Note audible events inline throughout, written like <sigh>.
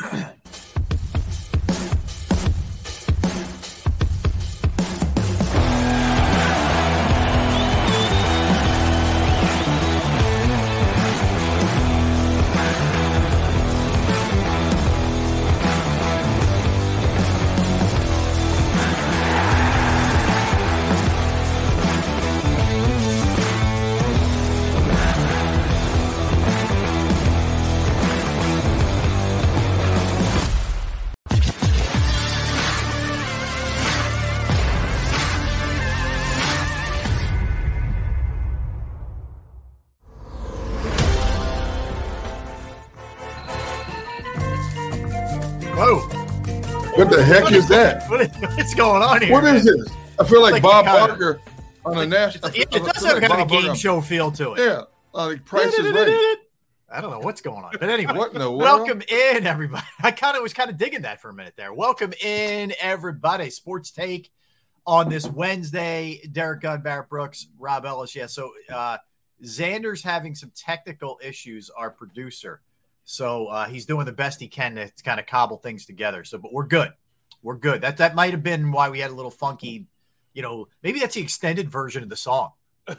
What <clears throat> the heck is that? <laughs> What is, what's going on here? What is this? I feel like, Like Bob Barker on a national. It, it does have like kind of a game Barker. show feel to it. Yeah, like Price is Right. I don't know what's going on, but anyway, What welcome in everybody. <laughs> I kind of was kind of digging that for a minute there. Welcome in everybody. Sports take on this Wednesday. Derrick Gunn, Barrett Brooks, Rob Ellis. Yeah, so uh, Xander's having some technical issues. Our producer, so uh, he's doing the best he can to kind of cobble things together. So, but we're good. We're good. That that might have been why we had a little funky. You know, maybe that's the extended version of the song.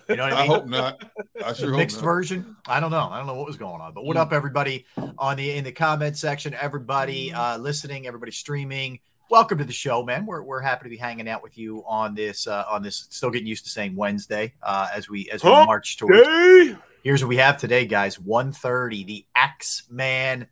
You know what <laughs> I mean? I hope not. I sure hope mixed not. version. I don't know. I don't know what was going on. But what Mm. up, everybody on the in the comment section? Everybody uh, listening, everybody streaming. Welcome to the show, man. We're, we're happy to be hanging out with you on this uh, on this. Still getting used to saying Wednesday uh, as we as we Hump march towards. Hey, Here's what we have today, guys. 130. The X Man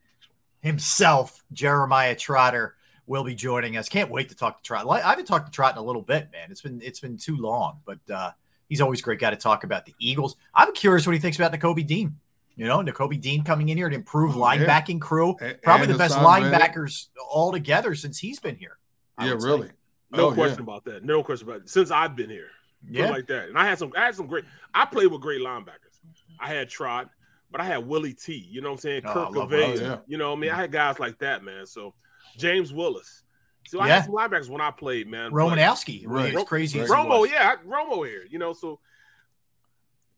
himself, Jeremiah Trotter, will be joining us. Can't wait to talk to Trot. I haven't talked to Trot in a little bit, man. It's been it's been too long, but uh, he's always a great guy to talk about the Eagles. I'm curious what he thinks about Nakobe Dean. You know, Nakobe Dean coming in here to improve Oh, yeah. linebacking crew. Probably and the best Haason Reddick. linebackers altogether since he's been here. I Yeah, would say. really. no Oh, question yeah. about that. No question about it. Since I've been here, Yeah. like that. And I had some. I had some great. I played with great linebackers. I had Trot, but I had Willie T. You know what I'm saying? Oh, Kirk love Oh, yeah. You know what I mean? I had guys like that, man. So James Willis. So I Yeah. had some linebackers when I played, man. but- Romanowski. Right. It's crazy. as Romo, was. yeah, Romo here. You know, so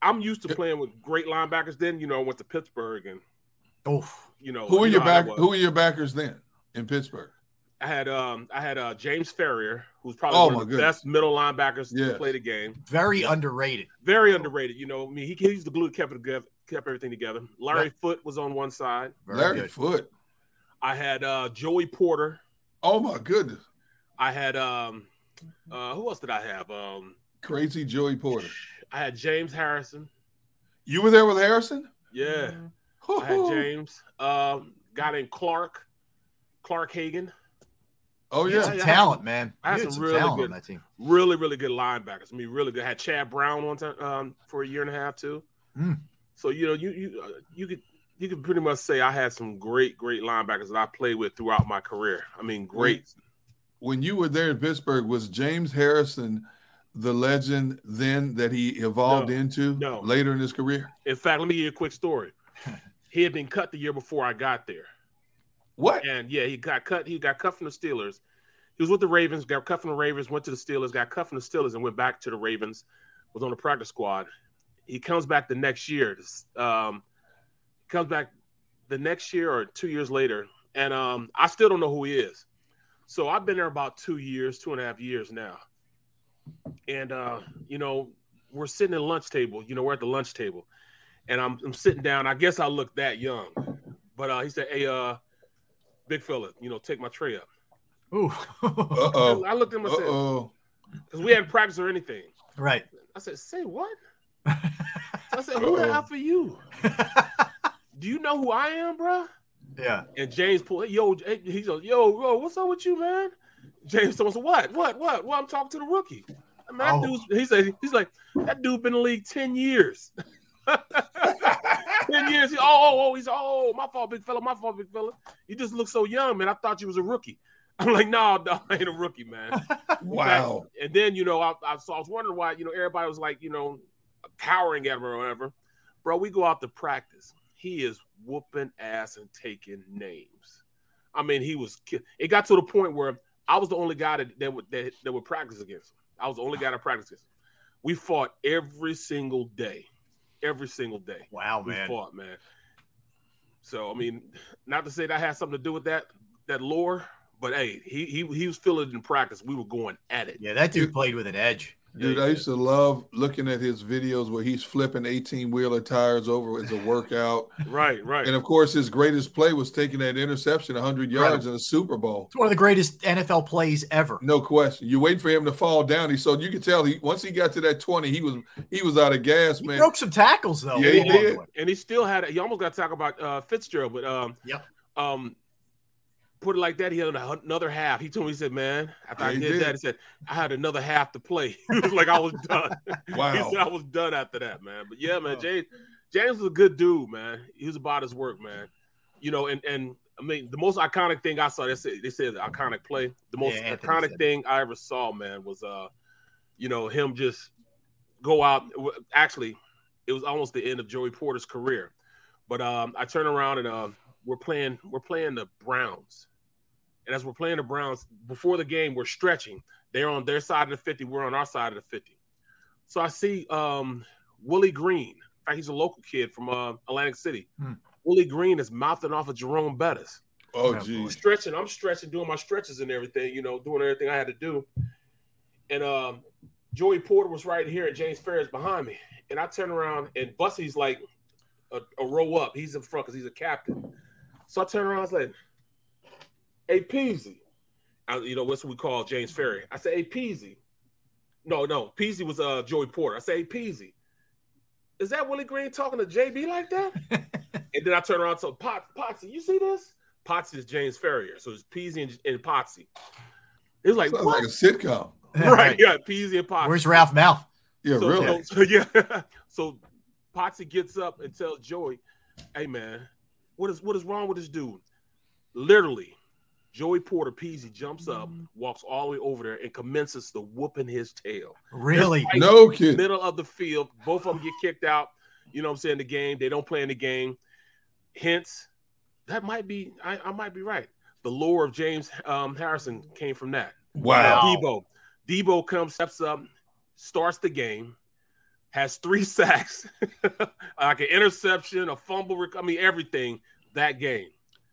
I'm used to playing with great linebackers. Then you know, I went to Pittsburgh, and oh, you know, Who are you your know how that back? Who are your backers then in Pittsburgh? I had um I had uh James Farrior, who's probably Oh, one of the goodness. best middle linebackers to play the game. Very Yeah. underrated. Very underrated. You know, I mean, he, he's the glue that kept it together, kept everything together. Larry Yeah. Foote was on one side. Very Larry good. Foote. I had uh Joey Porter. Oh my goodness, I had um uh who else did I have? Um crazy Joey Porter. I had James Harrison. You were there with Harrison? Yeah, I had James. Um, guy named Clark, Clark Haggans. Oh You had yeah. some yeah. talent, man. I had some some really talent good- on that team. Really, really good linebackers. I mean, really good. I had Chad Brown one time um, for a year and a half too. Hmm. So you know, you you uh, you could you could pretty much say I had some great great linebackers that I played with throughout my career. I mean, great. When you were there in Pittsburgh, was James Harrison the legend then that he evolved No. into No. later in his career? In fact, let me give you a quick story. <laughs> he had been cut the year before I got there. What? And yeah, he got cut. He got cut from the Steelers. He was with the Ravens, got cut from the Ravens, went to the Steelers, got cut from the Steelers, and went back to the Ravens. Was on the practice squad. He comes back the next year. Um, comes back the next year or two years later, and um, I still don't know who he is. So I've been there about two years, two and a half years now. And uh, you know, we're sitting at lunch table. You know, we're at the lunch table, and I'm, I'm sitting down. I guess I look that young, but uh, he said, "Hey, uh, big fella, you know, take my tray up." Ooh. Oh. <laughs> I looked at him and said, oh. because we hadn't practiced or anything. right. I said, "Say what?" <laughs> I said, "Who the Uh-oh. hell for you? <laughs> Do you know who I am, bruh? yeah. And James pulled, yo, he goes, yo, yo, what's up with you, man? James us, what, what, what? Well, I'm talking to the rookie. I mean, that Oh. dude's, he said, he's like, that dude been in the league 10 years. 10 <laughs> ten years. He, oh, oh, oh, he's oh, my fault, big fella, my fault, big fella. You just look so young, man. I thought you was a rookie. <laughs> I'm like, no, no, I ain't a rookie, man. <laughs> Wow. And then you know, I, I so I was wondering why you know everybody was like, you know, cowering at him or whatever. Bro, we go out to practice. He is whooping ass and taking names. I mean, he was. It got to the point where I was the only guy that that would that, that would practice against him. I was the only guy that practiced against him. We fought every single day, every single day. Wow, we man. We fought, man. So I mean, not to say that has something to do with that that lore, but hey, he he he was feeling it in practice. We were going at it. Yeah, that dude played with an edge. Dude, I used to love looking at his videos where he's flipping 18 wheeler tires over as a workout. Right, right. And of course, his greatest play was taking that interception 100 yards in the Super Bowl. It's one of the greatest NFL plays ever. No question. You wait for him to fall down. He so you could tell he once he got to that 20, he was he was out of gas, He man. broke some tackles though. Yeah, he did. and he still had he almost got to talk about uh Fitzgerald, but um Yep. um put it like that, he had another half. He told me, he said, Man, after I Yeah, he did, did. that, he said, I had another half to play. <laughs> he was like, I was done. <laughs> Wow. he said I was done after that, man. But yeah, man. James James was a good dude, man. He was about his work, man. You know, and and I mean the most iconic thing I saw, they said they said the iconic play. The most Yeah, iconic thing I ever saw, man, was uh, you know, him just go out. Actually, it was almost the end of Joey Porter's career. But um, I turn around and uh, we're playing we're playing the Browns. And as we're playing the Browns, before the game, we're stretching. They're on their side of the 50, we're on our side of the 50. So I see um, Willie Green. In fact, he's a local kid from uh, Atlantic City. Hmm. Willie Green is mouthing off of Jerome Bettis. Oh, Yeah, geez. Stretching, I'm stretching, doing my stretches and everything, you know, doing everything I had to do. And um, Joey Porter was right here, and James Farrior behind me. And I turn around, and Bussey's like a, a row up. He's in front because he's a captain. So I turn around, I was like, "Hey, Peasy," I, you know what's what we call James Farrior. I said, "Hey, Peasy." No, no, Peasy was uh Joey Porter. I say, "Hey, Peasy." Is that Willie Green talking to JB like that? <laughs> and then I turn around to Pot Potsy. You see this? Potsy is James Farrior, so it's Peasy and, and Potsy. It was like, Sounds what? like a sitcom. <laughs> right, yeah, Peasy and Potsy. Where's Ralph Malph? Yeah, so, really. So, so, <laughs> yeah. So Potsy gets up and tells Joey, "Hey man, what is what is wrong with this dude?" Literally, Joey Porter Peasy jumps up, walks all the way over there, and commences to whooping his tail. Really? Right No kid. Middle of the field, both of them get kicked out. You know what I'm saying? The game, they don't play in the game. Hence, that might be I, I might be right. The lore of James um, Harrison came from that. Wow. Deebo. Deebo comes, steps up, starts the game, has three sacks, <laughs> like an interception, a fumble. rec- I mean, everything that game.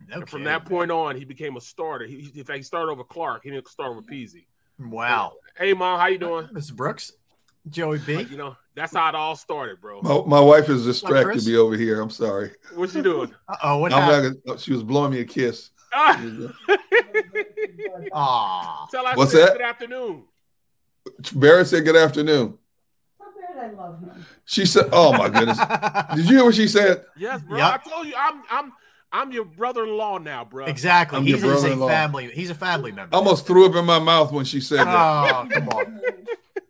No And from that point on, he became a starter. He, he- in fact, he started over Clark. He didn't start over Peasy. Wow. Hey, mom, how you doing? Mr. Brooks, Joey B. Like, you know, that's how it all started, bro. My, my wife is Chris? distracted me over here. I'm sorry. What's she doing? <laughs> Uh oh, what I'm happened? not gonna, she was blowing me a kiss. Ah! <laughs> Aw. Tell her What's that? good afternoon. Barrett said good afternoon. How I love him. She said, "Oh my goodness." <laughs> Did you hear what she said? Yes, bro. Yep. I told you, I'm, I'm, I'm your brother-in-law now, bro. exactly. I'm He's, your a brother-in-law. family. He's a family member. I almost threw up in my mouth when she said that. Oh, come on.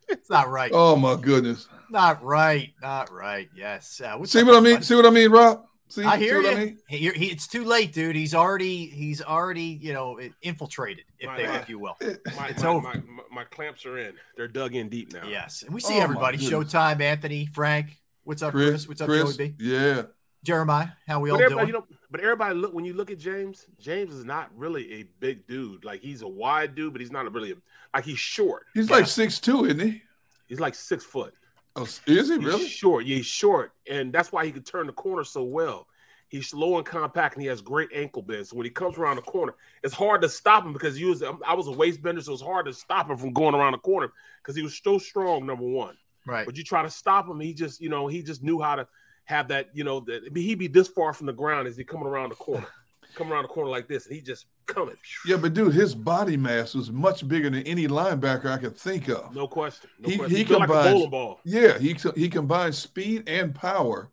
It's not right. Oh my goodness. Not right. Not right. Yes. Uh, See what I mean? buddy? See what I mean, Rob? See, I hear you. I mean? He- he- it's too late, dude. He's already he's already you know infiltrated, if My they, bad. if you will. <laughs> My, It's my, over. My, my, my clamps are in. They're dug in deep now. Yes, and we see Oh, everybody. Showtime, Anthony, Frank. What's up, Chris? Chris, What's up, Chris, Joey B? yeah. Jeremiah, how we all But everybody, doing? you know, but everybody look when you look at James. James is not really a big dude. Like he's a wide dude, but he's not really a, like he's short. He's Yeah. like six two, isn't he? He's like six foot. Oh, is he He's really? short. Yeah, he's short, and that's why he can turn the corner so well. He's slow and compact, and he has great ankle bends. So when he comes around the corner, it's hard to stop him because he was, um, I was a waist bender, so it's hard to stop him from going around the corner because he was so strong. Number one, right. but you try to stop him, he just, you know, he just knew how to have that, you know, that he'd be this far from the ground as he coming around the corner, coming around the corner like this, and he just coming. Yeah, but dude, his body mass was much bigger than any linebacker I could think of. No question. No He- question. he He, feel like a bowling ball. Yeah, he he combines speed and power.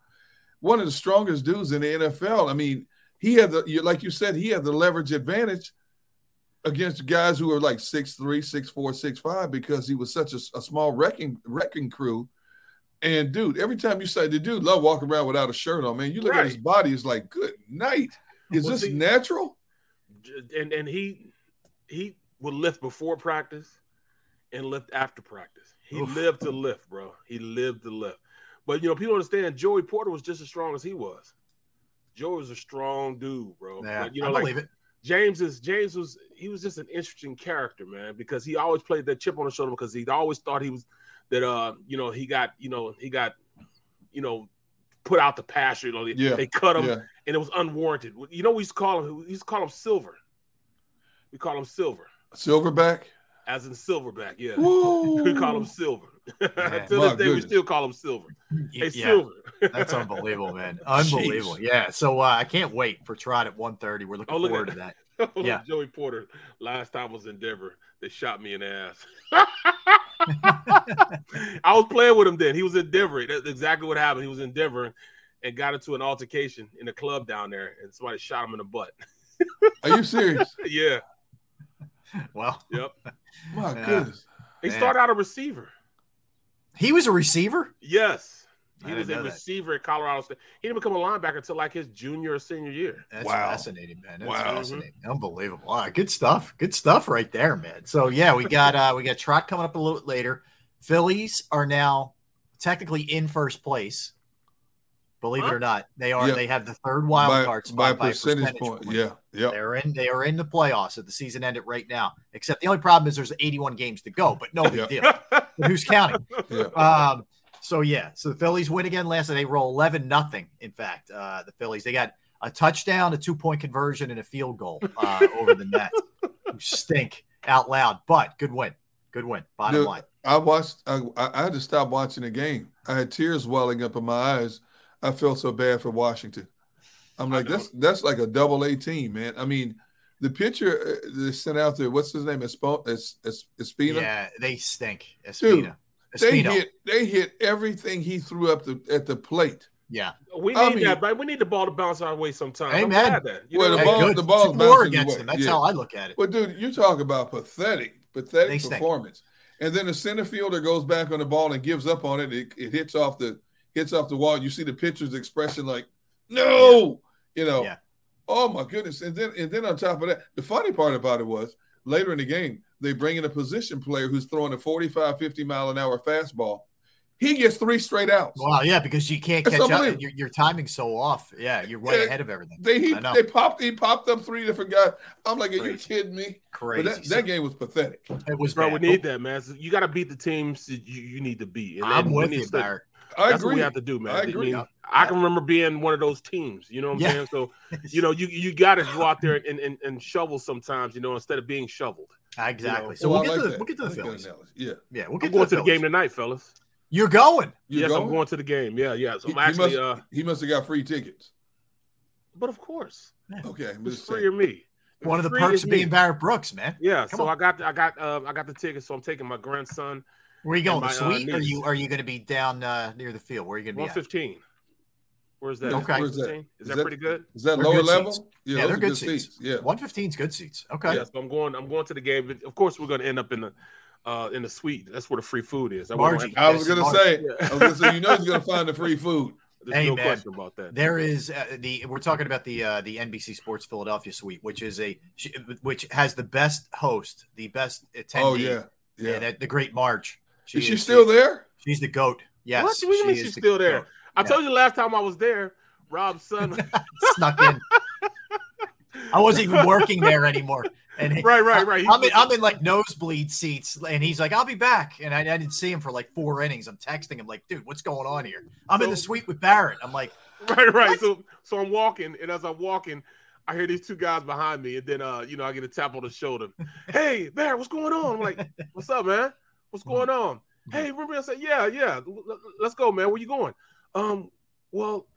One of the strongest dudes in the NFL. I mean, he had the you- like you said, he had the leverage advantage against guys who were like six three, six four, six five because he was such a, a small wrecking wrecking crew. And dude, every time you say the dude love walking around without a shirt on, man. You look Right. at his body, it's like, good night. <laughs> Is Well, this see- natural? and and he he would lift before practice and lift after practice. He Oof. lived to lift, bro. He lived to lift. But you know, people understand Joey Porter was just as strong as he was. Joey was a strong dude, bro. Yeah, but, you know, I like believe it. James is James was he was just an interesting character, man, because he always played that chip on the shoulder because he always thought he was that uh you know he got you know he got you know put out the pasture. You know they, Yeah, they cut him Yeah. And it was unwarranted. You know we used to call him we used to call him Silver. We call him Silver, Silverback. as in Silverback. Yeah, Woo. <laughs> we call him Silver. <laughs> Till My this day, we still call him Silver. Hey, yeah, Silver. <laughs> that's unbelievable, man. Unbelievable. Yeah. So uh, I can't wait for Trot at 1.30. We're looking Oh, look forward at- to that. yeah. Yeah. Joey Porter. Last time I was in Denver, they shot me in the ass. I was playing with him then. He was in Denver. That's exactly what happened. He was in Denver and got into an altercation in a club down there, and somebody shot him in the butt. Are you serious? <laughs> yeah. Well, Yep. <laughs> My Yeah. goodness. He Man. started out a receiver. he was a receiver. Yes. He was a know that. receiver at Colorado State. He didn't become a linebacker until like his junior or senior year. That's Wow. fascinating, man. That's Wow. fascinating. Unbelievable. All right, good stuff. Good stuff right there, man. So yeah, we got uh we got Trot coming up a little bit later. Phillies are now technically in first place. Believe it or not, they are. Yeah. They have the third wild by, card spot by, a percentage, point. Yeah. Yeah. They're in. They are in the playoffs at the season ended right now. Except the only problem is there's 81 games to go, but no big deal. Who's counting? <laughs> Yeah. Um, so yeah, so the Phillies win again last night. They roll eleven nothing. In fact, uh, the Phillies they got a touchdown, a two point conversion, and a field goal uh, over the net. Stink out loud, but good win, good win. Bottom Dude, line, I watched. I, I had to stop watching the game. I had tears welling up in my eyes. I felt so bad for Washington. I'm like, that's that's like a double A team, man. I mean, the pitcher uh, they sent out there. What's his name? Espo, Es, Es, Espina. yeah, they stink. Dude, Espina, they hit. They hit everything he threw up the, at the plate. yeah, We I need mean- that, but we need the ball to bounce our way sometimes. I'm Amen. glad that. Well, the Hey, ball- good. the ball's Two more bouncing against away. them. That's Yeah. how I look at it. But dude, you talk about pathetic, pathetic They stink. performance. And then the center fielder goes back on the ball and gives up on it. It, it hits off the hits off the wall. You see the pitcher's expression like, no, you know. Yeah. Oh my goodness. And then and then on top of that, the funny part about it was later in the game, they bring in a position player who's throwing a 45, 50 mile an hour fastball. He gets three straight outs. Wow, yeah, because you can't It's catch up. Your, your timing's so off. Yeah, you're right Yeah, ahead of everything. They he, they popped he popped up three different guys. I'm like, are you kidding me? Crazy. But that, that game was pathetic. it was bro, bad. we need that, man. So You got to beat the teams that you, you need to beat. And I'm then we with you, to- Barrett. I That's what we have to do, man. I I, mean, I can remember being one of those teams. You know what I'm Yeah. saying? So <laughs> you know, you you got to go out there and, and, and shovel sometimes. You know, instead of being shoveled. Exactly. know, so Well, we'll get like to the that. we'll get to the like Phillies. Yeah. Yeah, we'll I'm get going to to the the game tonight, fellas. You're going. You yes, going? I'm going to the game. Yeah, yeah. So He, I'm he actually, must, uh, he must have got free tickets. but of course, Okay, I'm it's free saying. or me. One of the perks is of me. being Barrett Brooks, man. Yeah, Come so on. I got I got uh, I got the tickets, so I'm taking my grandson. Where are you going? And The my, uh, suite? or are you are you going to be down uh, near the field? Where are you going to be? One At? fifteen. Where's that? Okay. Where's that? 115? Is, Is that, that- pretty good? Is that They're lower level? seats. Yeah, Yeah, they're are good seats. Yeah. One fifteen is good seats. Okay. Yeah, so I'm going. I'm going to the game. Of course, we're going to end up in the uh, in the suite. That's where the free food is. I Margie. I was Yes, gonna say, Yeah. I was gonna say, you know, he's gonna find the free <laughs> food. There's Hey, no man. question about that. There is uh, the we're talking about the uh, the NBC Sports Philadelphia suite, which is a which has the best host, the best attendee. Oh yeah, yeah, yeah. that, the Great Marge. Is she still there? She's the goat. Yes, What? What do you mean she's is the still there? goat. I Yeah. told you last time I was there, Rob's son. <laughs> Snuck in. I wasn't even working there anymore. And right, right, right. I'm in, I'm in like nosebleed seats, and he's like, "I'll be back," and I, I didn't see him for like four innings. I'm texting him like, "Dude, what's going on here?" I'm in the suite with Barrett. I'm like, <laughs> right, right. So, so I'm walking, and as I'm walking, I hear these two guys behind me, and then, uh, you know, I get a tap on the shoulder. Hey, Barry, what's going on? I'm like, what's up, man? What's going on? Hey, remember I said, yeah, yeah. l- l- Let's go, man. Where you going? Um, well,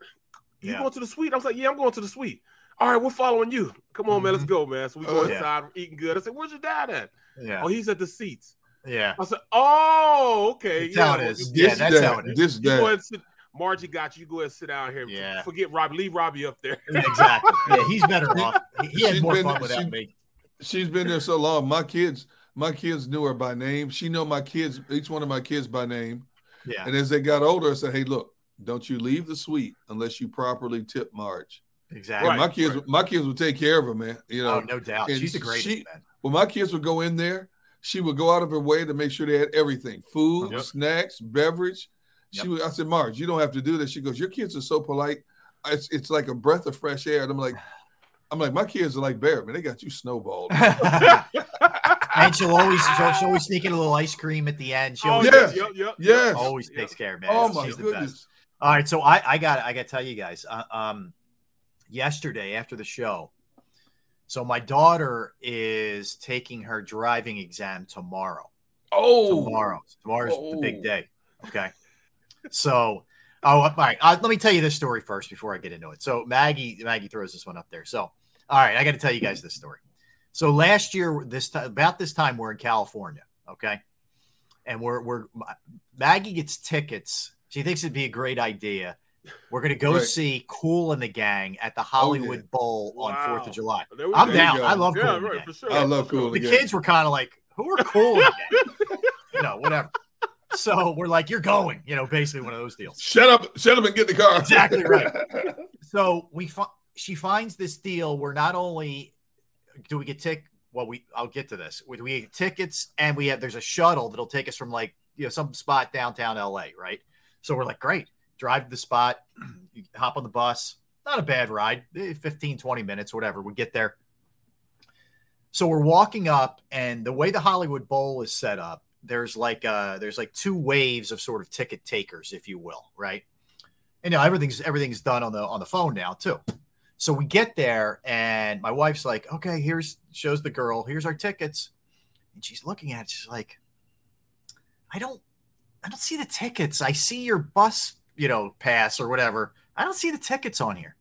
you Yeah. going to the suite? I was like, yeah, I'm going to the suite. All right, we're following you. Come on, man, let's go, man. So we go Oh, inside, we're eating good. I said, where's your dad at? "Yeah, Oh, he's at the seats. yeah." I said, oh, okay. That's how it well, Yeah, This that's dad, how it is. This You go ahead dad. and sit. Margie got you. You go ahead and sit down here. Yeah. Forget Robbie. Leave Robbie up there. <laughs> exactly. Yeah, he's better <laughs> off. He, he had more been- fun without she- me. She's been there so long. My kids, my kids knew her by name. She know my kids, each one of my kids by name. Yeah. And as they got older, I said, "Hey, look, don't you leave the suite unless you properly tip Marge." Exactly. My kids, right. my kids would take care of her, man. You know, oh, no doubt. and She's a great she- man. when my kids would go in there, she would go out of her way to make sure they had everything: food, Yep. snacks, beverage. She Yep. would, I said, Marge, you don't have to do this. She goes, Your kids are so polite. It's, it's like a breath of fresh air. And I'm like, I'm like, my kids are like bear, man. They got you snowballed. <laughs> <laughs> and she'll always she'll, she'll <laughs> always sneak in a little ice cream at the end. She Oh, always, yeah. yep, yep, Yes. always Yep. takes care, man. oh my She's the best. goodness. All right, so I I got I got to tell you guys. Uh, um, yesterday after the show, so my daughter is taking her driving exam tomorrow. Oh, Tomorrow, tomorrow's the Oh. big day. Okay, so oh, all right. Uh, let me tell you this story first before I get into it. So Maggie Maggie throws this one up there. So all right, I got to tell you guys this story. So last year, this time about this time, we're in California. Okay, and we're we're Maggie gets tickets. She thinks it'd be a great idea. We're gonna go Right. see Kool and the Gang at the oh, Hollywood Bowl on Wow. Fourth of July. There we I'm go. There you down. I love Cool Yeah, and the right, Gang. for sure. I love for Cool The Yeah. kids were kind of like, "Who are Kool and the Gang?" <laughs> you know, whatever. So we're like, "You're going," you know, basically one of those deals. shut up, shut up, and get in the car. Exactly right. <laughs> So we fi- she finds this deal where not only do we get tick well we I'll get to this. We, we get tickets and we have there's a shuttle that'll take us from like you know some spot downtown LA, right? So we're like, great. Drive to the spot, <clears throat> hop on the bus. Not a bad ride. eh, 15 20 minutes whatever. We get there. So we're walking up and the way the Hollywood Bowl is set up, there's like uh there's like two waves of sort of ticket takers if you will, right? and you know everything's everything's done on the on the phone now too. So we get there, and my wife's like, "Okay, here's shows the girl. Here's our tickets," and she's looking at it. She's like, "I don't, I don't see the tickets. I see your bus, you know, pass or whatever. I don't see the tickets on here."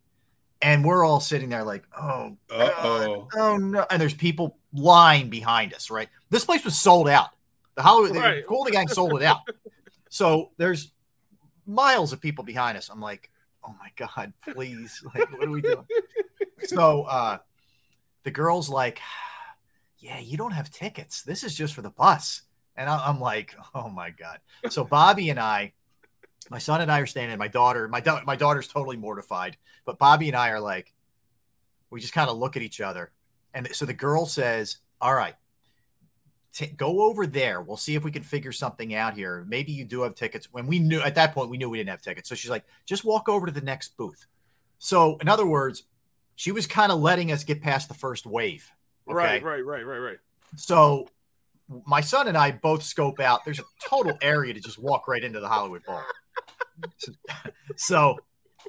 And we're all sitting there like, "Oh, God, oh. oh no!" And there's people lying behind us. Right, this place was sold out. The Hollywood, Right. the the Gang sold it out. <laughs> So there's miles of people behind us. I'm like, oh my god, <laughs> please, like, what are we doing? so <laughs> uh, the girl's like, yeah, you don't have tickets. This is just for the bus. And I- I'm like, oh my god. So Bobby and I, my son and I are standing. My daughter, my da- my daughter's totally mortified, but Bobby and I are like, we just kind of look at each other. And so the girl says, all right. T- go over there. We'll see if we can figure something out here. Maybe you do have tickets. When we knew at that point, we knew we didn't have tickets. So she's like, just walk over to the next booth. So, in other words, she was kind of letting us get past the first wave. Okay. Right, right, right, right, right. So, my son and I both scope out. There's a total area to just walk right into the Hollywood Bowl. <laughs> So,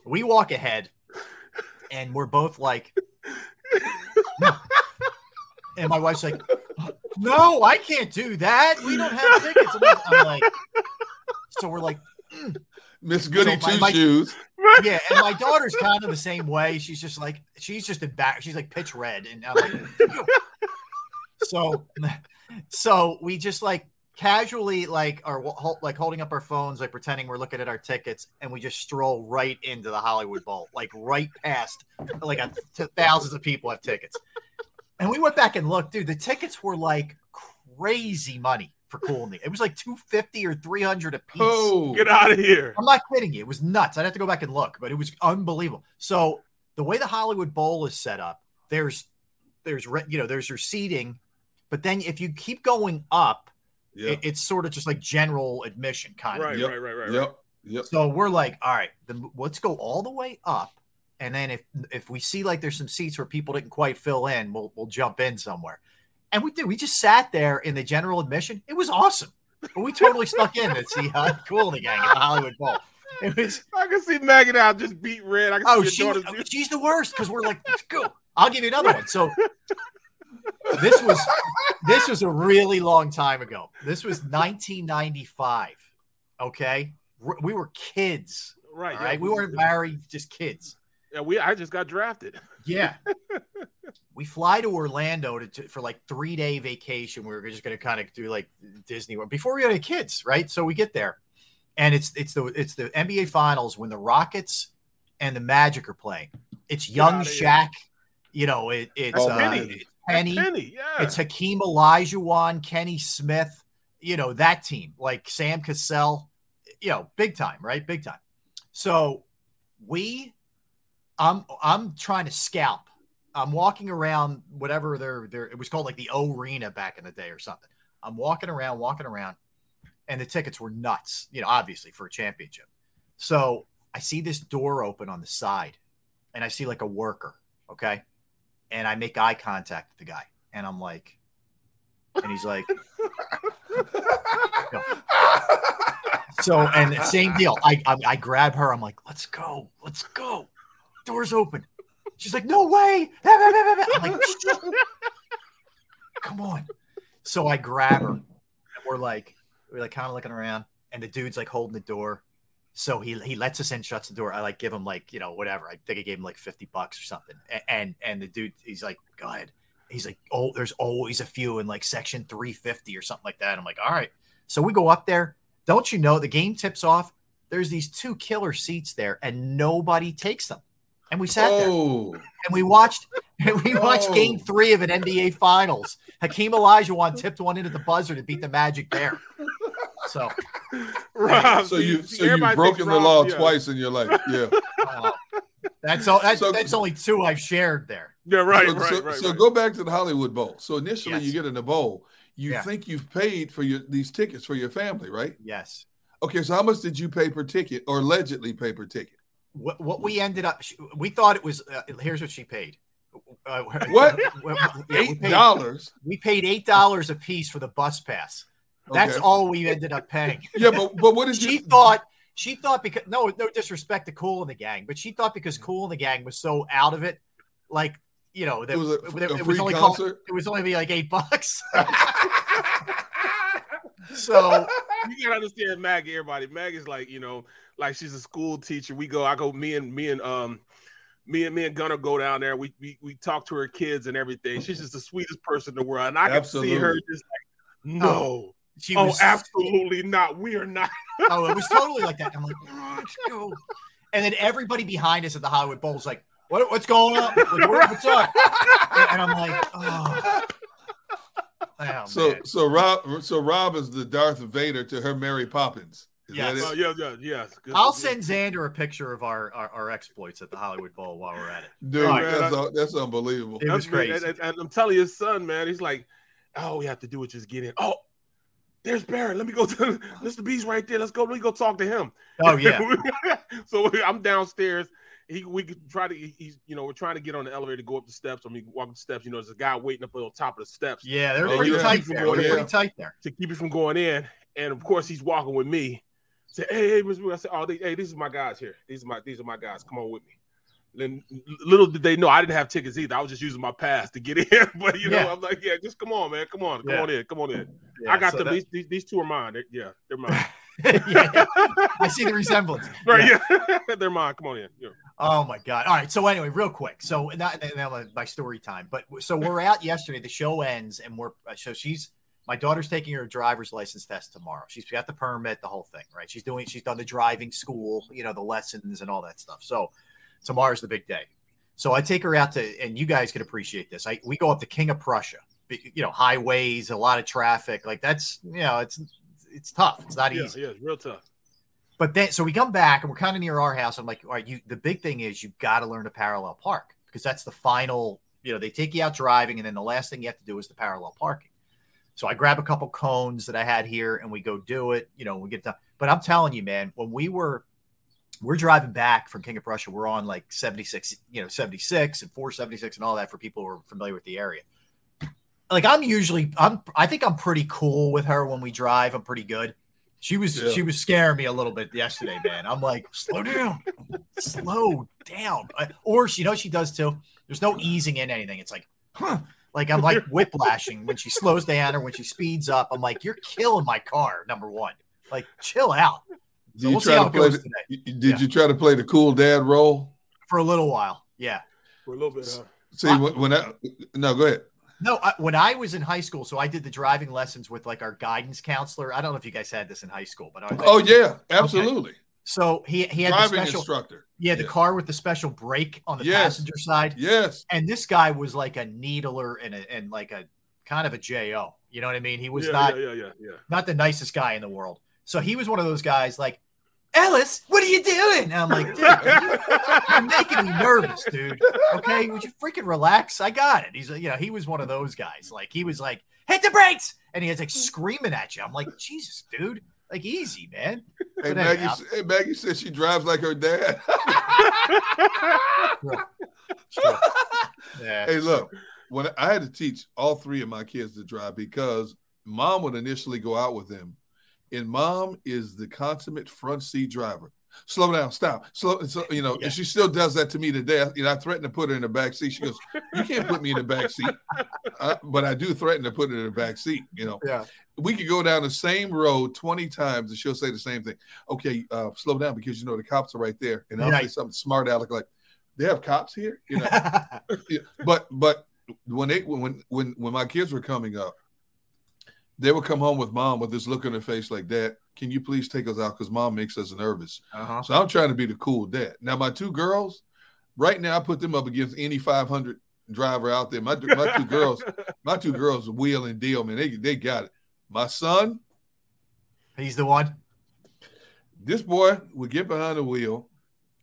we walk ahead, and we're both like, <laughs> no. And my wife's like, no, I can't do that. We don't have tickets. I'm like, so we're like, hmm. Miss Goody So my- Two my- Shoes. yeah. And my daughter's kind of the same way. She's just like, she's just embarrassed. She's like pitch red. And I'm like, <laughs> so, so we just like casually like are like holding up our phones, like pretending we're looking at our tickets, and we just stroll right into the Hollywood Bowl, like right past, like a, thousands of people have tickets. And we went back and looked, dude. The tickets were like crazy money for Kool and the- It was like two fifty or three hundred a piece. Oh, Get out of here. I'm not kidding you. It was nuts. I'd have to go back and look, but it was unbelievable. So the way the Hollywood Bowl is set up, there's there's you know there's your seating, but then if you keep going up, yeah. it- it's sort of just like general admission kind of. Right, Yep. right, right, right, right. Yep. Yep. So we're like, all right, then let's go all the way up, and then if if we see like there's some seats where people didn't quite fill in, we'll we'll jump in somewhere. And we did. We just sat there in the general admission. It was awesome. We totally stuck in to see how cool the gang at the Hollywood Bowl. It was I can see Maggie now just beat red. I can Oh, see she, she's the worst because we're like, let's go. I'll give you another one. So this was this was a really long time ago. This was 1995. Okay, we were kids. Right, yeah, right, we weren't married, just kids. Yeah, we. I just got drafted. Yeah. <laughs> we fly to Orlando to, to- for like three day vacation. We were just going to kind of do like Disney World before we had any kids, right? So we get there, and it's it's the it's the NBA Finals when the Rockets and the Magic are playing. It's young outta here. Shaq. You know, it, it's Oh, uh, Penny. it's Penny. Penny, yeah. It's Hakeem Olajuwon, Kenny Smith. You know that team, like Sam Cassell. you know, big time, right? Big time. So we, I'm I'm trying to scalp. I'm walking around whatever they're there. It was called like the O-rena back in the day or something. I'm walking around, walking around, and the tickets were nuts. You know, obviously for a championship. So I see this door open on the side, and I see like a worker. Okay, and I make eye contact with the guy, and I'm like, and he's like, so and same deal. I, I I grab her. I'm like, let's go, let's go. Doors open. She's like, no way. Like, come on. So I grab her. And we're like, we're like kind of looking around, and the dude's like holding the door. So he he lets us in, shuts the door. I like give him like you know whatever. I think I gave him like fifty bucks or something. And and, and the dude he's like, go ahead. He's like, oh, there's always a few in like section three fifty or something like that. I'm like, all right. So we go up there. Don't you know the game tips off? There's these two killer seats there, and nobody takes them. And we sat there Oh, and we watched <laughs> and we watched Oh. game three of an NBA finals. Hakeem Olajuwon tipped one into the buzzer to beat the Magic there. So Rob, so you so you've broken the law yeah. twice in your life. Yeah. <laughs> uh, that's all that's, So- that's only two I've shared there. Yeah, right, so, right, so, right. so right. go back to the Hollywood Bowl. So initially, Yes. you get in the bowl. You Yeah. think you've paid for your these tickets for your family, right? Yes. Okay, so how much did you pay per ticket, or allegedly pay per ticket? What, what we ended up, we thought it was. Uh, here's what she paid. Uh, <laughs> What? yeah, we Eight paid- dollars. We paid eight dollars a piece for the bus pass. That's Okay. all we ended up paying. <laughs> Yeah, but but what did she you? thought she thought because no no disrespect to Kool and the Gang, but she thought because Kool and the Gang was so out of it, like you know, that it was a, a it was only called, it was only be like eight bucks. <laughs> so <laughs> you gotta understand Maggie, everybody. Maggie's like, you know, like she's a school teacher. We go, I go, me and me and um me and me and Gunnar go down there. We we, we talk to her kids and everything. She's just the sweetest person in the world. And I can see her just like, no. she Oh, was absolutely not. We are not. <laughs> oh, it was totally like that. I'm like, <laughs> "Oh, let's go. And then everybody behind us at the Hollywood Bowl was like, what, what's going on? Like, what's up? And I'm like, oh, oh <laughs> So man. so Rob so Rob is the Darth Vader to her Mary Poppins. Is Yes. that Oh, yeah, yeah, yes. Good- I'll yeah. send Xander a picture of our, our, our exploits at the Hollywood Bowl while we're at it. Dude, All right. that's, un- that's unbelievable. It was That's me. crazy. And, and I'm telling his son, man, he's like, all we have to do is just get in. Oh, there's Barrett. Let me go to Mr. B's right there. Let's go. Let me go talk to him. Oh yeah, <laughs> so <laughs> I'm downstairs. He we could try to he's you know we're trying to get on the elevator to go up the steps. I mean walk the steps. You know, there's a guy waiting up on top of the steps yeah, they're pretty tight there. They're in. pretty tight there. to keep you from going in. And of course he's walking with me. Say, hey, hey, Mr. I said, oh, they, hey, these are my guys here. These are my these are my guys. Come on with me. Then little did they know I didn't have tickets either. I was just using my pass to get <laughs> in. But you know, Yeah. I'm like, yeah, just come on, man. Come on, come Yeah. on in, come on in. Yeah, I got so them. that- These, these these two are mine. They're- yeah, they're mine. <laughs> yeah, I see the resemblance. <laughs> right, yeah, they're mine. Come on in. Yeah. Oh my god! All right, so anyway, real quick. So not now my story time, but so we're out yesterday. The show ends, and we're uh, so she's my daughter's taking her driver's license test tomorrow. She's got the permit, the whole thing, right? She's doing, she's done the driving school, you know, the lessons and all that stuff. So tomorrow's the big day. So I take her out to, and you guys can appreciate this. I we go up to King of Prussia, you know, highways, a lot of traffic. Like that's, you know, it's it's tough. It's not Yeah, easy. yeah, it's real tough. But then, so we come back and we're kind of near our house. I'm like, all right, you. The big thing is you've got to learn to parallel park because that's the final. You know, they take you out driving, and then the last thing you have to do is the parallel parking. So I grab a couple cones that I had here, and we go do it. You know, we get done. But I'm telling you, man, when we were we're driving back from King of Prussia, we're on like 76, you know, 76 and 476 and all that for people who are familiar with the area. Like I'm usually, I'm, I think I'm pretty cool with her when we drive. I'm pretty good. She was, Yeah. she was scaring me a little bit yesterday, man. I'm like, slow down, slow down. Or she, you know, she does too. There's no easing in anything. It's like, huh. Like I'm like whiplashing when she slows down or when she speeds up. I'm like, you're killing my car. Number one, like chill out. Did So you we'll see try how to it play goes the, today Did Yeah. you try to play the cool dad role? for a little while. Yeah. For a little bit. Huh? See, when, when I, no, go ahead. No, I, when I was in high school, so I did the driving lessons with like our guidance counselor. I don't know if you guys had this in high school, but I was, Oh yeah, absolutely. so he he had the special, instructor. yeah, the Yeah. car with the special brake on the Yes. passenger side, Yes. and this guy was like a needler and a and like a kind of a jo. You know what I mean? He was yeah, not yeah, yeah, yeah, yeah. not the nicest guy in the world. So he was one of those guys like Ellis, what are you doing? And I'm like, dude, <laughs> you're making me nervous, dude. Okay, would you freaking relax? I got it. He's, like, you know, he was one of those guys. Like he was like, hit the brakes, and he was like screaming at you. I'm like, Jesus, dude, like easy, man. Hey But Maggie, anyhow. hey, Maggie said she drives like her dad. <laughs> Sure. Yeah, hey, look, when I had to teach all three of my kids to drive because mom would initially go out with them, and mom is the consummate front seat driver. Slow down, stop, slow. So, you know, Yeah. and she still does that to me today. You know, I threatened to put her in the back seat. She goes, "You can't put me in the back seat," uh, but I do threaten to put her in the back seat. You know, Yeah. we could go down the same road 20 times and she'll say the same thing. Okay, uh, slow down because you know the cops are right there. And I'll say something smart aleck like, they have cops here? You know, <laughs> yeah, but but when they when when when my kids were coming up, they would come home with mom with this look on their face like, Dad, can you please take us out? Because mom makes us nervous. uh-huh. So I'm trying to be the cool dad. Now my two girls, right now, I put them up against any 500 driver out there. My my two girls, <laughs> my two girls wheel and deal, man. They they got it. My son, He's the one. this boy would get behind the wheel,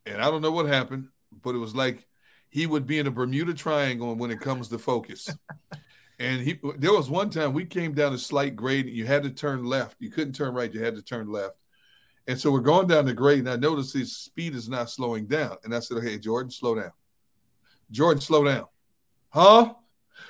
and I don't know what happened, but it was like he would be in a Bermuda Triangle when it comes to focus. <laughs> and he, there was one time we came down a slight grade, and you had to turn left. You couldn't turn right; you had to turn left. And so we're going down the grade, and I noticed his speed is not slowing down. And I said, "Hey, Jordan, slow down. Jordan, slow down. Huh?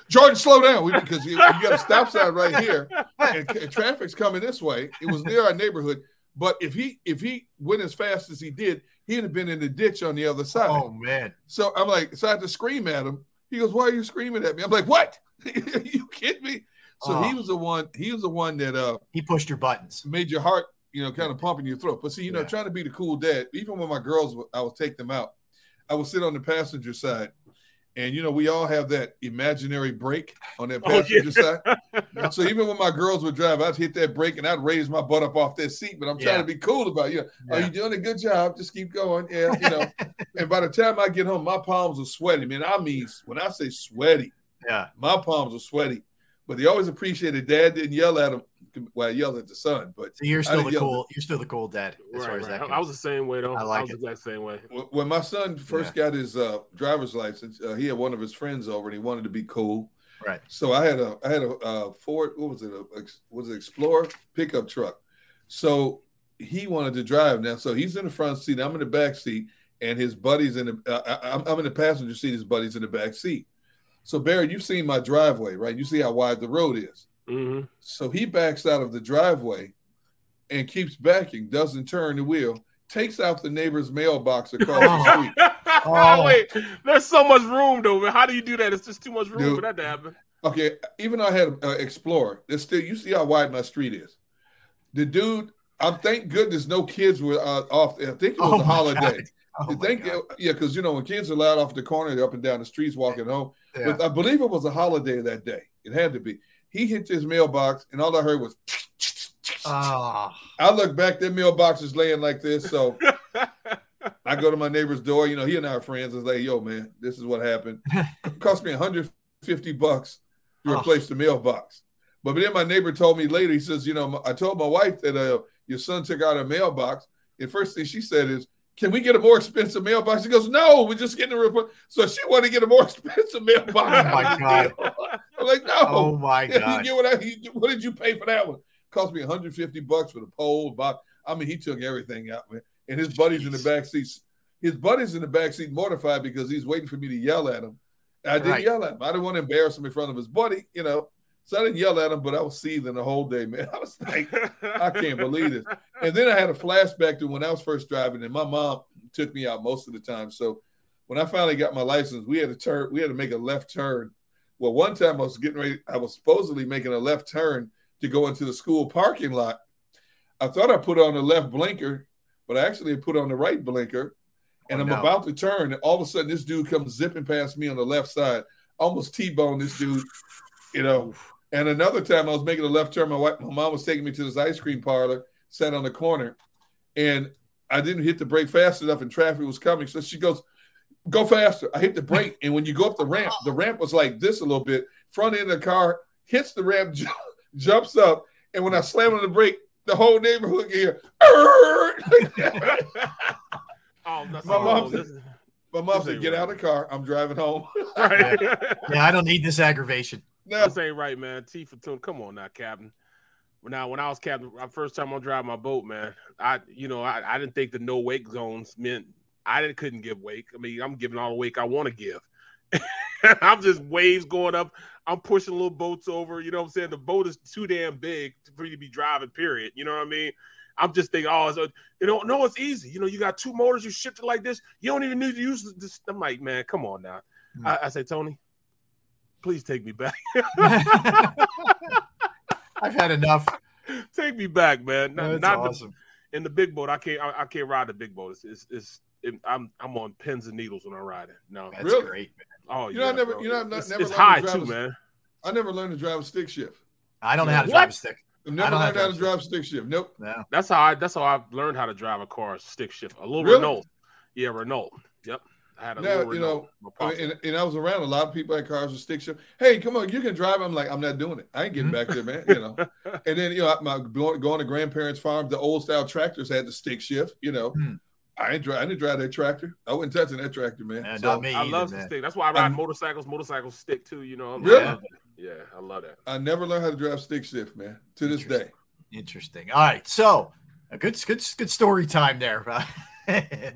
Jordan, slow down. We, because you, you got a stop sign right here, and, and traffic's coming this way. It was near our neighborhood." But if he if he went as fast as he did, he'd have been in the ditch on the other side. Oh man. So I'm like, so I had to scream at him. He goes, "Why are you screaming at me?" I'm like, "What? <laughs> you kidding me?" So he Oh. was the one. He was the one that uh He pushed your buttons. made your heart, you know, kind of pump in your throat. But see, you know, trying to be the cool dad. Even when my girls, I would take them out. I would sit on the passenger side, and you know, we all have that imaginary brake on that <laughs> Oh, yeah. passenger side. <laughs> So even when my girls would drive, I'd hit that brake and I'd raise my butt up off that seat. But I'm trying Yeah. to be cool about it. You know, are you doing a good job? Just keep going. Yeah, you know. and by the time I get home, my palms are sweaty. Man, I mean, when I say sweaty, Yeah. my palms are sweaty. But they always appreciated dad didn't yell at him. Well, I yelled at the son, but So you're still the cool. You're still the cool dad as far as right. that I, I was the same way though. I like was it. the exact same way. When my son first got his uh, driver's license, uh, he had one of his friends over, and he wanted to be cool. Right. So I had a I had a uh, Ford. What was it? A, ex- was it Explorer pickup truck? So he wanted to drive now. So he's in the front seat. I'm in the back seat, and his buddies in the. Uh, I, I'm- I'm in the passenger seat. His buddies in the back seat. So Barry, you've seen my driveway, right? You see how wide the road is. hmm So he backs out of the driveway and keeps backing, doesn't turn the wheel, takes out the neighbor's mailbox across the street. <laughs> Oh. <laughs> Wait, there's so much room though. Man. How do you do that? It's just too much room Dude. for that to happen. Okay, even though I had an Explorer, there's still you see how wide my street is. The dude, I'm thank goodness no kids were uh, off. I think it was Oh a holiday. God. Oh think God. yeah, because you know when kids are allowed off the corner, they're up and down the streets walking home. Yeah. But I believe it was a holiday that day. It had to be. He hit his mailbox, and all I heard was. Oh, I look back, that mailbox is laying like this. So <laughs> I go to my neighbor's door. You know, he and I are friends. I was like, yo, man, this is what happened. It <laughs> cost me 150 bucks to Oh. replace the mailbox. But then my neighbor told me later, he says, you know, I told my wife that uh, your son took out a mailbox. And first thing she said is, can we get a more expensive mailbox? She goes, no, we're just getting a report. So she wanted to get a more <laughs> expensive mailbox. Oh, my out of the God. <laughs> I'm like, no. oh my Yeah, God. you get what, I, you, what did you pay for that one? Cost me 150 bucks for the pole box. I mean, he took everything out, man. And his buddies in the back seats, his buddies in the back seat mortified because he's waiting for me to yell at him. I didn't Right. yell at him. I didn't want to embarrass him in front of his buddy, you know. So I didn't yell at him, but I was seething the whole day, man. <laughs> I was like, I can't believe this. And then I had a flashback to when I was first driving, and my mom took me out most of the time. So when I finally got my license, we had to turn, we had to make a left turn. Well, one time I was getting ready, I was supposedly making a left turn to go into the school parking lot. I thought I put on the left blinker, but I actually put on the right blinker. And Oh, I'm no. about to turn, and all of a sudden this dude comes zipping past me on the left side, almost T-bone this dude, you know. And another time I was making a left turn, my wife, my mom was taking me to this ice cream parlor, sat on the corner, and I didn't hit the brake fast enough, and traffic was coming. So she goes, "Go faster!" I hit the brake, and when you go up the ramp, the ramp was like this a little bit. Front end of the car hits the ramp, ju- <laughs> jumps up, and when I slam on the brake, the whole neighborhood can hear. <laughs> oh, that's My mom This- My mom said, "Get out of the car. I'm driving home." <laughs> right. Yeah, I don't need this aggravation. No, This ain't right, man. T for tune. Come on now, Captain. Now, when I was captain, my first time on driving my boat, man, I, you know, I, I didn't think the no wake zones meant I didn't couldn't give wake. I mean, I'm giving all the wake I want to give. <laughs> I'm just waves going up. I'm pushing little boats over. You know what I'm saying? The boat is too damn big for you to be driving. Period. You know what I mean? I'm just thinking, oh, so, you know, no, it's easy. You know, you got two motors, you shift it like this. You don't even need to use this. I'm like, man, come on now. Hmm. I, I say, Tony, please take me back. <laughs> <laughs> I've had enough. take me back, man. Not, That's not awesome. the, in the big boat. I can't. I, I can't ride the big boat. It's, it's, it's it, I'm I'm on pins and needles when I ride it. No, That's Really? great. Man. oh, You know, I never- bro. you know, I've not- it's, never it's learned to high too, a- man. I never learned to drive a stick shift. I don't know how to What? drive a stick. I've never don't learned how to to drive a stick shift. Nope. No. That's how I. That's how I learned how to drive a car. Stick shift. A little Really? Renault. Yeah, Renault. Yep. I had a Now, you know, My I pops- mean, and, and I was around a lot of people had cars with stick shift. Hey, come on, you can drive. I'm like, I'm not doing it. I ain't getting back there, man. You know. <laughs> And then you know, my going, going to grandparents' farm, the old style tractors had the stick shift. You know, Hmm. I ain't drive. I didn't drive that tractor. I wasn't touching that tractor, man. Yeah, So, not me I either, love the man. stick. That's why I ride I'm- motorcycles. Motorcycles stick too. You know. I'm Really? like, Yeah, I love that. I never learned how to drive stick shift, man. To this day. Interesting. All right. So a good, good, good story time there. <laughs>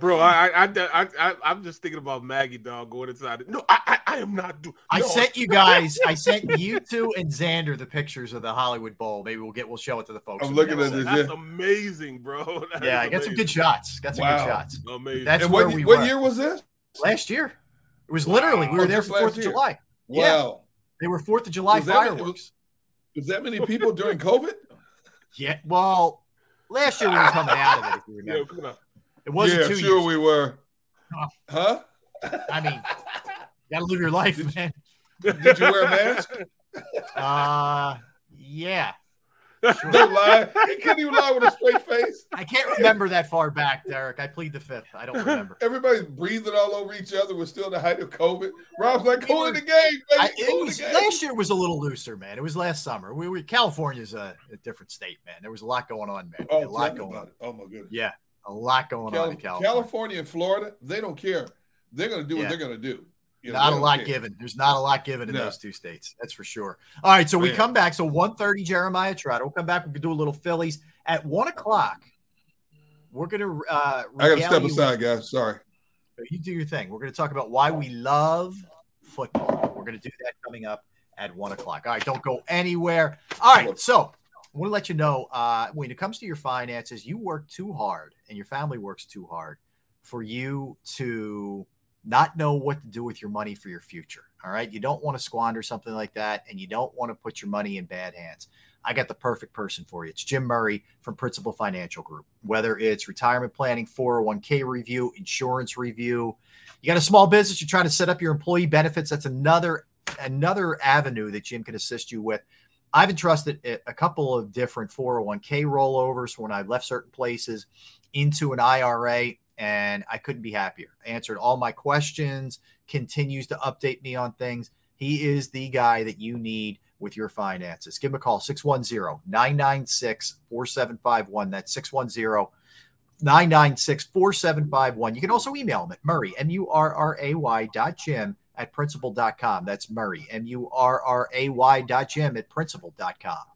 Bro, <laughs> I, I, I, I, I'm just thinking about Maggie dog going inside. No, I, I, I am not doing. I no, sent you guys, I sent you two and Xander the pictures of the Hollywood Bowl. Maybe we'll get, we'll show it to the folks. I'm looking at this. That's amazing, bro. <laughs> That Yeah, I got some good shots. Got some Wow. good shots. Amazing. That's and where what, we what were. year was this? Last year. It was literally, we were Oh, there for 4th of year. July. Yeah. Wow. They were 4th of July Was that- it was- fireworks. Was that many people during COVID? <laughs> Yeah. Well, last year we were coming out of it, if you Yo, remember. come on. It wasn't yeah, two sure years. we were. <laughs> Huh? I mean, gotta live your life, man. Did you wear a mask? Uh, yeah. <laughs> Don't lie. He couldn't even lie with a straight face. I can't remember that far back, Derrick. I plead the fifth. I don't remember. <laughs> Everybody's breathing all over each other. We're still in the height of COVID. Rob's like, go in the game, baby. I, was, the game. last year was a little looser, man. It was last summer. We were California's a, a different state, man. There was a lot going on, man. Oh, a lot going on. it. Oh my goodness. Yeah, a lot going on in California. California and Florida, they don't care. They're going to do Yeah. what they're going to do. You know, not a lot care. given. There's not a lot given in No. those two states. That's for sure. All right, so we come back. So 1.30 Jeremiah Trotter. We'll come back. We can do a little Phillies at one o'clock. We're gonna. Uh, I got to step aside, guys. Sorry. You do your thing. We're gonna talk about why we love football. We're gonna do that coming up at one o'clock. All right, don't go anywhere. All right, so I want to let you know uh, when it comes to your finances, you work too hard, and your family works too hard for you to not know what to do with your money for your future. All right. You don't want to squander something like that, and you don't want to put your money in bad hands. I got the perfect person for you. It's Jim Murray from Principal Financial Group. Whether it's retirement planning, 401k review, insurance review, you got a small business, you're trying to set up your employee benefits. That's another another avenue that Jim can assist you with. I've entrusted a couple of different 401k rollovers when I left certain places into an IRA, and I couldn't be happier. Answered all my questions, continues to update me on things. He is the guy that you need with your finances. Give him a call 610 996 4751. That's 610 996 4751. You can also email him at Murray, M U R R A Y dot Jim at principal.com. That's Murray, M U R R A Y dot Jim at principal.com.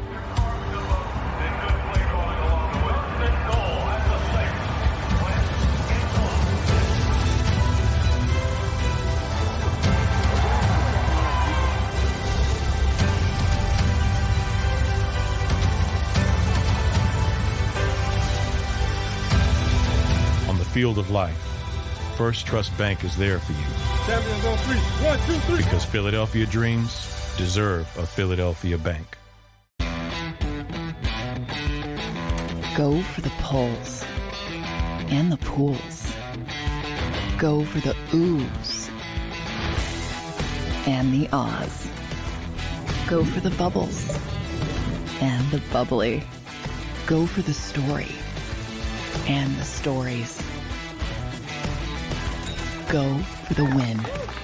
Field of life, First Trust Bank is there for you. Champions on three. One, two, three. Because Philadelphia dreams deserve a Philadelphia bank. Go for the poles and the pools. Go for the oohs and the ahs. Go for the bubbles and the bubbly. Go for the story and the stories. Go for the win.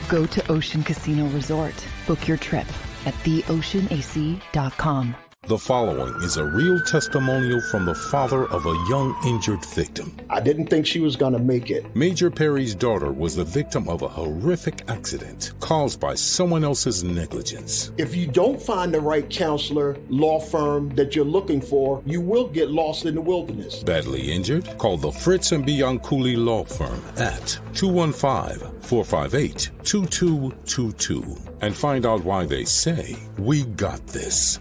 Go to Ocean Casino Resort. Book your trip at theoceanac.com. The following is a real testimonial from the father of a young injured victim. I didn't think she was going to make it. Major Perry's daughter was the victim of a horrific accident caused by someone else's negligence. If you don't find the right counselor, law firm that you're looking for, you will get lost in the wilderness. Badly injured? Call the Fritz and Bianculli Law Firm at 215 458 2222 and find out why they say, We got this.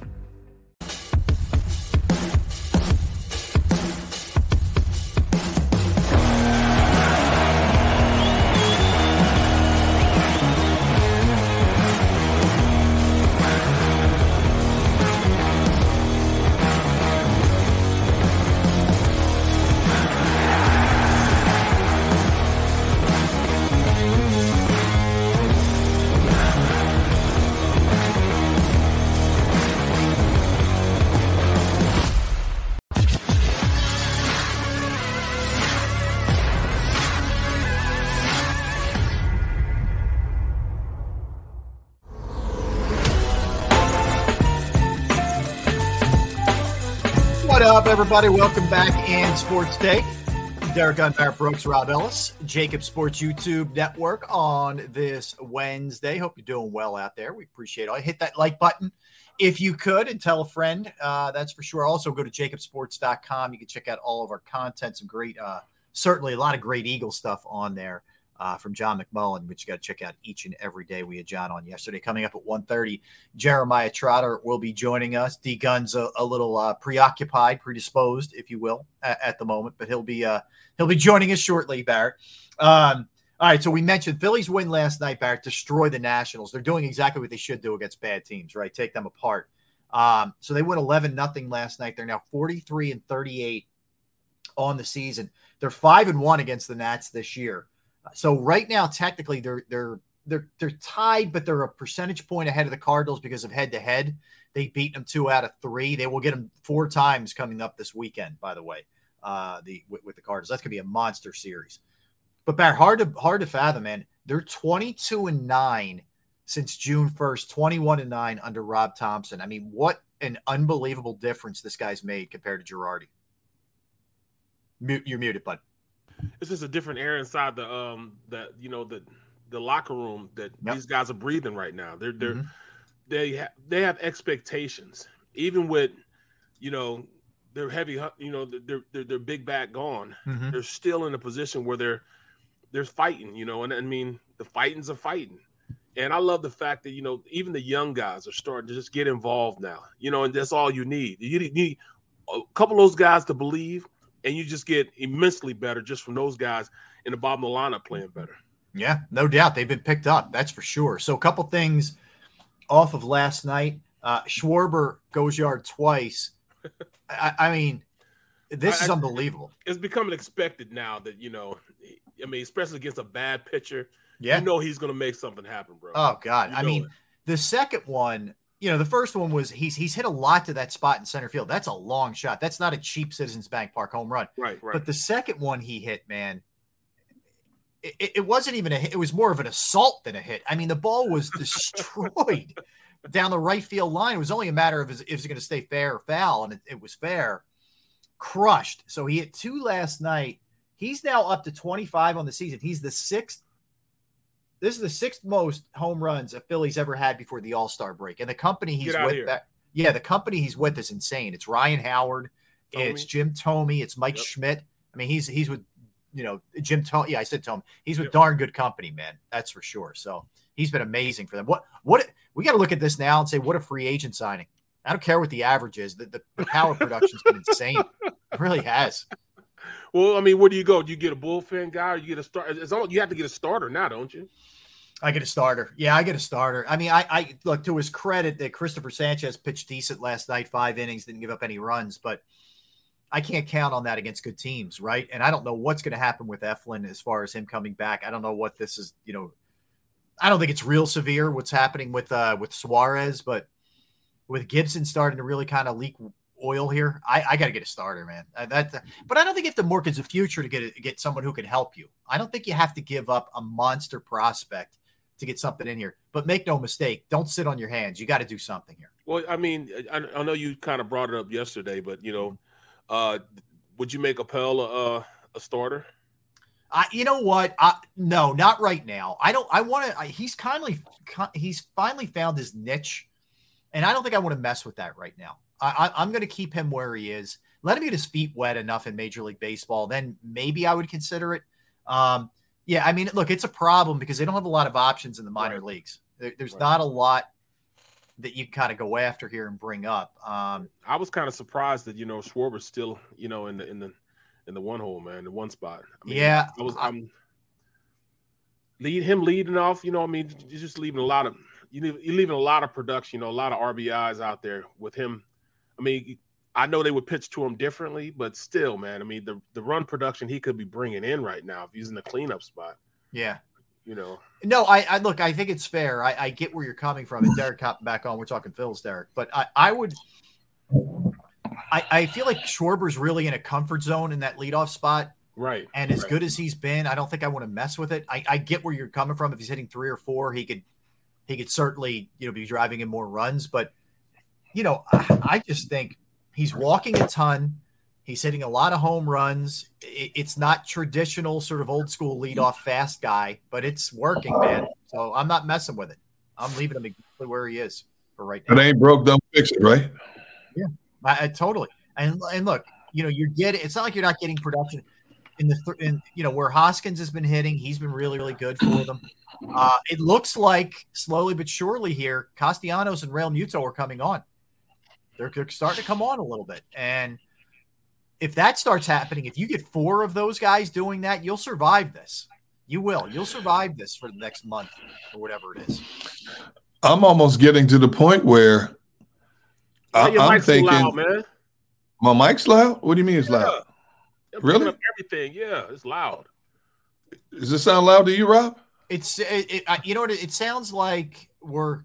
Everybody? Welcome back in Sports Take. Derrick Gunn, Barrett Brooks, Rob Ellis, JAKIB Sports YouTube Network on this Wednesday. Hope you're doing well out there. We appreciate it. Hit that like button if you could and tell a friend. Uh, that's for sure. Also, go to jakibsports.com. You can check out all of our content. Some great, uh, certainly a lot of great Eagle stuff on there uh, from John McMullen, which you got to check out each and every day. We had John on yesterday. Coming up at 1.30, Jeremiah Trotter will be joining us. D Gun's a, a little uh, preoccupied, predisposed, if you will, at, at the moment, but he'll be uh, he'll be joining us shortly, Barrett. Um, all right, so we mentioned Phillies win last night, Barrett, destroy the Nationals. They're doing exactly what they should do against bad teams, right? Take them apart. Um, so they went 11 nothing last night. They're now 43 and 38 on the season. They're 5 and 1 against the Nats this year. So right now, technically, they're they're they're they're tied, but they're a percentage point ahead of the Cardinals because of head to head. They beat them two out of three. They will get them four times coming up this weekend. By the way, uh, the with, with the Cardinals, that's gonna be a monster series. But Barry, hard to hard to fathom, man. They're twenty two and nine since June first, twenty one and nine under Rob Thompson. I mean, what an unbelievable difference this guy's made compared to Girardi. Mute, you're muted, bud it's just a different air inside the um that you know the the locker room that yep. these guys are breathing right now. They're they're mm-hmm. they ha- they have expectations, even with you know their heavy you know their their, big back gone. Mm-hmm. They're still in a position where they're they're fighting, you know, and I mean the fighting's a fighting. And I love the fact that you know even the young guys are starting to just get involved now, you know, and that's all you need. You need a couple of those guys to believe and you just get immensely better just from those guys in the bottom of the lineup playing better. Yeah, no doubt they've been picked up. That's for sure. So a couple things off of last night. Uh, Schwarber goes yard twice. I, I mean, this I, is unbelievable. It's becoming expected now that you know. I mean, especially against a bad pitcher. Yeah, you know he's going to make something happen, bro. Oh God, you I mean, it. the second one you know, the first one was he's he's hit a lot to that spot in center field. That's a long shot. That's not a cheap Citizens Bank Park home run. Right, right. But the second one he hit, man, it, it wasn't even a hit. It was more of an assault than a hit. I mean, the ball was destroyed <laughs> down the right field line. It was only a matter of is, is it going to stay fair or foul, and it, it was fair. Crushed. So he hit two last night. He's now up to 25 on the season. He's the sixth this is the sixth most home runs a Phillies ever had before the All Star break, and the company he's with. That, yeah, the company he's with is insane. It's Ryan Howard, it's Jim Thome, it's Mike yep. Schmidt. I mean, he's he's with you know Jim Thome. Yeah, I said Thome. He's with yep. darn good company, man. That's for sure. So he's been amazing for them. What what we got to look at this now and say what a free agent signing. I don't care what the average is. The, the, the power <laughs> production's been insane. It really has. well, I mean, where do you go? Do you get a bullpen guy or you get a start? It's all you have to get a starter now, don't you? I get a starter. Yeah, I get a starter. I mean, I, I look to his credit that Christopher Sanchez pitched decent last night, five innings, didn't give up any runs, but I can't count on that against good teams, right? And I don't know what's going to happen with Eflin as far as him coming back. I don't know what this is, you know. I don't think it's real severe what's happening with uh with Suarez, but with Gibson starting to really kind of leak oil here, I, I got to get a starter, man. Uh, that, but I don't think you have to the future to get a, get someone who can help you. I don't think you have to give up a monster prospect to get something in here. But make no mistake, don't sit on your hands. You got to do something here. Well, I mean, I, I, know you kind of brought it up yesterday, but you know, uh, would you make Appel a, a starter? I, you know what? I, no, not right now. I don't. I want to. He's kindly. He's finally found his niche, and I don't think I want to mess with that right now. I, I, am going to keep him where he is. Let him get his feet wet enough in Major League Baseball. Then maybe I would consider it. Um, yeah, I mean, look, it's a problem because they don't have a lot of options in the minor right. leagues. There, there's right. not a lot that you kind of go after here and bring up. Um, I was kind of surprised that you know Schwarber's still you know in the in the in the one hole, man, the one spot. I mean, yeah, I was I'm lead him leading off. You know, I mean, you're just leaving a lot of you leave, you're leaving a lot of production. You know, a lot of RBIs out there with him. I mean, I know they would pitch to him differently, but still, man. I mean, the the run production he could be bringing in right now if he's in the cleanup spot. Yeah, you know. No, I, I look. I think it's fair. I, I get where you're coming from. And Derrick hopping back on. We're talking Phil's Derrick, but I, I would. I, I feel like Schwarber's really in a comfort zone in that leadoff spot. Right. And as right. good as he's been, I don't think I want to mess with it. I, I get where you're coming from. If he's hitting three or four, he could he could certainly, you know, be driving in more runs. But, you know, I, I just think He's walking a ton. He's hitting a lot of home runs. It's not traditional sort of old school leadoff fast guy, but it's working, man. So I'm not messing with it. I'm leaving him exactly where he is for right now. It ain't broke, don't fix it, right? Yeah, I, I totally. And and look, you know, you're getting. It's not like you're not getting production in the in you know where Hoskins has been hitting. He's been really really good for them. Uh, it looks like slowly but surely here, Castellanos and Realmuto are coming on. They're, they're starting to come on a little bit. And if that starts happening, if you get four of those guys doing that, you'll survive this. You will. You'll survive this for the next month or whatever it is. I'm almost getting to the point where I, am thinking, loud, man. My mic's loud. What do you mean it's yeah. loud? really? Everything. Yeah, it's loud. Does it sound loud to you, Rob? It's it, it, you know what it, it sounds like. We're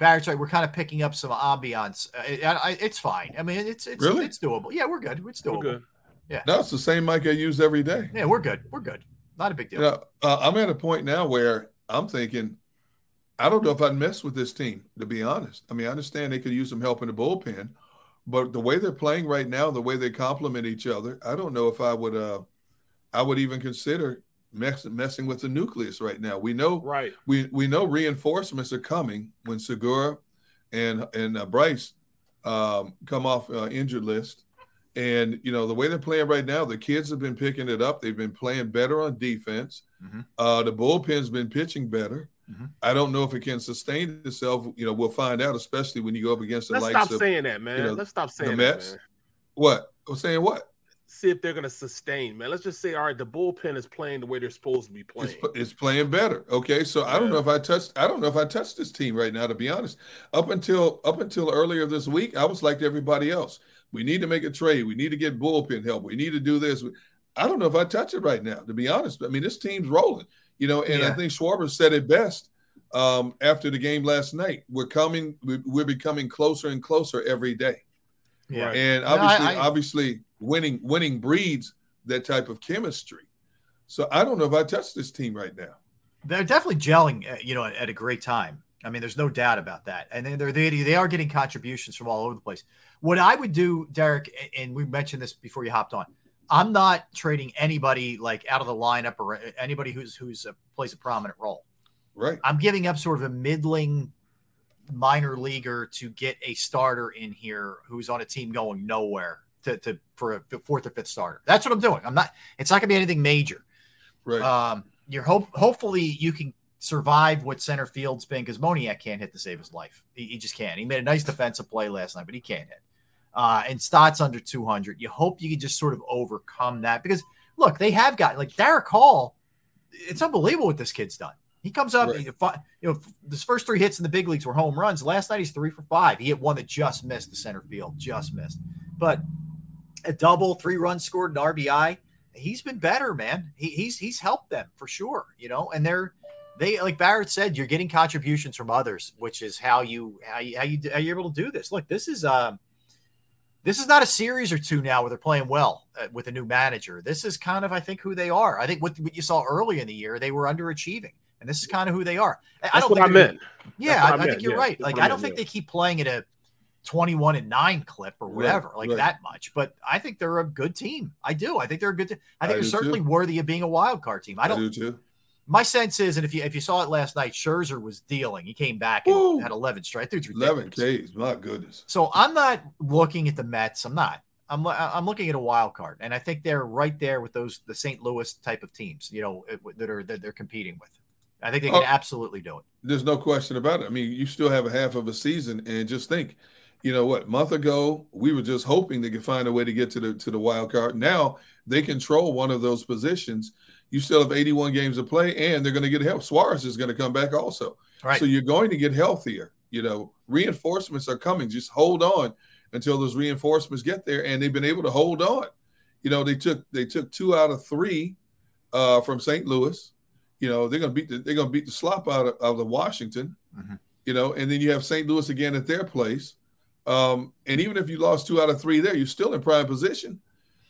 Barrett's right. We're kind of picking up some ambiance. Uh, it, I, it's fine. I mean, it's it's really? it's doable. Yeah, we're good. It's doable. We're good. Yeah, that's the same mic I use every day. Yeah, we're good. We're good. Not a big deal. You know, uh, I'm at a point now where I'm thinking, I don't know if I'd mess with this team. To be honest, I mean, I understand they could use some help in the bullpen, but the way they're playing right now, the way they complement each other, I don't know if I would. uh I would even consider mess, messing with the nucleus right now. We know right. We we know reinforcements are coming when Segura and and uh, Bryce um, come off uh, injured list. And you know the way they're playing right now, the kids have been picking it up. They've been playing better on defense. Mm-hmm. Uh, the bullpen's been pitching better. Mm-hmm. I don't know if it can sustain itself. You know, we'll find out, especially when you go up against the Let's likes stop of, saying that, man. You know, Let's stop saying the Mets. That, what? I'm saying what? See if they're going to sustain, man. Let's just say, all right, the bullpen is playing the way they're supposed to be playing. It's, it's playing better. Okay, so yeah. I don't know if I touched. I don't know if I touched this team right now. To be honest, up until up until earlier this week, I was like everybody else. We need to make a trade. We need to get bullpen help. We need to do this. I don't know if I touch it right now. To be honest, I mean this team's rolling. You know, and yeah. I think Schwarber said it best um, after the game last night. We're coming. We're becoming closer and closer every day. Yeah, and obviously, no, I, I, obviously, winning winning breeds that type of chemistry. So I don't know if I touch this team right now. They're definitely gelling, uh, you know, at a great time. I mean, there's no doubt about that. And they're they, they are getting contributions from all over the place. What I would do, Derrick, and we mentioned this before you hopped on. I'm not trading anybody like out of the lineup or anybody who's who's a, plays a prominent role. Right. I'm giving up sort of a middling minor leaguer to get a starter in here who's on a team going nowhere to, to for a fourth or fifth starter. That's what I'm doing. I'm not. It's not going to be anything major. Right. Um, you're hope. Hopefully, you can survive what center field's been because Moniak can't hit to save his life. He, he, just can't. He made a nice defensive play last night, but he can't hit. uh, and Stott's under 200. You hope you can just sort of overcome that because look, they have got like Darick Hall. It's unbelievable what this kid's done. He comes up, right. you know, his first three hits in the big leagues were home runs. Last night he's three for five. He hit one that just missed the center field, just missed. But a double, three runs scored, an RBI. He's been better, man. He, he's he's helped them for sure, you know. And they're they like Barrett said, you're getting contributions from others, which is how you how you how you how you're able to do this. Look, this is um this is not a series or two now where they're playing well uh, with a new manager. This is kind of, I think, who they are. I think what, what you saw early in the year, they were underachieving, and this is kind of who they are. That's I don't what I meant. Yeah, I, I, think you're yeah, right. Like, I don't think yeah. they keep playing at a 21 and nine clip or whatever, right, like right. that much. But I think they're a good team. I do. I think they're a good. Team. I think I they're certainly too. worthy of being a wild card team. I don't. do too my sense is, and if you if you saw it last night, Scherzer was dealing. He came back and Ooh. had 11 straight. Dude's 11 Ks. My goodness. So I'm not looking at the Mets. I'm not. I'm I'm looking at a wild card, and I think they're right there with those the St. Louis type of teams, you know, that are that they're competing with. I think they can oh, absolutely do it. There's no question about it. I mean, you still have a half of a season, and just think, you know what? Month ago, we were just hoping they could find a way to get to the to the wild card. Now they control one of those positions. You still have 81 games to play, and they're going to get help. Suarez is going to come back also, right. so you're going to get healthier. You know, reinforcements are coming. Just hold on until those reinforcements get there, and they've been able to hold on. You know, they took they took two out of three uh, from St. Louis. You know, they're gonna beat the they're gonna beat the slop out of, of the Washington. Mm-hmm. You know, and then you have St. Louis again at their place. Um, and even if you lost two out of three there, you're still in prime position.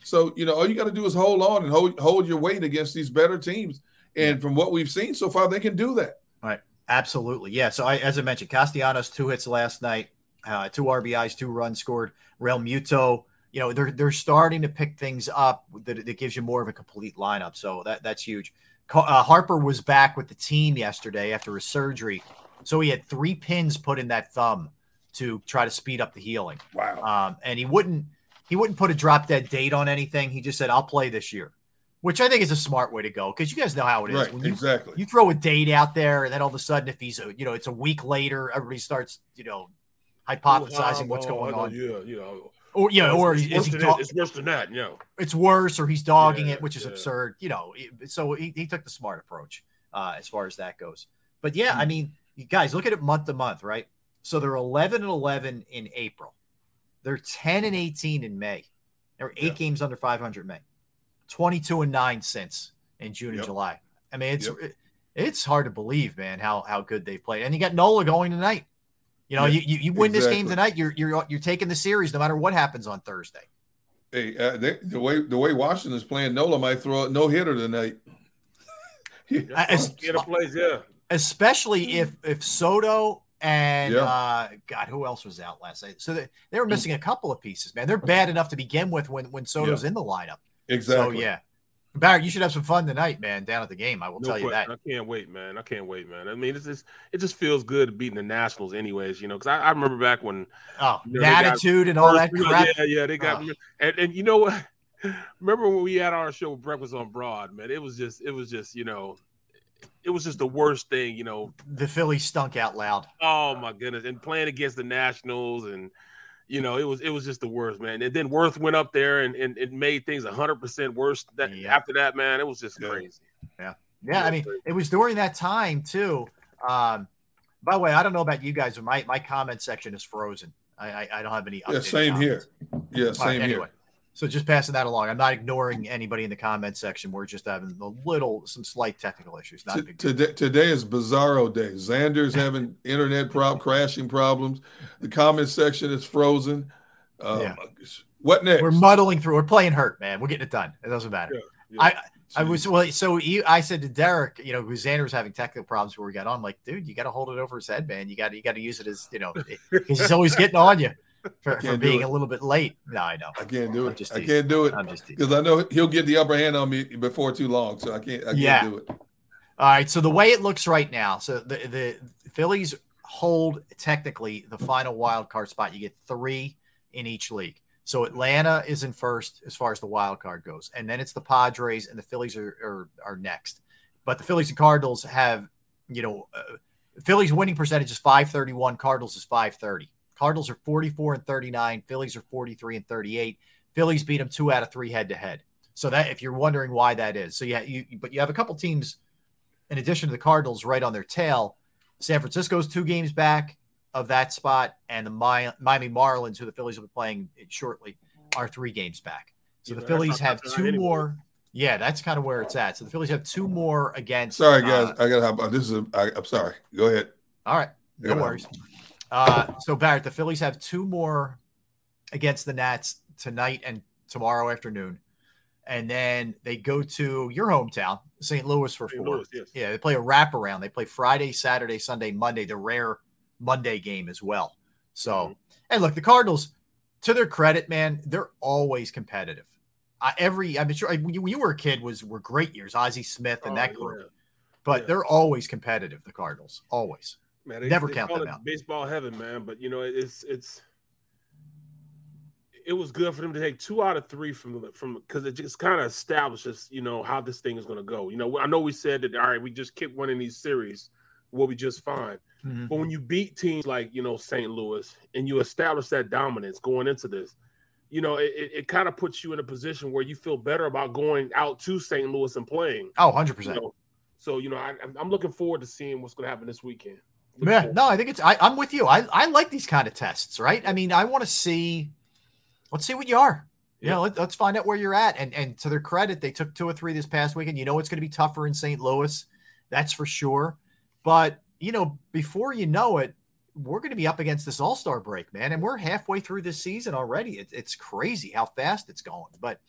So you know, all you got to do is hold on and hold hold your weight against these better teams. And from what we've seen so far, they can do that. Right. Absolutely. Yeah. So I, as I mentioned, Castellanos two hits last night uh, two RBIs, two runs scored. Real Realmuto, you know, they're they're starting to pick things up that, that gives you more of a complete lineup. So that that's huge. Uh, Harper was back with the team yesterday after his surgery, so he had three pins put in that thumb to try to speed up the healing. Wow. Um, and he wouldn't he wouldn't put a drop dead date on anything. He just said, "I'll play this year." Which I think is a smart way to go because you guys know how it is. Right, when you, exactly. You throw a date out there, and then all of a sudden, if he's a, you know, it's a week later, everybody starts, you know, hypothesizing what's going on. Yeah, you know. Or yeah, or it's, is he do- it's worse than that, you know. It's worse, or he's dogging yeah, it, which is yeah. absurd, you know. So he, he took the smart approach uh, as far as that goes. But yeah, I hmm. mean, you guys look at it month to month, right? So they're 11 and 11 in April. They're 10 and 18 in May. They're eight yeah. games under 500 May. 22 and nine since in June yep. and July. I mean, it's yep. it, it's hard to believe, man, how how good they played. And you got Nola going tonight. You know, yeah, you, you, win exactly. this game tonight, you're you're you're taking the series no matter what happens on Thursday. Hey, uh, they, the way the way Washington is playing, Nola might throw a no hitter tonight. As, get a place, yeah. Especially if if Soto and yeah. uh, God, who else was out last night? So they, they were missing a couple of pieces, man. They're bad enough to begin with when when Soto's yeah. in the lineup. Exactly. So yeah, Barrett, you should have some fun tonight, man, down at the game. I will no tell you that. I can't wait, man. I can't wait, man. I mean, it's just it just feels good beating the Nationals, anyways. You know, because I, I, remember back when oh, you know, attitude and all that <laughs> crap. Yeah, yeah, they got oh. and and you know what? <laughs> remember when we had our show Breakfast on Broad, man? It was just it was just you know. It was just the worst thing, you know. The Phillies stunk out loud. Oh my goodness! And playing against the Nationals, and you know, it was it was just the worst, man. And then Werth went up there and, and it made things hundred percent worse. That yeah. after that, man, it was just crazy. Yeah, yeah. I mean, crazy. it was during that time too. Um, by the way, I don't know about you guys, but my my comment section is frozen. I I, I don't have any. Yeah, same comments. here. Yeah, same right, anyway. here. So just passing that along. I'm not ignoring anybody in the comment section. We're just having a little, some slight technical issues. Not T- today, today is Bizarro Day. Xander's <laughs> having internet prob crashing problems. The comment section is frozen. Um, yeah. What next? We're muddling through. We're playing hurt, man. We're getting it done. It doesn't matter. Yeah, yeah. I I was well. So you, I said to Derrick, you know, Xander was having technical problems where we got on. I'm like, dude, you got to hold it over his head, man. You got to you got to use it as you know, because he's always getting on you for, for being a little bit late. No, I know. I can't do it. Just I can't do it. I'm just because I know he'll get the upper hand on me before too long. So I can't. I can't yeah. do it. All right. So the way it looks right now, so the the Phillies hold technically the final wild card spot. You get three in each league. So Atlanta is in first as far as the wild card goes, and then it's the Padres and the Phillies are are, are next. But the Phillies and Cardinals have, you know, uh, Phillies winning percentage is 531, Cardinals is 530. Cardinals are 44 and 39. Phillies are 43 and 38. Phillies beat them two out of three head to head. So that if you're wondering why that is, so yeah, you but you have a couple teams in addition to the Cardinals right on their tail. San Francisco's two games back of that spot, and the Miami Marlins, who the Phillies will be playing shortly, are three games back. So the Phillies have two more. Yeah, that's kind of where it's at. So the Phillies have two more against. Sorry, guys, uh, I got to hop. This is. A, I, I'm sorry. Go ahead. All right, no yeah. worries. Uh, so Barrett, the Phillies have two more against the Nats tonight and tomorrow afternoon, and then they go to your hometown, St. Louis, for St. four. Louis, yes. Yeah, they play a wraparound. They play Friday, Saturday, Sunday, Monday. The rare Monday game as well. So, mm-hmm. and look, the Cardinals, to their credit, man, they're always competitive. Uh, every I'm sure when you, when you, were a kid was were great years, Ozzie Smith and oh, that group, yeah. but yeah. they're always competitive. The Cardinals always. Man, they, never they count them out. Baseball heaven, man. But you know, it's it's it was good for them to take two out of three from the from because it just kind of establishes you know how this thing is going to go. You know, I know we said that all right, we just kick one in these series, we'll be just fine. Mm-hmm. But when you beat teams like you know St. Louis and you establish that dominance going into this, you know it, it kind of puts you in a position where you feel better about going out to St. Louis and playing. Oh, 100 percent. So you know I, am looking forward to seeing what's going to happen this weekend. Yeah, no, I think it's. I, I'm with you. I, I like these kind of tests, right? I mean, I want to see. Let's see what you are. Yeah, you know, let, us find out where you're at. And and to their credit, they took two or three this past weekend. You know, it's going to be tougher in St. Louis, that's for sure. But you know, before you know it, we're going to be up against this All Star break, man, and we're halfway through this season already. It, it's crazy how fast it's going. But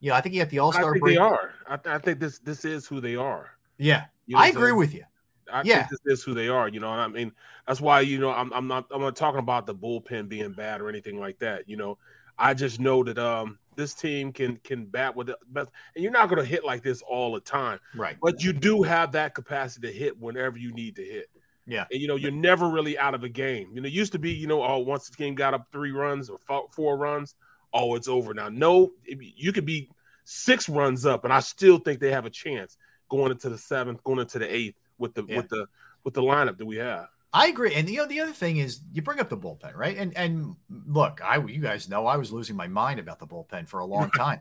you know, I think you have the All Star break. They are. I, I, think this this is who they are. Yeah, you know I agree with you. I yeah. think this is who they are. You know, I mean, that's why you know I'm I'm not I'm not talking about the bullpen being bad or anything like that. You know, I just know that um this team can can bat with the best, and you're not going to hit like this all the time, right? But you do have that capacity to hit whenever you need to hit. Yeah, and you know you're never really out of a game. You know, it used to be you know, oh, once the game got up three runs or four runs, oh, it's over. Now, no, you could be six runs up, and I still think they have a chance going into the seventh, going into the eighth with the yeah. with the with the lineup that we have. I agree. And you know, the other thing is you bring up the bullpen, right? And and look, I you guys know I was losing my mind about the bullpen for a long <laughs> time.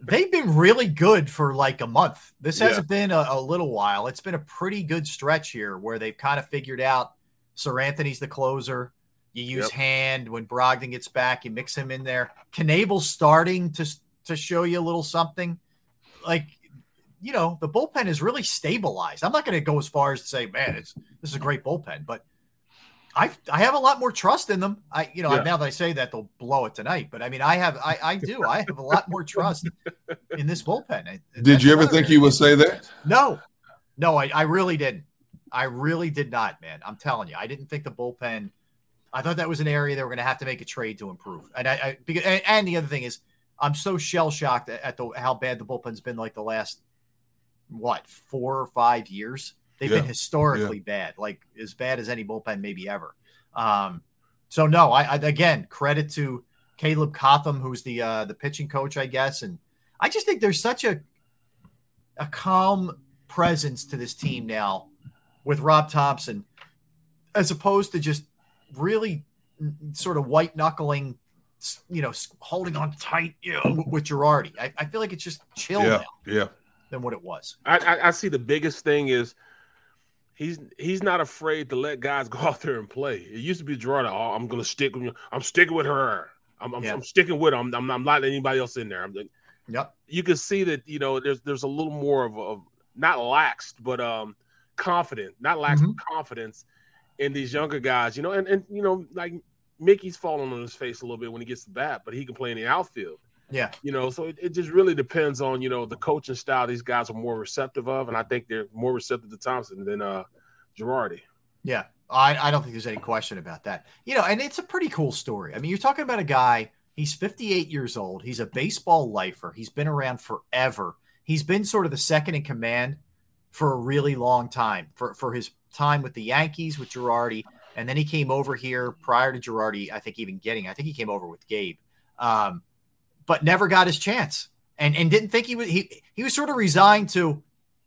They've been really good for like a month. This hasn't been a, a, little while. It's been a pretty good stretch here where they've kind of figured out Seranthony's the closer. You use yep. hand when Brogdon gets back, you mix him in there. Knebel's starting to to show you a little something. Like you know, the bullpen is really stabilized. I'm not going to go as far as to say, man, it's this is a great bullpen, but I I have a lot more trust in them. I you know yeah. now that I say that they'll blow it tonight, but I mean I have I I do I have a lot more trust in this bullpen. Did you ever think you would say that? No, no, I, I really didn't. I really did not, man. I'm telling you, I didn't think the bullpen. I thought that was an area they were going to have to make a trade to improve. And I, I because, and, and the other thing is, I'm so shell shocked at the how bad the bullpen's been like the last what four or five years. They've yeah. been historically yeah. bad, like as bad as any bullpen maybe ever. Um, so no, I, I, again credit to Caleb Cotham, who's the uh, the pitching coach, I guess, and I just think there's such a a calm presence to this team now with Rob Thompson, as opposed to just really sort of white knuckling, you know, holding on tight, you know, with Girardi. I, I feel like it's just chill yeah, now. Yeah than what it was. I, I, I see the biggest thing is he's he's not afraid to let guys go <laughs> out there and play. It used to be Girardi. Oh, I'm gonna stick with you. I'm sticking with her. I'm, I'm, yeah. I'm sticking with her. I'm, I'm, I'm, not letting anybody else in there. I'm like, yep. You can see that you know there's there's a little more of, of not laxed, but um confident, not lax, mm-hmm. confidence in these younger guys. You know, and and you know like Mickey's falling on his face a little bit when he gets the bat, but he can play in the outfield. Yeah. You know, so it, it just really depends on, you know, the coaching style these guys are more receptive of. And I think they're more receptive to Thompson than uh Girardi. Yeah. I, I don't think there's any question about that. You know, and it's a pretty cool story. I mean, you're talking about a guy, he's 58 years old. He's a baseball lifer. He's been around forever. He's been sort of the second in command for a really long time for, for his time with the Yankees with Girardi. And then he came over here prior to Girardi, I think even getting, I think he came over with Gabe. Um, but never got his chance and and didn't think he was he he was sort of resigned to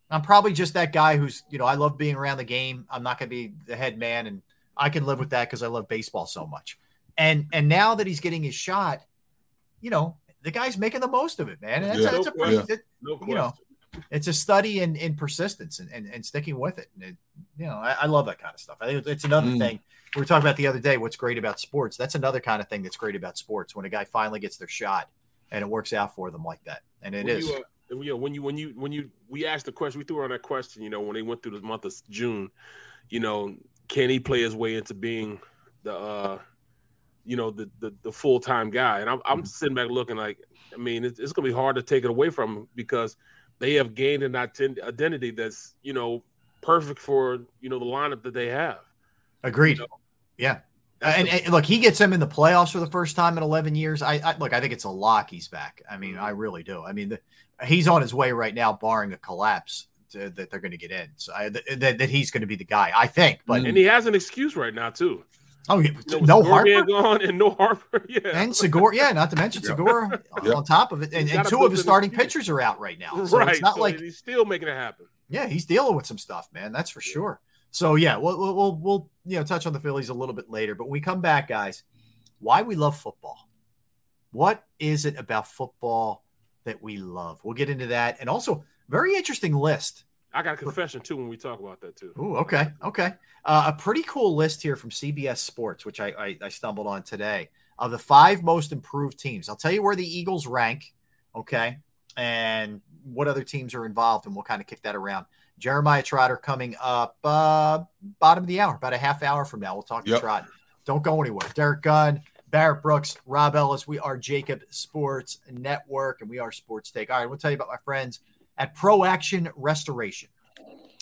I'm probably just that guy who's you know I love being around the game. I'm not going to be the head man and I can live with that because I love baseball so much. And and now that he's getting his shot, you know, the guy's making the most of it, man. And that's, Yeah. that's a No pretty, question. it- No question. you know, it's a study in, in persistence and, and, and sticking with it. And it, you know, I, I love that kind of stuff. I think it's another Mm. thing we were talking about the other day. What's great about sports? That's another kind of thing that's great about sports when a guy finally gets their shot and it works out for them like that. And it when is. You, uh, you know, when you when you when you we asked the question, we threw on that question. You know, when they went through the month of June, you know, can he play his way into being the, uh you know, the the, the full time guy? And I'm Mm-hmm. I'm sitting back looking like, I mean, it's, it's gonna be hard to take it away from him because they have gained an ident- identity that's you know perfect for you know the lineup that they have. Agreed. You know, Yeah. That's And, and look, he gets him in the playoffs for the first time in 11 years. I, I look, I think it's a lock he's back. I mean, mm-hmm. I really do. I mean, the, he's on his way right now, barring a collapse, to, that they're going to get in. So I, that, that he's going to be the guy, I think. But and he has an excuse right now too. oh, yeah, no being Harper gone and no Harper. <laughs> Yeah, and Segura. Yeah, not to mention <laughs> Yeah. Segura <laughs> Yeah. on top of it. And, and two of his starting pitchers are out right now. So right. it's not so like he's still making it happen. Yeah, he's dealing with some stuff, man. That's for sure. So yeah, we'll we'll we'll you know touch on the Phillies a little bit later. But when we come back, guys, why we love football? What is it about football that we love? We'll get into that, and also very interesting list. I got a confession too when we talk about that too. Ooh, okay, okay. Uh, a pretty cool list here from CBS Sports, which I, I I stumbled on today of the five most improved teams. I'll tell you where the Eagles rank, okay, and what other teams are involved, and we'll kind of kick that around. Jeremiah Trotter coming up uh, bottom of the hour, about a half hour from now. We'll talk to Yep. Trot. Don't go anywhere. Derrick Gunn, Barrett Brooks, Rob Ellis. We are JAKIB Sports Network, and we are Sports Take. All right, we'll tell you about my friends at Pro Action Restoration.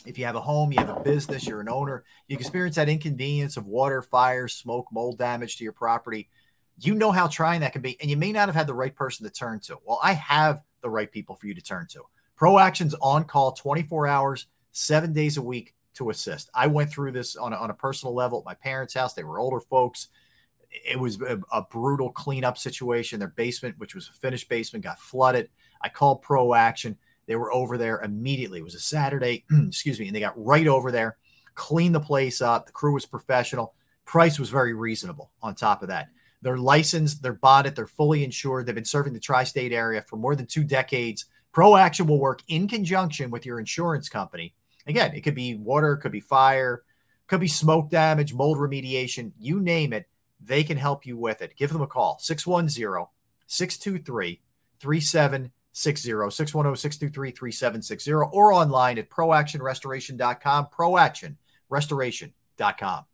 If you have a home, you have a business, you're an owner, you experience that inconvenience of water, fire, smoke, mold damage to your property. You know how trying that can be, and you may not have had the right person to turn to. Well, I have the right people for you to turn to. Pro Action's on call 24 hours, seven days a week to assist. I went through this on a, on a personal level at my parents' house. They were older folks. It was a, a brutal cleanup situation. Their basement, which was a finished basement, got flooded. I called Pro Action. They were over there immediately. It was a Saturday, <clears throat> excuse me, and they got right over there, cleaned the place up. The crew was professional. Price was very reasonable on top of that. They're licensed, they're bonded, they're fully insured. They've been serving the tri state area for more than two decades. Pro Action will work in conjunction with your insurance company. Again, it could be water, could be fire, could be smoke damage, mold remediation, you name it. They can help you with it. Give them a call 610 623 3760, 610 623 3760, or online at proactionrestoration.com, proactionrestoration.com.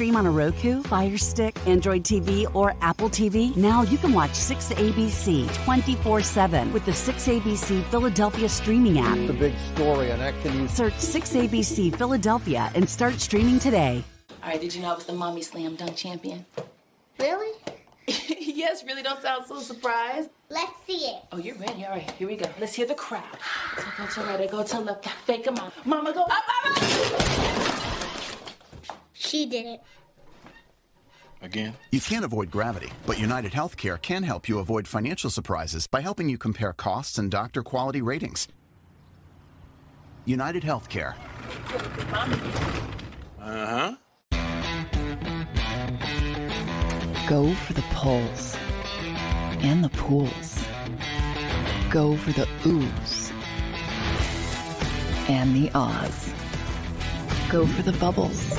stream on a Roku, Fire Stick, Android TV, or Apple TV? Now you can watch 6ABC 24 7 with the 6ABC Philadelphia streaming app. The big story on that. Can you Search 6ABC Philadelphia and start streaming today. All right, did you know I was the mommy slam dunk champion? Really? <laughs> yes, really don't sound so surprised. Let's see it. Oh, you're ready. All right, here we go. Let's hear the crowd. So go to right, go to left, fake a mom. Mama, go up, mama! She did it. Again? You can't avoid gravity, but United Healthcare can help you avoid financial surprises by helping you compare costs and doctor quality ratings. United Healthcare. Uh huh. Go for the pulls and the pools. Go for the oohs and the ahs. Go for the bubbles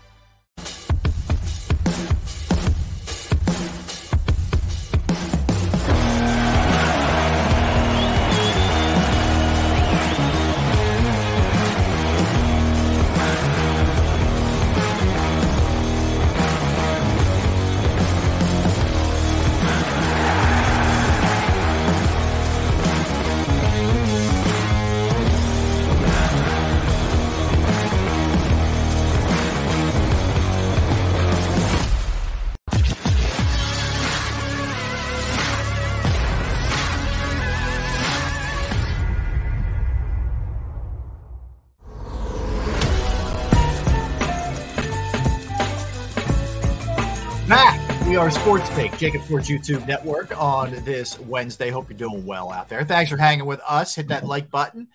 Are Sports Take, JAKIB Sports YouTube Network on this Wednesday. Hope you're doing well out there. Thanks for hanging with us. Hit that like button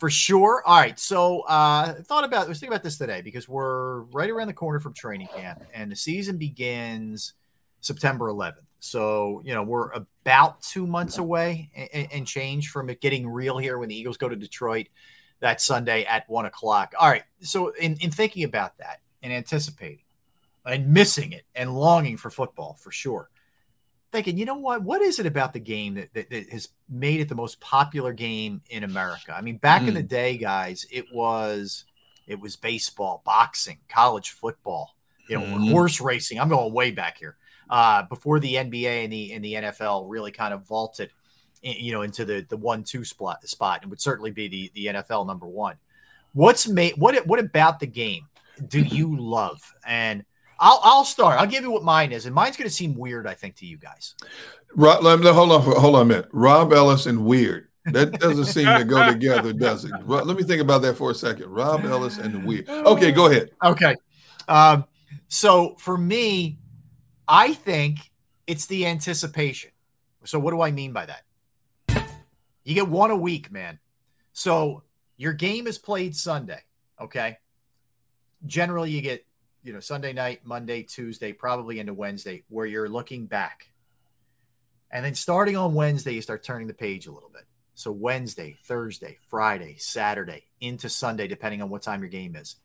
for sure. All right. So uh thought about I was thinking about this today because we're right around the corner from training camp and the season begins September 11th. So, you know, we're about two months away and, and change from it getting real here when the Eagles go to Detroit that Sunday at one o'clock. All right. So in, in thinking about that and anticipating and missing it and longing for football for sure. Thinking, you know what? What is it about the game that, that, that has made it the most popular game in America? I mean, back in the day, guys, it was it was baseball, boxing, college football, you know, Mhm. horse racing. I'm going way back here. Uh, before the NBA and the and the NFL really kind of vaulted, you know, into the the one two spot spot, and would certainly be the the NFL number one. What's made what what about the game do you love? And I'll I'll start. I'll give you what mine is, and mine's going to seem weird, I think, to you guys. Rob, hold on, hold on a minute. Rob Ellis and weird. That doesn't seem to go together, does it? Let me think about that for a second. Rob Ellis and weird. Okay, go ahead. Okay. Um, so for me, I think it's the anticipation. So what do I mean by that? You get one a week, man. So your game is played Sunday. Okay. Generally, you get, you know, Sunday night, Monday, Tuesday, probably into Wednesday, where you're looking back. And then starting on Wednesday, you start turning the page a little bit. So Wednesday, Thursday, Friday, Saturday, into Sunday, depending on what time your game is.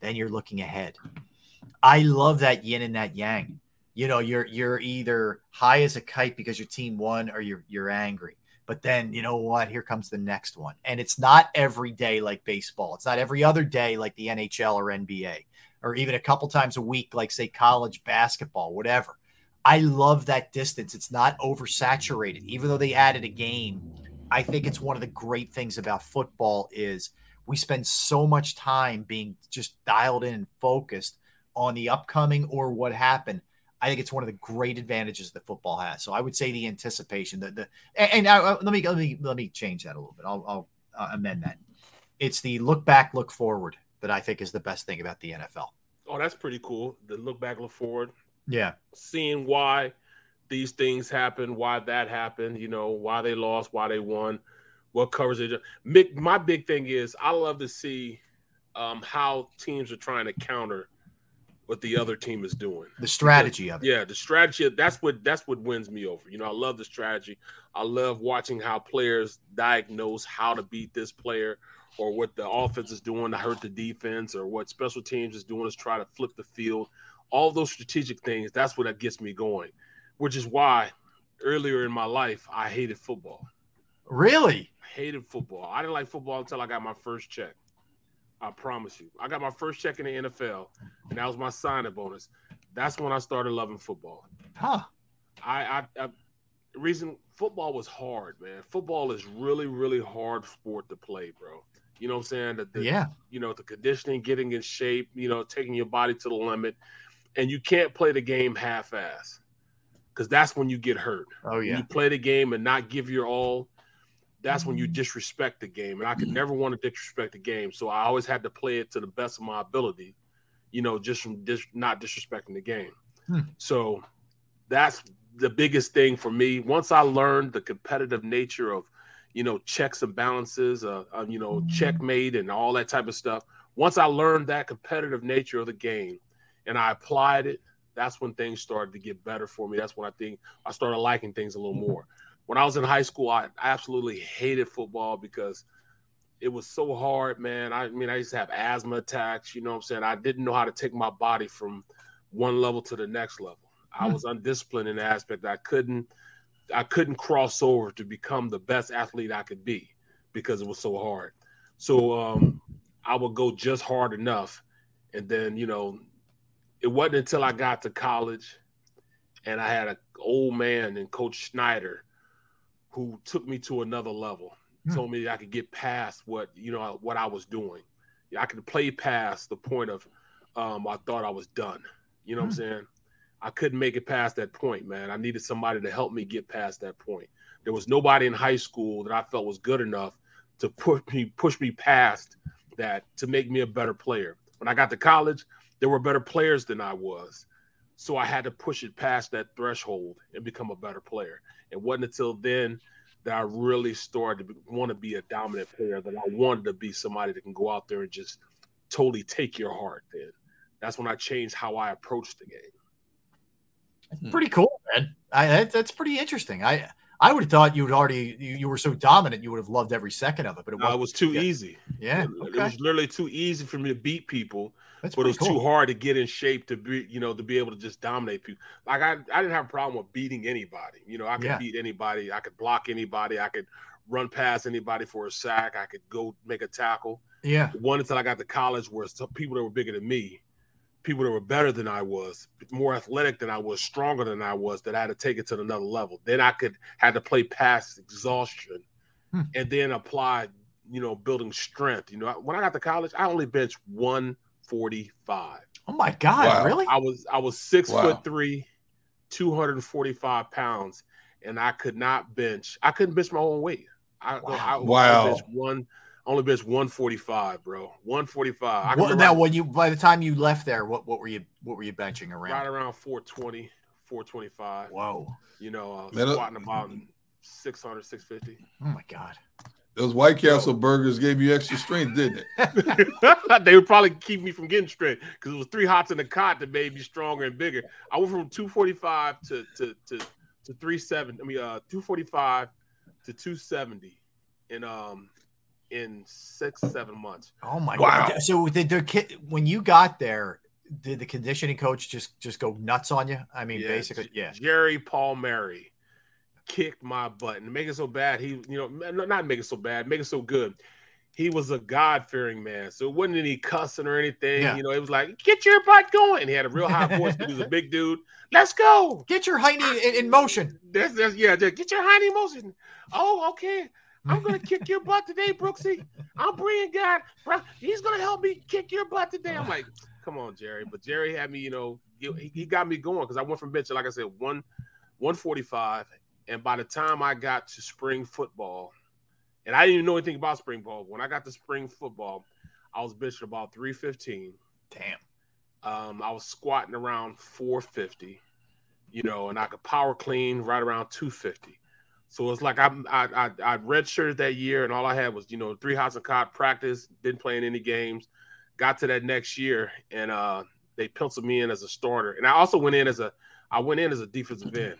Then you're looking ahead. I love that yin and that yang. You know, you're you're either high as a kite because your team won or you're you're angry. But then you know what? Here comes the next one. And it's not every day like baseball. It's not every other day like the NHL or NBA, or even a couple times a week, like say college basketball, whatever. I love that distance. It's not oversaturated. Even though they added a game, I think it's one of the great things about football is we spend so much time being just dialed in and focused on the upcoming or what happened. I think it's one of the great advantages that football has. So I would say the anticipation, the the and, and I, I- let me let me let me change that a little bit. I'll, I'll uh, amend that. It's the look back, look forward that I think is the best thing about the NFL. Oh, that's pretty cool. The look back, look forward, Yeah, seeing why these things happened, why that happened, you know, why they lost, why they won, what covers it. Mick, my big thing is I love to see um, how teams are trying to counter what the other team is doing. the strategy of it. Yeah, the strategy. That's what that's what wins me over. You know, I love the strategy. I love watching how players diagnose how to beat this player, or what the offense is doing to hurt the defense, or what special teams is doing is try to flip the field. All those strategic things. That's what that gets me going. Which is why earlier in my life I hated football. Really? Hated football. I didn't like football until I got my first check. I promise you. I got my first check in the NFL, and that was my signing bonus. That's when I started loving football. Huh. I, I, I reason football was hard, man. Football is really, really hard sport to play, bro. You know what I'm saying? The, the- Yeah. You know, the conditioning, getting in shape, you know, taking your body to the limit. And you can't play the game half ass because that's when you get hurt. Oh When yeah. you play the game and not give your all, that's when you disrespect the game. And I could never want to disrespect the game. So I always had to play it to the best of my ability, you know, just from dis- not disrespecting the game. Hmm. So that's the biggest thing for me. Once I learned the competitive nature of, you know, checks and balances, uh, uh, you know, checkmate and all that type of stuff. Once I learned that competitive nature of the game and I applied it, that's when things started to get better for me. That's when I think I started liking things a little more. when I was in high school, I absolutely hated football because it was so hard, man. I mean, I used to have asthma attacks. You know what I'm saying? I didn't know how to take my body from one level to the next level. I Hmm. was undisciplined in the aspect I couldn't I couldn't cross over to become the best athlete I could be because it was so hard. So um, I would go just hard enough, and then you know, it wasn't until I got to college, and I had an old man and Coach Snyder, who took me to another level. Hmm. Told me I could get past what you know what I was doing. I could play past the point of um, I thought I was done. You know what I'm saying? I couldn't make it past that point, man. I needed somebody to help me get past that point. There was nobody in high school that I felt was good enough to push me push me past that to make me a better player. When I got to college, there were better players than I was. So I had to push it past that threshold and become a better player. It wasn't until then that I really started to want to be a dominant player, that I wanted to be somebody that can go out there and just totally take your heart. Then that's when I changed how I approached the game. Hmm. Pretty cool, man. I that, that's pretty interesting. I I would have thought you would already you, you were so dominant you would have loved every second of it, but it, No, it was too easy. Yeah, It- okay. it was literally too easy for me to beat people. That's but it was pretty too hard to get in shape to be, you know, to be able to just dominate people. Like I, I didn't have a problem with beating anybody. You know, I could Yeah. beat anybody. I could block anybody. I could run past anybody for a sack. I could go make a tackle. Yeah. One until I got to college, where some people that were bigger than me, people that were better than I was, more athletic than I was, stronger than I was, that I had to take it to another level. Then I could had to play past exhaustion, Hmm. and then apply, you know, building strength. You know, when I got to college, I only benched one forty five. Oh my god, Wow. really? I was I was six Wow. foot three, two hundred and forty five pounds, and I could not bench. I couldn't bench my own weight. I, I, I Wow. only bench one only bench one forty five, bro. One forty five. I can What, now, when you by the time you left there, what what were you what were you benching around? right around 420, 425. Whoa. You know, uh, Man, uh, squatting about 600, 650. Oh my god. Those White Castle burgers gave you extra strength, didn't it? <laughs> <laughs> they would probably keep me from getting straight because it was three hots in the cot that made me stronger and bigger. I went from 245 to to to to 370. I mean, uh, 245 to 270 in um in six seven months. Oh my Wow. god. So did the kid when you got there, did the conditioning coach just just go nuts on you? I mean, Yeah, basically, J- yeah. Jerry Palmieri kicked my butt and make it so bad. He, you know, not make it so bad, make it so good. He was a God fearing man, so it wasn't any cussing or anything. Yeah. You know, it was like, "Get your butt going." And he had a real high <laughs> voice. he was a big dude. Let's go. Get your hiney in, in motion. That's, that's yeah. just Get your hiney motion. Oh, okay. I'm gonna kick your butt today, Brooksy. I'm bringing God. Bro, he's gonna help me kick your butt today. I'm like, come on, Jerry. But Jerry had me, you know, he, he got me going because I went from bench, like I said, one 145. And by the time I got to spring football, and I didn't even know anything about spring ball. When I got to spring football, I was benching about 315. Damn. Um, I was squatting around 450, you know, and I could power clean right around 250. So it's like I I I, I redshirted that year, and all I had was you know three hots and cot practice. Didn't play in any games. Got to that next year, and uh, they penciled me in as a starter. And I also went in as a I went in as a defensive end.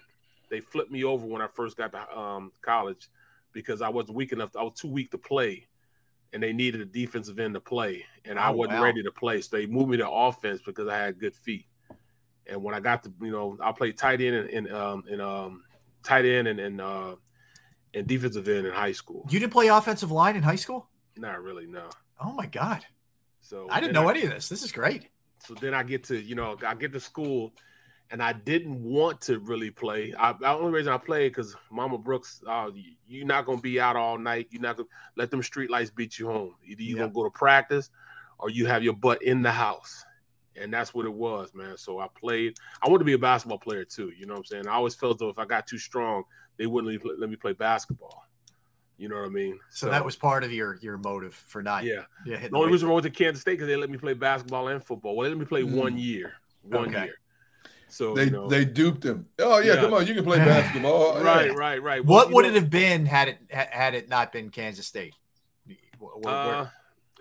They flipped me over when I first got to um, college because I wasn't weak enough. I was too weak to play, and they needed a defensive end to play, and I Oh, wasn't wow. ready to play. So they moved me to offense because I had good feet. And when I got to, you know, I played tight end and, and um and um tight end and and uh and defensive end in high school. You didn't play offensive line in high school? Not really, no. Oh my god. So I didn't know any of this. This is great. So then I get to, you know, I get to school and I didn't want to really play. I, the only reason I played because Mama Brooks, uh, you- you're not gonna be out all night. You're not gonna let them street lights beat you home. Either you're Yeah. gonna go to practice or you have your butt in the house. And that's what it was, man. So I played. I wanted to be a basketball player too. You know what I'm saying? I always felt though if I got too strong, they wouldn't let me- let me play basketball. You know what I mean? So, that was part of your your motive for not Yeah. yeah The only reason I went to Kansas State because they let me play basketball and football. Well, they let me play one year. One Okay. year. So They you know, they duped him. Oh yeah, Yeah. come on, you can play basketball. <laughs> Oh, right, yeah. right, right. Well, What would know, it have been had it had it not been Kansas State? Wh- wh- where- Uh,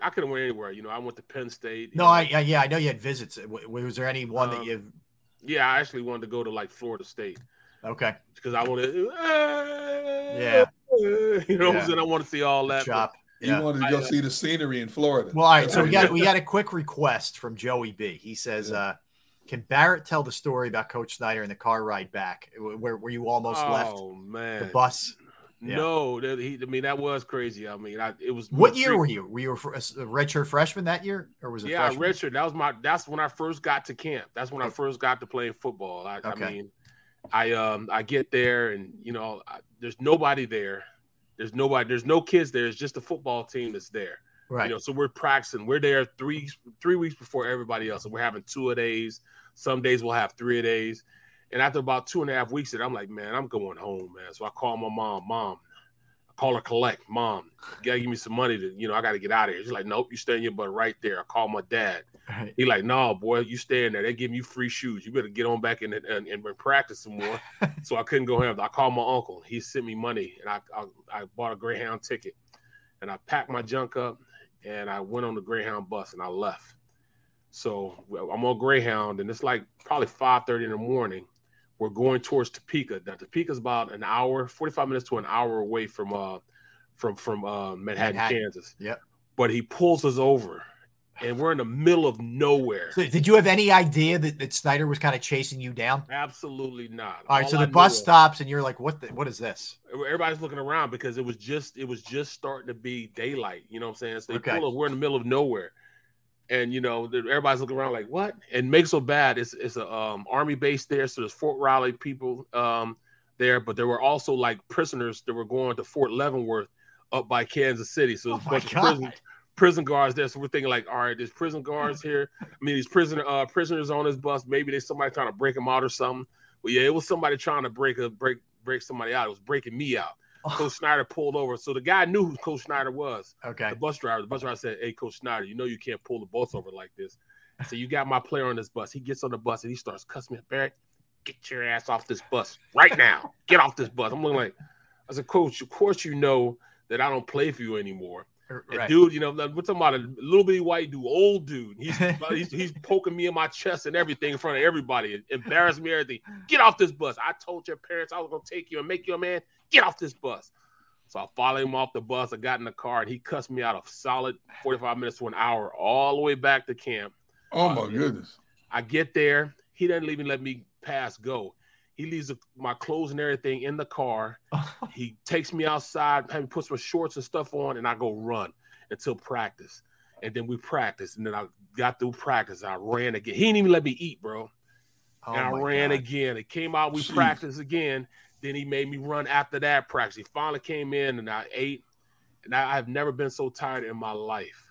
I could have went anywhere. You know, I went to Penn State. no, know. I, I yeah, I know you had visits. Was there any one that Um, you? yeah, I actually wanted to go to like Florida State. Okay. Because I want to. Yeah. <laughs> You know what Yeah. I'm saying? I want to see all that. Chop. You Yeah. wanted to go I, uh, see the scenery in Florida. Well, all right. So we got we got a quick request from Joey B. He says, uh, "Can Barrett tell the story about Coach Snyder and the car ride back, where where you almost left Oh man. the bus?" Yeah. No, that, he, I mean that was crazy. I mean, I, it was. What year were you? Were you a a redshirt freshman that year, or was it? Yeah, freshman? redshirt. That was my. That's when I first got to camp. That's when I first got to playing football. I, Okay. I mean, I um I get there and you know I, there's nobody there. There's nobody. There's no kids there. It's just the football team that's there. Right. You know, so we're practicing. We're there three three weeks before everybody else. And we're having two a days. Some days we'll have three a days. And after about two and a half weeks, it, I'm like, man, I'm going home, man. So I call my mom, mom. I call her collect, mom. You gotta give me some money to, you know, I gotta get out of here. She's like, nope, you stay in your butt right there. I call my dad. Right. He like, no, boy, you stay in there. They give you free shoes. You better get on back in and, and, and practice some more. <laughs> so I couldn't go home. I called my uncle. He sent me money, and I, I I bought a Greyhound ticket, and I packed my junk up, and I went on the Greyhound bus, and I left. So I'm on Greyhound, and it's like probably 5:30 in the morning. We're going towards Topeka. Now Topeka is about an hour, 45 minutes to an hour away from uh from from uh Manhattan, Manhattan. Kansas. Yep. But he pulls us over, and we're in the middle of nowhere. So did you have any idea that, that Snyder was kind of chasing you down? Absolutely not. All right. so I the bus was- stops, and you're like, "What? The, what is this?" everybody's looking around because it was just it was just starting to be daylight. You know what I'm saying? So they Okay. pull us, we're in the middle of nowhere. And you know, everybody's looking around like, what? And make so bad. It's it's a um, army base there, so there's Fort Riley people um, there, but there were also like prisoners that were going to Fort Leavenworth up by Kansas City. So there's Oh a bunch of prison prison guards there. So we're thinking like, all right, there's prison guards here. I mean, these prisoner uh, prisoners on this bus. Maybe there's somebody trying to break them out or something. Well, yeah, it was somebody trying to break a break break somebody out. It was breaking me out. Oh. Coach Snyder pulled over. So the guy knew who Coach Snyder was. Okay. The bus driver. The bus driver said, Hey, Coach Snyder, you know you can't pull the bus over like this. So you got my player on this bus. He gets on the bus and he starts cussing me out. Barrett, get your ass off this bus right now. Get off this bus. I'm looking like, I said, Coach, of course you know that I don't play for you anymore. Er, and Right. dude, you know, we're talking about a little bitty white dude, old dude. He's, <laughs> he's he's poking me in my chest and everything in front of everybody, embarrassing me, everything. Get off this bus. I told your parents I was gonna take you and make you a man. Get off this bus. So I followed him off the bus. I got in the car and he cussed me out a solid 45 minutes to an hour all the way back to camp. Oh Uh, my goodness. I get there. He doesn't even let me pass go. He leaves the- my clothes and everything in the car. <laughs> he takes me outside, have me put some shorts and stuff on, and I go run until practice. And then we practice. And then I got through practice. I ran again. He didn't even let me eat, bro. Oh and I ran God. again. It came out, we Jeez. practiced again. Then he made me run after that practice. He finally came in and I ate. And I, I've never been so tired in my life.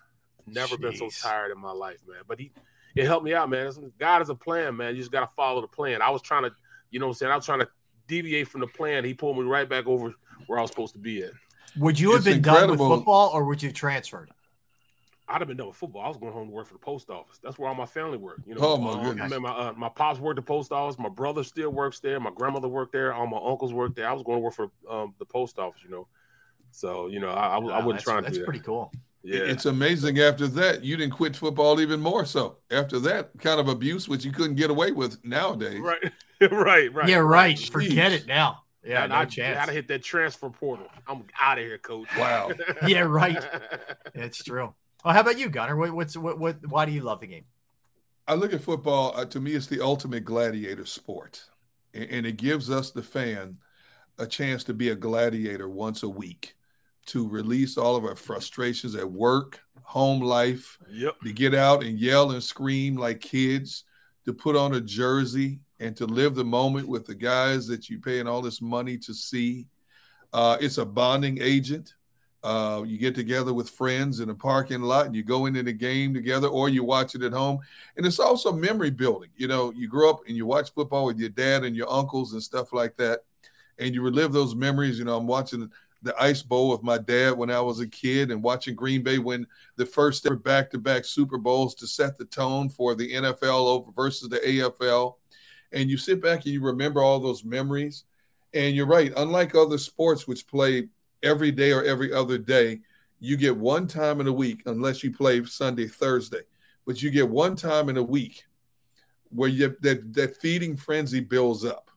Never been so tired in my life, man. But he it helped me out, man. God is a plan, man. You just gotta follow the plan. I was trying to, you know what I'm saying? I was trying to deviate from the plan. He pulled me right back over where I was supposed to be at. Would you have It's been done with football, or would you have transferred? I'd have been done with football. I was going home to work for the post office. That's where all my family worked. You know, Oh, my goodness. I mean, my uh, my pops worked the post office. My brother still works there. My grandmother worked there. All my uncles worked there. I was going to work for um, the post office. You know, so you know, I, I, I Wow, wasn't that's, trying to That's do that. pretty cool. Yeah, It's amazing after that, you didn't quit football even more so. After that kind of abuse, which you couldn't get away with nowadays. right, <laughs> right, right. yeah, right. Jeez. Forget it now. Yeah, And no I chance. Gotta hit that transfer portal. I'm out of here, coach. Wow. <laughs> Yeah, right. <laughs> It's true. Well, how about you, Gunner? What, what's what, what? Why do you love the game? I look at football, uh, to me, it's the ultimate gladiator sport. And, and it gives us, the fan, a chance to be a gladiator once a week, to release all of our frustrations at work, home life, Yep. to get out and yell and scream like kids, to put on a jersey and to live the moment with the guys that you're paying all this money to see. Uh, it's a bonding agent. Uh, you get together with friends in a parking lot and you go into the game together or you watch it at home. And it's also memory building. You know, you grow up and you watch football with your dad and your uncles and stuff like that. And you relive those memories. You know, I'm watching the Ice Bowl with my dad when I was a kid and watching Green Bay win the first ever back to back Super Bowls to set the tone for the NFL over versus the AFL. And you sit back and you remember all those memories. And you're right, unlike other sports which play every day or every other day, you get one time in a week, unless you play Sunday, Thursday, but you get one time in a week where you that that feeding frenzy builds up.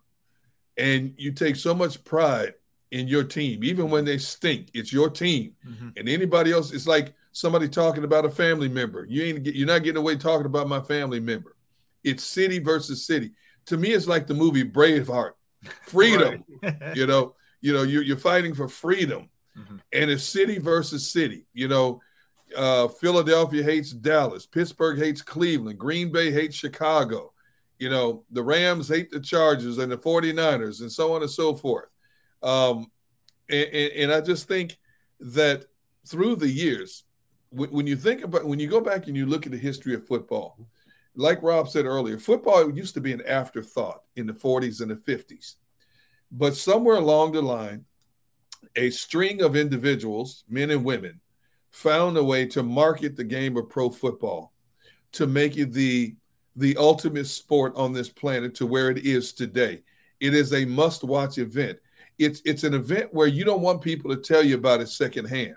and you take so much pride in your team, even when they stink. It's your team, Mm-hmm. and anybody else. It's like somebody talking about a family member. You ain't get, you're not getting away talking about my family member. It's city versus city. To me, it's like the movie Braveheart, <laughs> freedom. <laughs> you know, you know, you're, you're fighting for freedom, and it's city versus city. You know, uh, Philadelphia hates Dallas, Pittsburgh hates Cleveland, Green Bay hates Chicago. You know, the Rams hate the Chargers and the 49ers, and so on and so forth. Um, and, and, and I just think that through the years, when, when you think about when you go back and you look at the history of football, like Rob said earlier, football used to be an afterthought in the 40s and the 50s. But somewhere along the line, a string of individuals, men and women, found a way to market the game of pro football to make it the the ultimate sport on this planet to where it is today. It is a must-watch event. It's it's an event where you don't want people to tell you about it secondhand.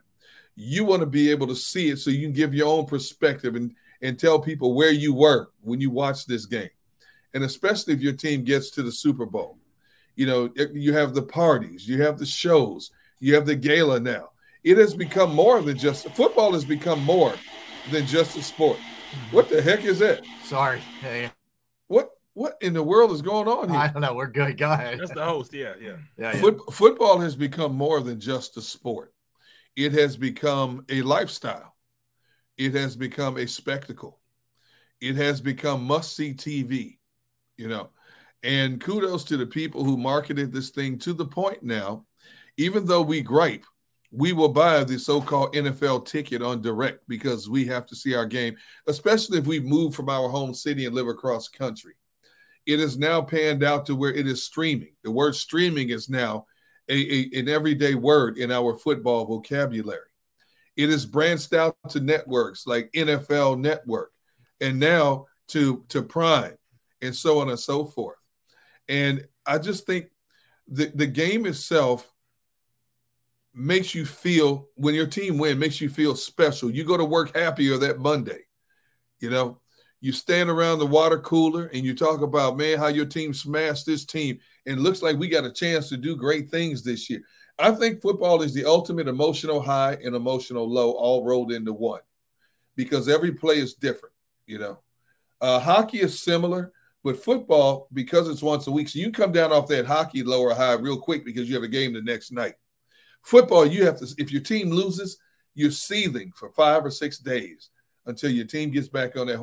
You want to be able to see it so you can give your own perspective and and tell people where you were when you watched this game. And especially if your team gets to the Super Bowl. You know, you have the parties, you have the shows, you have the gala now. It has become more than just football has become more than just a sport. Mm-hmm. What the heck is that? Sorry. Hey, What what in the world is going on here? I don't know. We're good. Go ahead. That's the host. Yeah, yeah. Yeah, yeah. Foot, football has become more than just a sport. It has become a lifestyle. It has become a spectacle. It has become must see TV, you know. And kudos to the people who marketed this thing to the point now, even though we gripe, we will buy the so called NFL ticket on direct because we have to see our game, especially if we move from our home city and live across country. It is now panned out to where it is streaming. The word streaming is now a, a, an everyday word in our football vocabulary. It is branched out to networks like NFL Network and now to, to Prime and so on and so forth. And I just think the, the game itself makes you feel when your team win makes you feel special. You go to work happier that Monday. You know, you stand around the water cooler and you talk about man how your team smashed this team and looks like we got a chance to do great things this year. I think football is the ultimate emotional high and emotional low all rolled into one because every play is different, you know. Uh, hockey is similar, but football, because it's once a week, so you come down off that hockey low or high real quick because you have a game the next night. Football, you have to, if your team loses, you're seething for five or six days until your team gets back on that,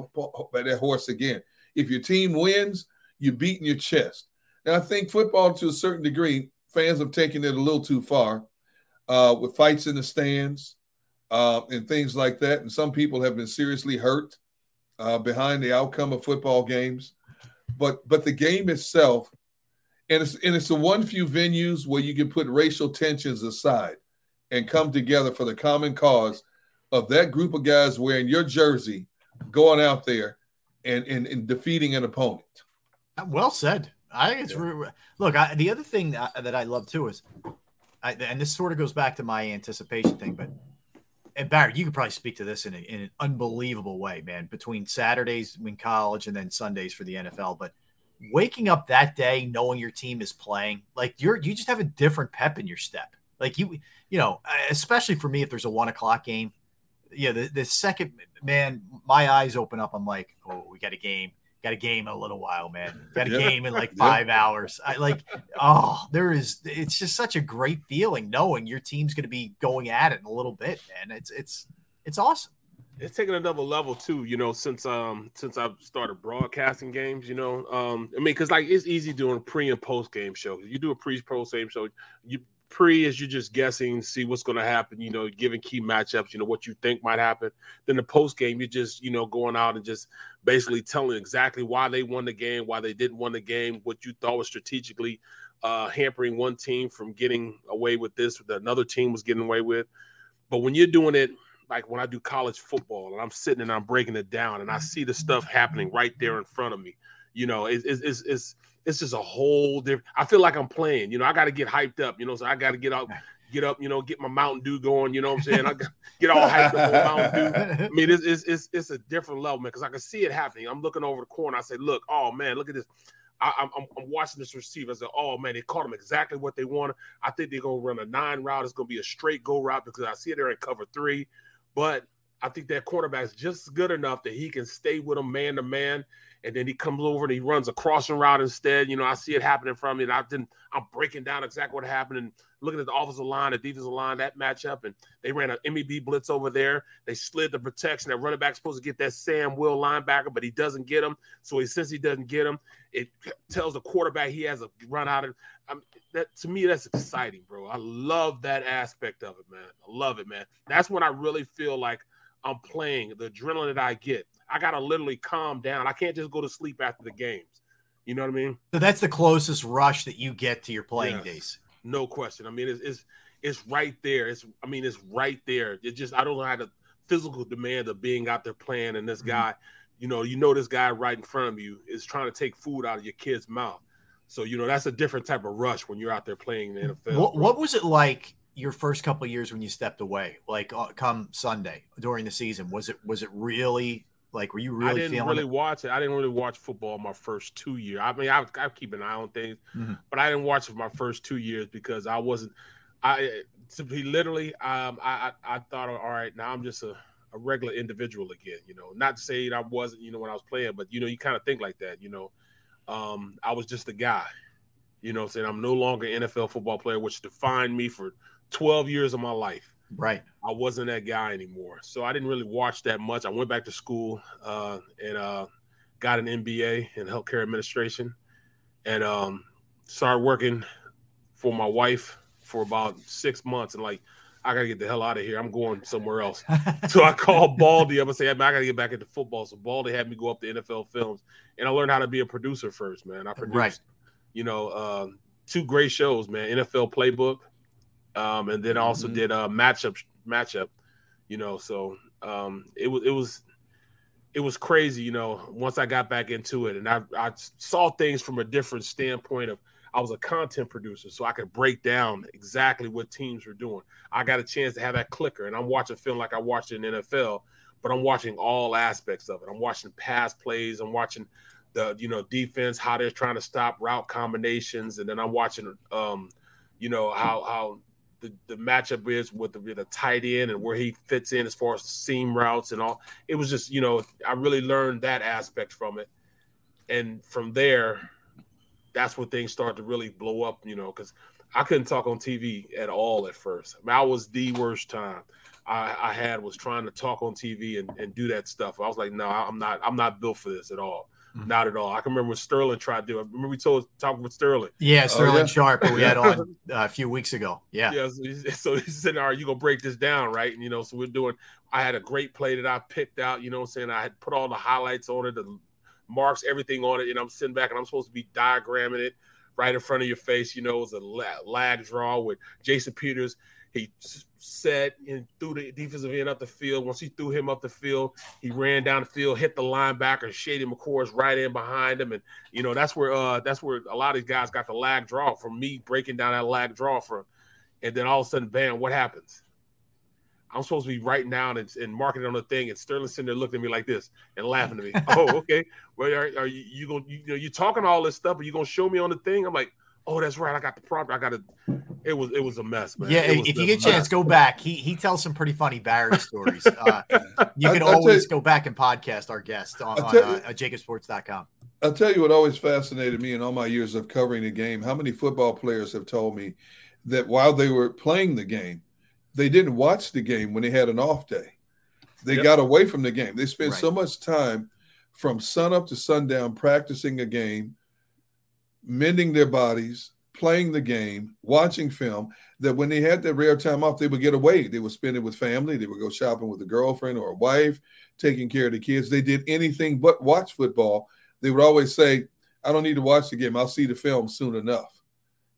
that horse again. If your team wins, you're beating your chest. Now, I think football, to a certain degree, fans have taken it a little too far uh, with fights in the stands uh, and things like that. And some people have been seriously hurt uh, behind the outcome of football games. But but the game itself, and it's and it's the one few venues where you can put racial tensions aside and come together for the common cause of that group of guys wearing your jersey, going out there and and, and defeating an opponent. Well said. I think it's re- look. I, the other thing that, that I love too is, I, and this sort of goes back to my anticipation thing, but and Barry, you could probably speak to this in, a, in an unbelievable way, man. Between Saturdays in college and then Sundays for the NFL, but waking up that day knowing your team is playing, like you're you just have a different pep in your step. Like you, you know, especially for me, if there's a one o'clock game, yeah, the, the second man, my eyes open up. I'm like, oh, we got a game got a game in a little while, man. <laughs> Got a Yeah. game in like Yeah. five hours. I like, oh, there is. It's just such a great feeling knowing your team's going to be going at it in a little bit, man. It's it's it's awesome. it's taken another level too you know since um since i've started broadcasting games you know um i mean because like it's easy doing pre and post game show you do a pre post game show you pre is you're just guessing see what's going to happen you know giving key matchups you know what you think might happen then the post game you're just you know going out and just basically telling exactly why they won the game why they didn't win the game what you thought was strategically uh hampering one team from getting away with this that another team was getting away with but when you're doing it like when I do college football and I'm sitting and I'm breaking it down and I see the stuff happening right there in front of me, you know, it's it's it's it's, it's just a whole different. I feel like I'm playing. You know, I got to get hyped up. You know, so I got to get out, get up. You know, get my Mountain Dew going. You know what I'm saying? I get all hyped up on Mountain Dew. <laughs> I mean, it's it's it's, it's a different level, man. Because I can see it happening. I'm looking over the corner. I say, look, oh man, look at this. I, am I'm watching this receiver. I said, oh man, they caught him exactly what they wanted. I think they're gonna run a nine route. It's gonna be a straight go route because I see it there in cover three. But I think that quarterback is just good enough that he can stay with him man to man and then he comes over and he runs a crossing route instead. You know, I see it happening from me, and I didn't. I'm breaking down exactly what happened and looking at the offensive line, the defensive line, that matchup, and they ran an MEB blitz over there. They slid the protection. That running back supposed to get that Sam Will linebacker, but he doesn't get him. So he since he doesn't get him, it tells the quarterback he has a run out of. Um, that to me, that's exciting, bro. I love that aspect of it, man. I love it, man. That's when I really feel like I'm playing the adrenaline that I get. I gotta literally calm down. I can't just go to sleep after the games. You know what I mean? So that's the closest rush that you get to your playing days. No question. I mean, it's, it's it's right there. It's I mean, it's right there. It just I don't know how the physical demand of being out there playing and this mm-hmm. guy, you know, you know this guy right in front of you is trying to take food out of your kid's mouth. So you know that's a different type of rush when you're out there playing in the NFL. What, what was it like your first couple years when you stepped away, like uh, come Sunday during the season? Was it was it really like, were you really? I didn't really it? watch it. I didn't really watch football my first two years. I mean, I, I keep an eye on things, mm-hmm. but I didn't watch it for my first two years because I wasn't. I to be literally, um, I, I, I thought, all right, now I'm just a, a regular individual again. You know, not to say I wasn't, you know, when I was playing, but you know, you kind of think like that. You know, um, I was just a guy. You know, saying I'm no longer an NFL football player, which defined me for 12 years of my life. Right. I wasn't that guy anymore. So I didn't really watch that much. I went back to school uh, and uh, got an MBA in healthcare administration and um, started working for my wife for about six months. And like, I gotta get the hell out of here. I'm going somewhere else. <laughs> so I called Baldy up and said, I gotta get back into football. So Baldy had me go up to NFL Films, and I learned how to be a producer first, man. I produced, right. you know, uh, two great shows, man. NFL Playbook um, and then also mm-hmm. did a matchup matchup. You know, so um, it was it was it was crazy. You know, once I got back into it, and I I saw things from a different standpoint of. I was a content producer, so I could break down exactly what teams were doing. I got a chance to have that clicker, and I'm watching film like I watched in NFL, but I'm watching all aspects of it. I'm watching pass plays, I'm watching the you know defense, how they're trying to stop route combinations, and then I'm watching um, you know how how the, the matchup is with the, the tight end and where he fits in as far as seam routes and all. It was just, you know, I really learned that aspect from it. And from there, that's when things started to really blow up, you know, because I couldn't talk on TV at all at first. I mean, was the worst time I, I had was trying to talk on TV and, and do that stuff. I was like, no, I'm not, I'm not built for this at all. Mm-hmm. Not at all. I can remember when Sterling tried to do it. Remember we told talking with Sterling. Yeah, oh, Sterling uh, yeah. Sharpe we had on <laughs> uh, a few weeks ago. Yeah. Yeah. So he, <laughs> so he said, "All right, you gonna break this down, right?" And you know, so we're doing. I had a great play that I picked out. You know, I'm saying I had put all the highlights on it, the marks, everything on it, and I'm sitting back and I'm supposed to be diagramming it right in front of your face. You know, it was a lag draw with Jason Peters he set and threw the defensive end up the field. Once he threw him up the field, he ran down the field, hit the linebacker, Shady McCoy's right in behind him, and you know that's where uh that's where a lot of these guys got the lag draw from me breaking down that lag draw from, and then all of a sudden, bam, what happens? I'm supposed to be writing down and, and marking on the thing, and Sterling sitting there looking at me like this and laughing at me. <laughs> oh, okay. Well, are, are you, you gonna you, you know you talking all this stuff, but you gonna show me on the thing? I'm like, oh, that's right. I got the prop. I got to. It was it was a mess, man. Yeah, if you get a chance, go back. He he tells some pretty funny Barry <laughs> stories. Uh, you can I, always you, go back and podcast our guest on, on uh, jakibsports.com. I'll tell you what always fascinated me in all my years of covering the game. How many football players have told me that while they were playing the game, they didn't watch the game when they had an off day. They yep. got away from the game. They spent right. so much time from sun up to sundown practicing a game mending their bodies, playing the game, watching film, that when they had their rare time off, they would get away. They would spend it with family. They would go shopping with a girlfriend or a wife, taking care of the kids. They did anything but watch football. They would always say, I don't need to watch the game. I'll see the film soon enough.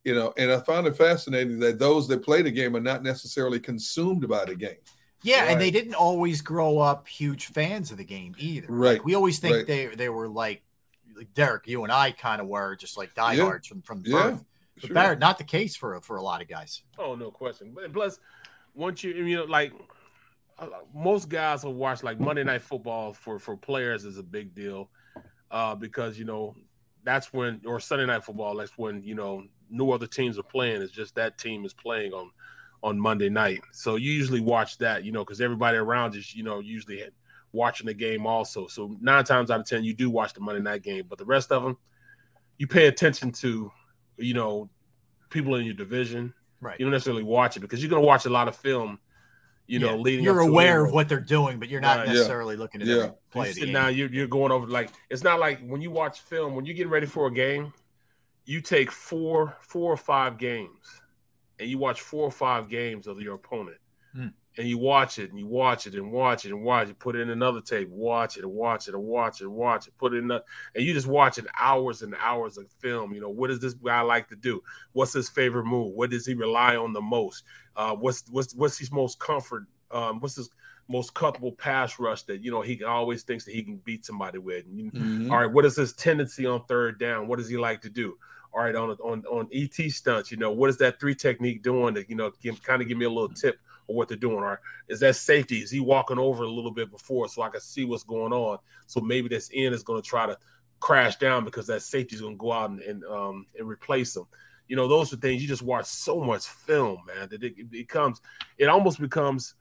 You know, and I find it fascinating that those that play the game are not necessarily consumed by the game. Yeah, right. and they didn't always grow up huge fans of the game either. Right. Like, we always think right. they they were like like Derrick, you and I kind of were just like diehards yeah. from from yeah, birth. But sure. not the case for for a lot of guys. Oh, no question. But plus, once you you know like uh, most guys will watch like Monday Night Football for for players is a big deal uh, because you know that's when or Sunday night football. That's when you know no other teams are playing. It's just that team is playing on on Monday night. So you usually watch that, you know, because everybody around is you know usually watching the game also. So nine times out of ten, you do watch the Monday night game, but the rest of them, you pay attention to, you know, people in your division. Right. You don't necessarily watch it because you're gonna watch a lot of film. You know, Yeah. leading. You're up aware it. of what they're doing, but you're not Right. necessarily looking at every play You of the sit game. down, you're, you're going over like it's not like when you watch film when you're getting ready for a game, you take four four or five games, and you watch four or five games of your opponent, Hmm. And you watch it and you watch it and watch it and watch it, put it in another tape, watch it and watch it and watch it and watch it, put it in, the, and you just watch it hours and hours of film. You know what does this guy like to do? What's his favorite move? What does he rely on the most? Uh, what's what's what's his most comfort? Um, what's his most comfortable pass rush that you know he always thinks that he can beat somebody with? And you- Mhm. all right, what is his tendency on third down? What does he like to do? All right, on on on ET stunts, you know, what is that three technique doing to you know give, kind of give me a little tip of what they're doing? Or is that safety? Is he walking over a little bit before so I can see what's going on? So maybe this end is going to try to crash down because that safety is going to go out and, and um and replace him. You know, those are things you just watch so much film, man, that it, it becomes it almost becomes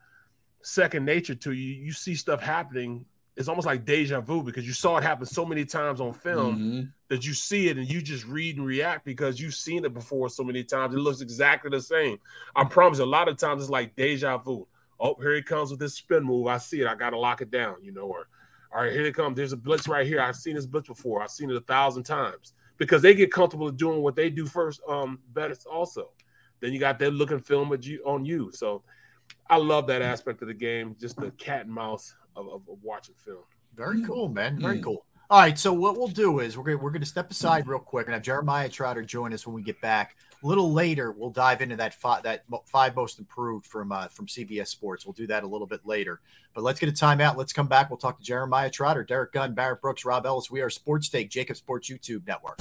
second nature to you. You see stuff happening. It's almost like deja vu because you saw it happen so many times on film Mhm. that you see it and you just read and react because you've seen it before so many times. It looks exactly the same. I promise you, a lot of times it's like deja vu. Oh, here he comes with this spin move. I see it. I got to lock it down, you know. Or, all right, here it comes. There's a blitz right here. I've seen this blitz before. I've seen it a thousand times because they get comfortable doing what they do first, um, better also. Then you got them looking film at you on you. So I love that aspect of the game, just the cat and mouse of, of, of watching film. Very cool, man. Very Mm. cool. All right, so what we'll do is we're gonna we're gonna step aside real quick and have Jeremiah Trotter join us when we get back. A little later, we'll dive into that five that five most improved from uh, from CBS Sports. We'll do that a little bit later. But let's get a timeout. Let's come back. We'll talk to Jeremiah Trotter, Derrick Gunn, Barrett Brooks, Rob Ellis. We are Sports Take, JAKIB Sports YouTube Network.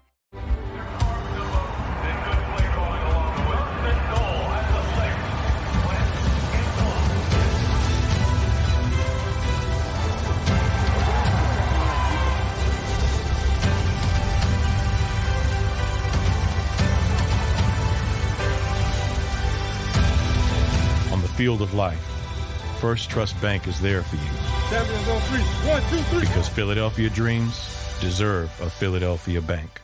Field of life, First Trust Bank is there for you Champions on three. One, two, three. because Philadelphia dreams deserve a Philadelphia bank.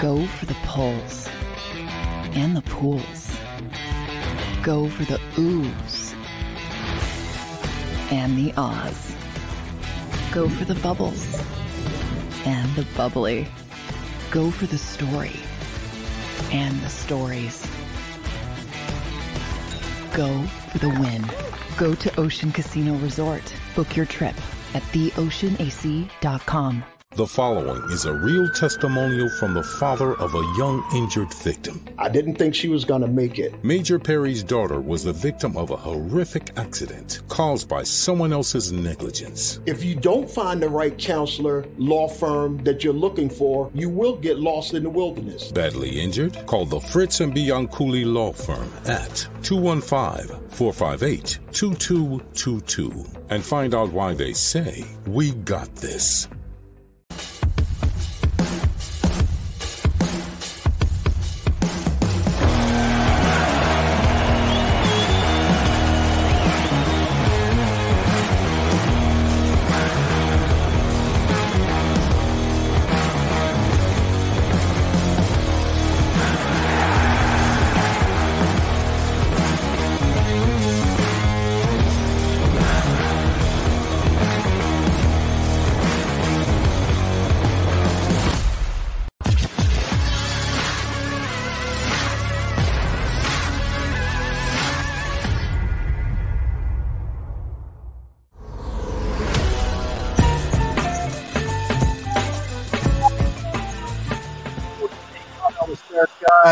Go for the pulls and the pools. Go for the oohs and the ahs. Go for the bubbles and the bubbly. Go for the story and the stories. Go for the win. Go to Ocean Casino Resort. Book your trip at theoceanac.com. The following is a real testimonial from the father of a young injured victim. I didn't think she was going to make it. Major Perry's daughter was the victim of a horrific accident caused by someone else's negligence. If you don't find the right counselor, law firm that you're looking for, you will get lost in the wilderness. Badly injured? Call the Fritz and Bianculli Law Firm at 215-458-2222 and find out why they say, we got this.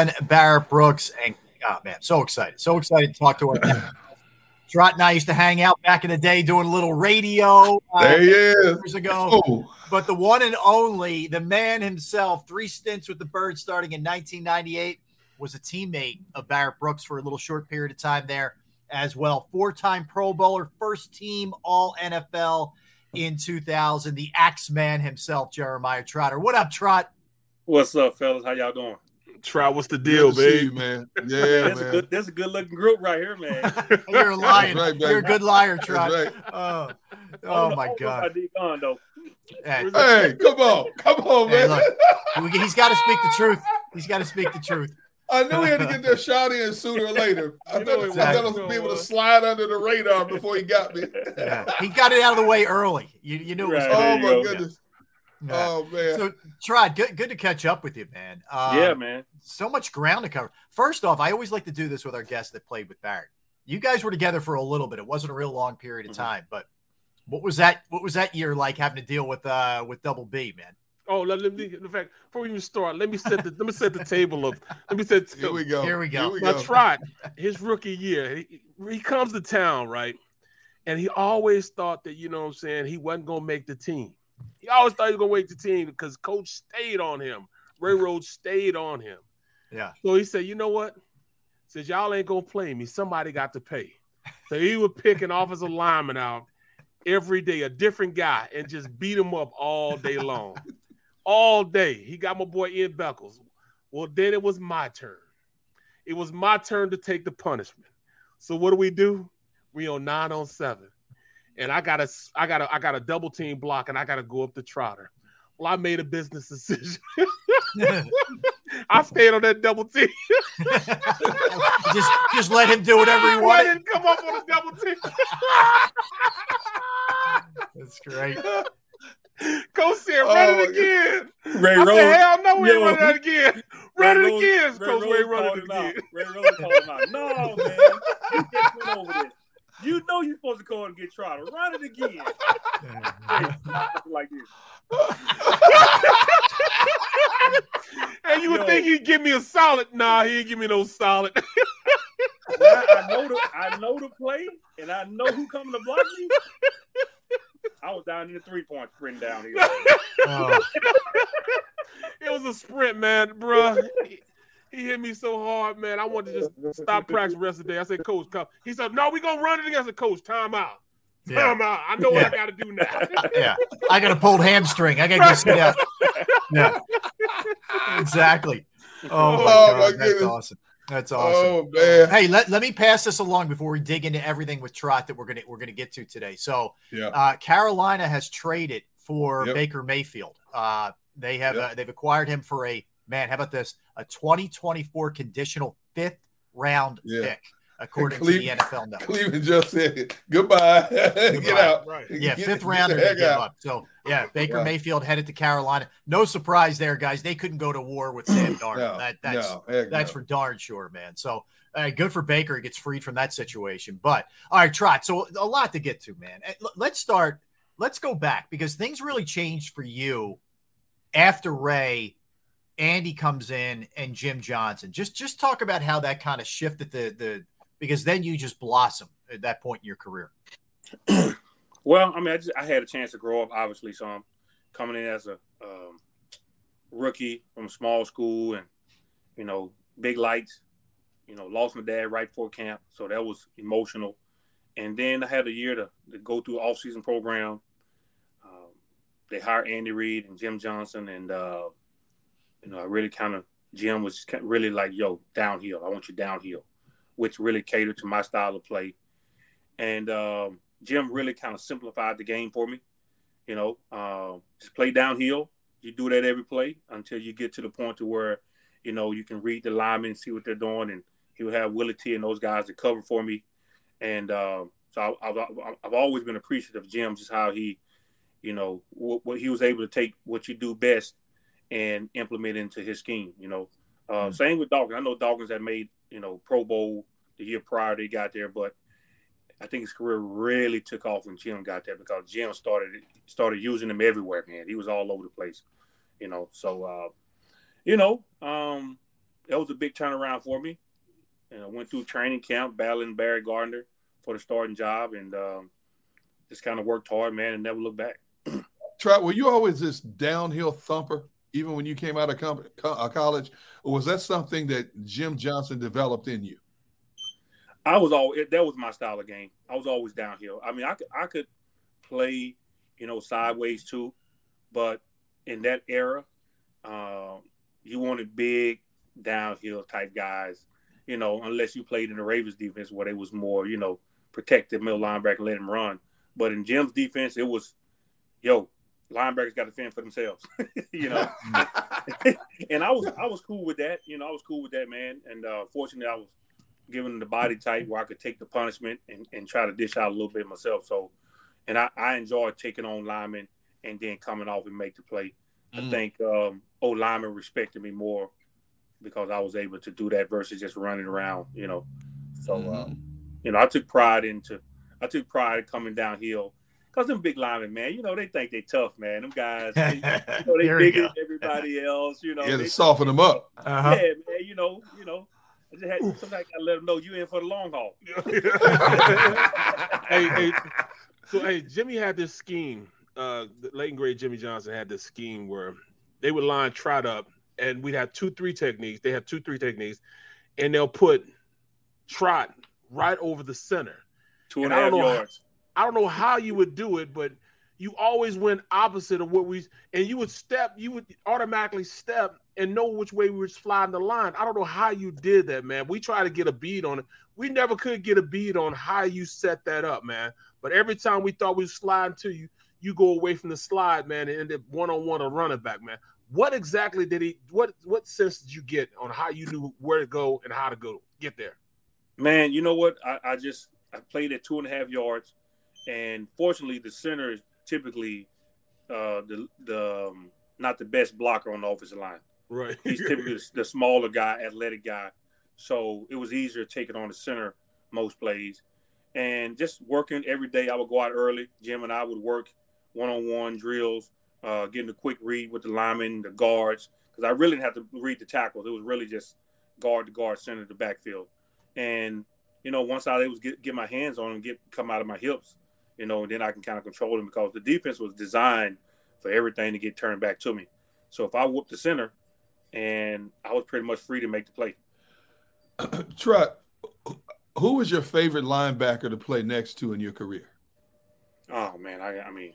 Gunn, Barrett Brooks, and oh man, so excited, so excited to talk to her. <laughs> Trot and I used to hang out back in the day doing a little radio. uh, There he is. Years ago. Oh. But the one and only, the man himself, three stints with the Birds starting in 1998, was a teammate of Barrett Brooks for a little short period of time there as well. Four time Pro Bowler, first team All NFL in 2000. The Axeman himself, Jeremiah Trotter. What up, Trot? What's up, fellas? How y'all doing? Try what's the deal, Good to see babe? you, man. Yeah, that's man. a good. That's a good looking group right here, man. <laughs> <laughs> You're a liar. right. You're a good liar, That's Trot. right. Oh, I oh don't my I don't know if God. I did gone though. Hey, Hey, come on, come on, hey, man. look, he's got to speak the truth. He's got to speak the truth. <laughs> I knew he had to get that shot in sooner or later. I You thought, he I thought I was. was be able to slide under the radar before he got me. Yeah, he got it out of the way early. You, you knew it was Right. Oh my go. goodness. Yeah. Oh man. So, Trot, good, good to catch up with you, man. Um, yeah, man. So much ground to cover. First off, I always like to do this with our guests that played with Barrett. You guys were together for a little bit. It wasn't a real long period of Mm-hmm. time, but what was that? What was that year like having to deal with uh with Double B, man? Oh, let, let me. In fact, before we even start, let me set the let me set the table of. Let me set. Here we go. Here we go. Here we Now, go. Trot, his rookie year, he, he comes to town, right? And he always thought that, you know what I'm saying, he wasn't going to make the team. He always thought he was going to make the team because coach stayed on him. Ray Rhodes stayed on him. Yeah. So he said, you know what? Since y'all ain't going to play me, somebody got to pay. So he would pick an offensive lineman out every day, a different guy, and just beat him up all day long. all day. He got my boy Ian Beckles. Well, then it was my turn. It was my turn to take the punishment. So what do we do? We on nine on seven, and I got a, I got a, I got a double team block, and I got to go up the Trotter. Well, I made a business decision. <laughs> I <laughs> stayed on that double team. <laughs> just just let him do whatever he Let wanted. him come up on a double team. That's great. Coach said, Oh, run my it again. Ray I Rhodes. said, hell no, we ain't Yo. running that again. Run Ray it Rhodes- again, Ray Coach Ray, Rhodes run called it him out. again. Ray Rhodes called him out. No, man. You just went over this. You know you're supposed to go and get Trotter. Run it again. <laughs> like this. <laughs> And you would Yo. think he'd give me a solid. Nah, he ain't give me no solid. Now, I know the I know the play, and I know who coming to block me. I was down in the three point sprint down here. Oh, <laughs> it was a sprint, man, bruh. He, he hit me so hard, man. I wanted to just <laughs> stop practice the rest of the day. I said, Coach, come. He said, No, we gonna run it against I said, Coach, time out. Yeah. Time out. I know what I gotta do now. <laughs> yeah. I got a pulled hamstring. I got to go sit down. Yeah. Exactly. <laughs> Oh, my, Oh, God. my That's awesome. That's awesome. Oh man. Hey, let, let me pass this along before we dig into everything with Trot that we're gonna we're gonna get to today. So Yeah. uh, Carolina has traded for Yep. Baker Mayfield. Uh, they have Yep. uh, they've acquired him for a man. How about this? A 2024 conditional fifth round Yeah. pick, according to the NFL Network. Cleveland just said goodbye. <laughs> Get Goodbye. out. Right. Yeah, Get- fifth get rounder the to heck give out. up. So yeah, Baker Wow. Mayfield headed to Carolina. No surprise there, guys. They couldn't go to war with Sam <clears throat> Darnold. No, that, that's no, that's no. for darn sure, man. So uh, good for Baker. He gets freed from that situation. But all right, Trot. So a lot to get to, man. Let's start. Let's go back because things really changed for you after Ray. Andy comes in and Jim Johnson. Just just talk about how that kind of shifted the the because then you just blossom at that point in your career. <clears throat> Well, I mean, I just I had a chance to grow up, obviously. So I'm coming in as a um, rookie from small school, and you know, big lights. You know, lost my dad right before camp, so that was emotional. And then I had a year to, to go through off season program. Um, they hired Andy Reid and Jim Johnson, and uh, you know, I really kind of Jim was really like, "Yo, downhill. I want you downhill," which really catered to my style of play. And um, Jim really kind of simplified the game for me. You know, uh, just play downhill. You do that every play until you get to the point to where, you know, you can read the linemen, see what they're doing, and he would have Willie T and those guys to cover for me. And uh, so I, I've, I've always been appreciative of Jim, just how he, you know, what he was able to take what you do best and implement into his scheme. You know, uh, same with Dawkins. I know Dawkins had made you know Pro Bowl the year prior they got there, but I think his career really took off when Jim got there because Jim started started using him everywhere. Man, he was all over the place. You know, so uh, you know, um, that was a big turnaround for me. And I went through training camp battling Barry Gardner for the starting job, and um, just kind of worked hard, man, and never looked back. <clears throat> Trot, were you always this downhill thumper, even when you came out of com- co- uh, college, or was that something that Jim Johnson developed in you? I was always that was my style of game. I was always downhill. I mean, I could I could play, you know, sideways too, but in that era, um, you wanted big downhill type guys. You know, unless you played in the Ravens defense where they was more, you know, protect the middle linebacker, let him run. But in Jim's defense, it was, yo, linebackers got to fend for themselves, <laughs> you know. <laughs> <laughs> and I was I was cool with that. You know, I was cool with that, man. And uh, fortunately, I was given the body type where I could take the punishment and, and try to dish out a little bit myself. So, and I, I enjoyed taking on linemen and then coming off and make the play. Mm. I think um, old linemen respected me more because I was able to do that versus just running around, you know. So, mm. um, you know, I took pride into, I took pride coming downhill because them big linemen, man, you know, they think they tough, man. Them guys, they, you <laughs> know, they bigger than everybody else, you know. Yeah, they, soften them up. Uh-huh. Yeah, man, you know, you know. I just had sometimes I gotta let them know you in for the long haul. <laughs> hey, hey, so hey, Jimmy had this scheme. Uh, late and great Jimmy Johnson had this scheme where they would line trot up, and we'd have two three techniques. They have two three techniques, and they'll put trot right over the center. Two and, and a half yards. I don't know how you would do it, but you always went opposite of what we and you would step, you would automatically step and know which way we were sliding the line. I don't know how you did that, man. We try to get a beat on it. We never could get a beat on how you set that up, man. But every time we thought we were sliding to you, you go away from the slide, man, and end up one on one a running back, man. What exactly did he? What what sense did you get on how you knew where to go and how to go get there? Man, you know what? I, I just I played at two and a half yards, and fortunately, the center is typically uh, the the um, not the best blocker on the offensive line. Right. He's typically the smaller guy, athletic guy. So it was easier taking on the center most plays. And just working every day, I would go out early. Jim and I would work one-on-one drills, uh, getting a quick read with the linemen, the guards, because I really didn't have to read the tackles. It was really just guard to guard, center to backfield. And you know, once I was able to get, get my hands on them, get come out of my hips, you know, and then I can kind of control them because the defense was designed for everything to get turned back to me. So if I whoop the center, and I was pretty much free to make the play. <clears throat> Trot, who was your favorite linebacker to play next to in your career? Oh man, I, I mean,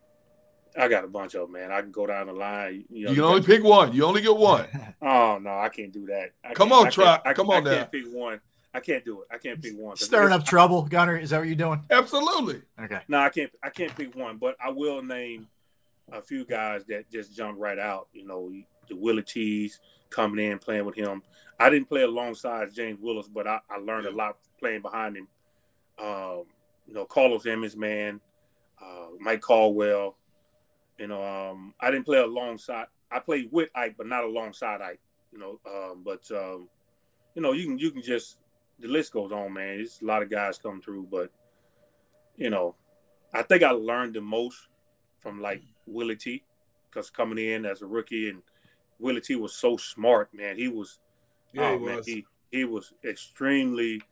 <sighs> I got a bunch of them, man. I can go down the line. You, know, you can only pick one. You only get one. <laughs> oh no, I can't do that. I Come on, Trot. Come on I now. can't pick one. I can't do it. I can't pick one. Stirring up trouble, Gunner. Is that what you're doing? Absolutely. Okay. No, I can't. I can't pick one, but I will name a few guys that just jumped right out. You know, the Willie T's coming in playing with him. I didn't play alongside James Willis, but I, I learned a lot playing behind him. Um, you know, Carlos Emmons, man, uh, Mike Caldwell. You know, um, I didn't play alongside. I played with Ike, but not alongside Ike. You know, um, but um, you know, you can you can just the list goes on, man. There's a lot of guys come through, but you know, I think I learned the most from like Willie T, because coming in as a rookie and Willie T was so smart, man. He was, yeah, oh, he man, was. he he was extremely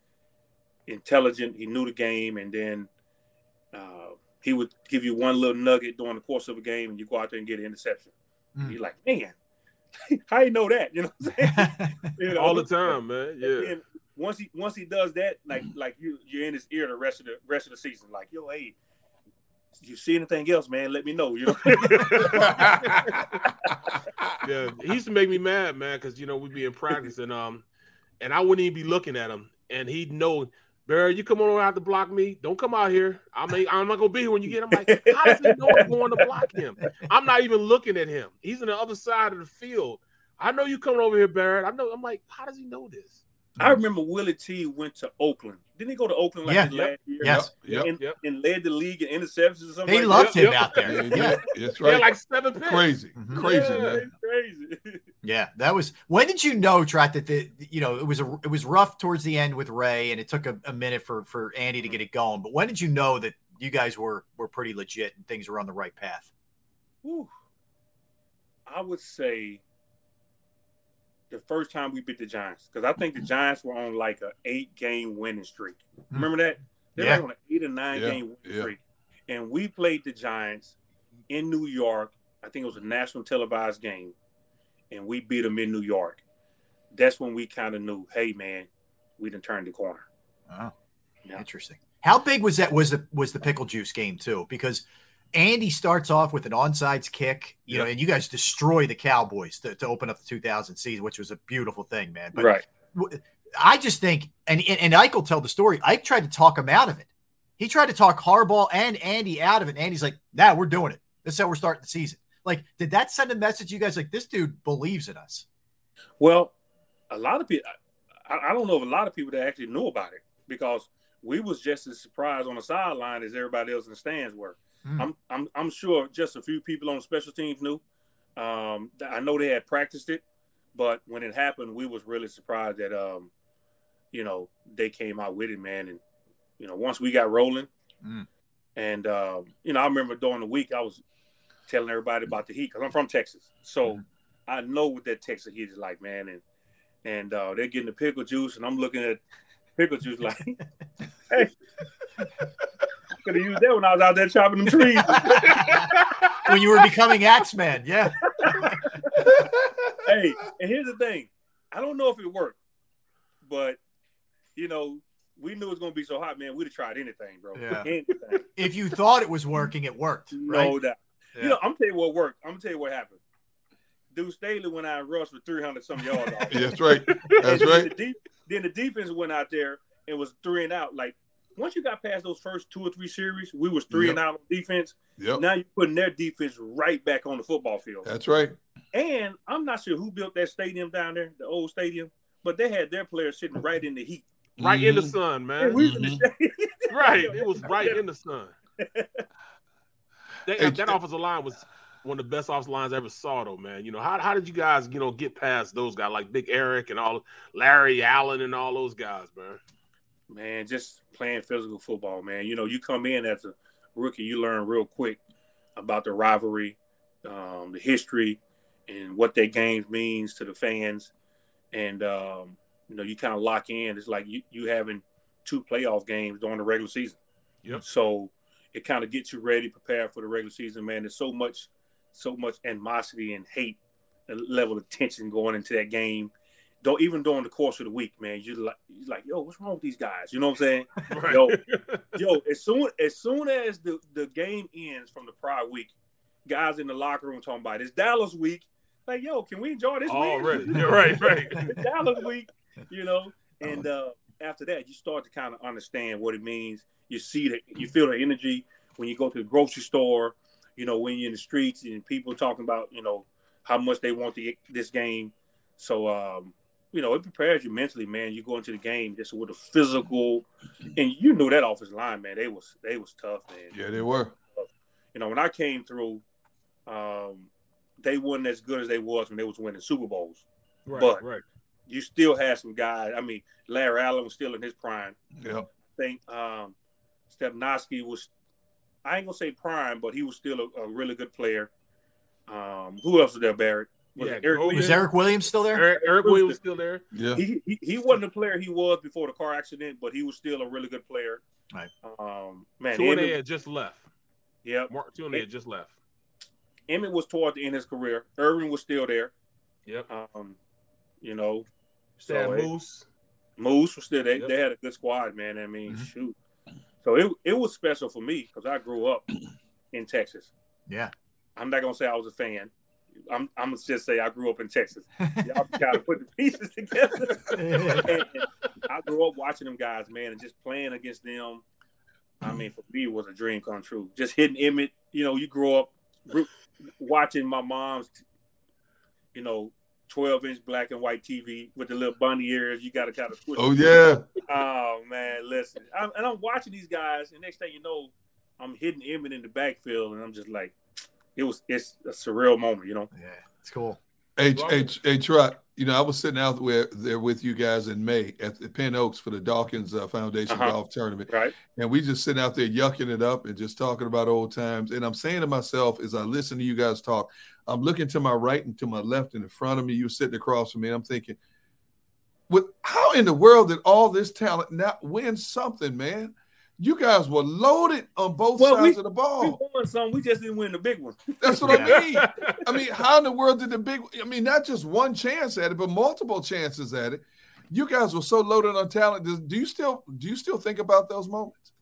intelligent. He knew the game, and then uh, he would give you one little nugget during the course of a game, and you go out there and get an interception. Mm. You're like, man, <laughs> how you know that? You know, what I'm saying? <laughs> <laughs> You know? All the time, man. And Yeah. Then once he once he does that, like like you you're in his ear the rest of the rest of the season. Like, yo, hey, you see anything else, man? Let me know. You know. <laughs> yeah, he used to make me mad, man, because you know we'd be in practice and um, and I wouldn't even be looking at him, and he'd know, Barry, you come on over out to block me. Don't come out here. I mean, I'm not gonna be here when you get. I'm like, how does he know I'm going to block him? I'm not even looking at him. He's on the other side of the field. I know you coming over here, Barrett. I know. I'm like, how does he know this? I remember Willie T went to Oakland. Didn't he go to Oakland like Yeah. his last year? Yes. Yep. And, Yep. and led the league in interceptions or something. They like loved that. him out there. Yeah, Yeah. That's <laughs> Yeah, right. like seven picks. crazy, Mhm. crazy, Yeah, man. crazy. <laughs> Yeah, that was. When did you know, Trot, that the you know it was a it was rough towards the end with Ray, and it took a, a minute for for Andy to get it going. But when did you know that you guys were were pretty legit and things were on the right path? Whew. I would say the first time we beat the Giants because I think the Giants were on like a eight game winning streak. Hmm. Remember that? They Yeah. were on an eight or nine Yeah, game winning yeah. streak, and we played the Giants in New York. I think it was a national televised game, and we beat them in New York. That's when we kind of knew, hey man, we done turned the corner. Oh, Yeah. interesting. How big was that? Was the was the pickle juice game too? Because Andy starts off with an onside kick, you know, and you guys destroy the Cowboys to, to open up the 2000 season, which was a beautiful thing, man. But right. I just think, and and, and Ike will tell the story. Ike tried to talk him out of it. He tried to talk Harbaugh and Andy out of it. And Andy's like, "Nah, we're doing it. This is how we're starting the season." Like, did that send a message? You guys like this dude believes in us. Well, a lot of people, I, I don't know if a lot of people that actually knew about it because we was just as surprised on the sideline as everybody else in the stands were. Mm. I'm, I'm, I'm sure just a few people on special teams knew. Um, I know they had practiced it, but when it happened, we was really surprised that, um, you know, they came out with it, man. And you know, once we got rolling, Mm. and um, you know, I remember during the week I was telling everybody about the heat because I'm from Texas, so I know what that Texas heat is like, man. And and uh, they're getting the pickle juice, and I'm looking at pickle juice like, <laughs> hey, could have used that when I was out there chopping them trees. <laughs> When you were becoming Axeman, yeah. hey, and here's the thing, I don't know if it worked, but you know, we knew it was gonna be so hot, man. We'd have tried anything, bro. Yeah. Anything. If you thought it was working, it worked. Right? No doubt. Yeah. You know, I'm gonna tell you what worked. I'm gonna tell you what happened. Dude Staley went out and rushed for 300 some yards. off. <laughs> That's right. That's And right. The deep, then the defense went out there and was three and out. Like once you got past those first two or three series, we was three Yep. and out on defense. Yep. Now you're putting their defense right back on the football field. That's right. And I'm not sure who built that stadium down there, the old stadium, but they had their players sitting right in the heat. Right in the Mhm. sun, man. we was in the shade. Right. It was right in the sun. That, Hey, that offensive line was one of the best offensive lines I ever saw, though, man. You know, how, how did you guys, you know, get past those guys like Big Eric and all Larry Allen and all those guys, man? Man, just playing physical football, man. You know, you come in as a rookie, you learn real quick about the rivalry, um, the history, and what that game means to the fans. And um, you know, you kind of lock in. It's like you you having two playoff games during the regular season. Yep. So it kind of gets you ready, prepared for the regular season, man. There's so much, so much animosity and hate, a level of tension going into that game. Don't even during the course of the week, man. You like, you like, yo, what's wrong with these guys? You know what I'm saying? <laughs> Right. Yo, <laughs> yo, as soon as soon as the, the game ends from the prior week, guys in the locker room talking about it's Dallas week. Like, yo, can we enjoy this Already. win? <laughs> Yeah, right, right. it's Dallas week, you know. And uh, after that, you start to kind of understand what it means. You see that you feel the energy when you go to the grocery store. You know, when you're in the streets and people talking about you know how much they want get this game. So um, you know, it prepares you mentally, man. You go into the game just with a physical, and you knew that offensive line, man. They was they was tough, man. Yeah, they were. You know, when I came through, um, they wasn't as good as they was when they was winning Super Bowls. Right, But right. you still had some guys. I mean, Larry Allen was still in his prime. Yeah. I think um, Stepnoski was, I ain't gonna say prime, but he was still a, a really good player. Um, who else was there, Barrett? Was Yeah, Eric Goldman. Williams? Was Eric Williams still there? Eric, Eric Williams was still there? Yeah. He, he he wasn't the player he was before the car accident, but he was still a really good player. Right. Um, man, Two and Emmett, had just left. yep. Mark Tuinei they had just left. Emmett was toward the end of his career. Irvin was still there. Yep. Um, you know, Stan so it- Moose. Moose was still there. Yep. They had a good squad, man. I mean, Mm-hmm. shoot. So it it was special for me because I grew up <clears throat> in Texas. Yeah. I'm not gonna say I was a fan. I'm I'm gonna just say I grew up in Texas. <laughs> Y'all gotta put the pieces together. <laughs> I grew up watching them guys, man, and just playing against them. I mean, for me, it was a dream come true. Just hitting Emmett, you know, you grow up watching my mom's, you know, 12 inch black and white TV with the little bunny ears. You got to kind of twist. Oh yeah. Oh man, listen, I'm, and I'm watching these guys, and next thing you know, I'm hitting Emmett in the backfield, and I'm just like, it was it's a surreal moment, you know. Yeah, it's cool. Hey, hey, hey, Trot. You know, I was sitting out there, there with you guys in May at the Penn Oaks for the Dawkins uh, Foundation Uh-huh. Golf Tournament. Right. And we just sitting out there yucking it up and just talking about old times. And I'm saying to myself, as I listen to you guys talk, I'm looking to my right and to my left and in front of me. You're sitting across from me. And I'm thinking, with how in the world did all this talent not win something, man? You guys were loaded on both Well, sides we- of the ball. We won some. We just didn't win the big one. That's what I <laughs> mean. I mean, how in the world did the big? I mean, not just one chance at it, but multiple chances at it. You guys were so loaded on talent. Do- you still do you still think about those moments?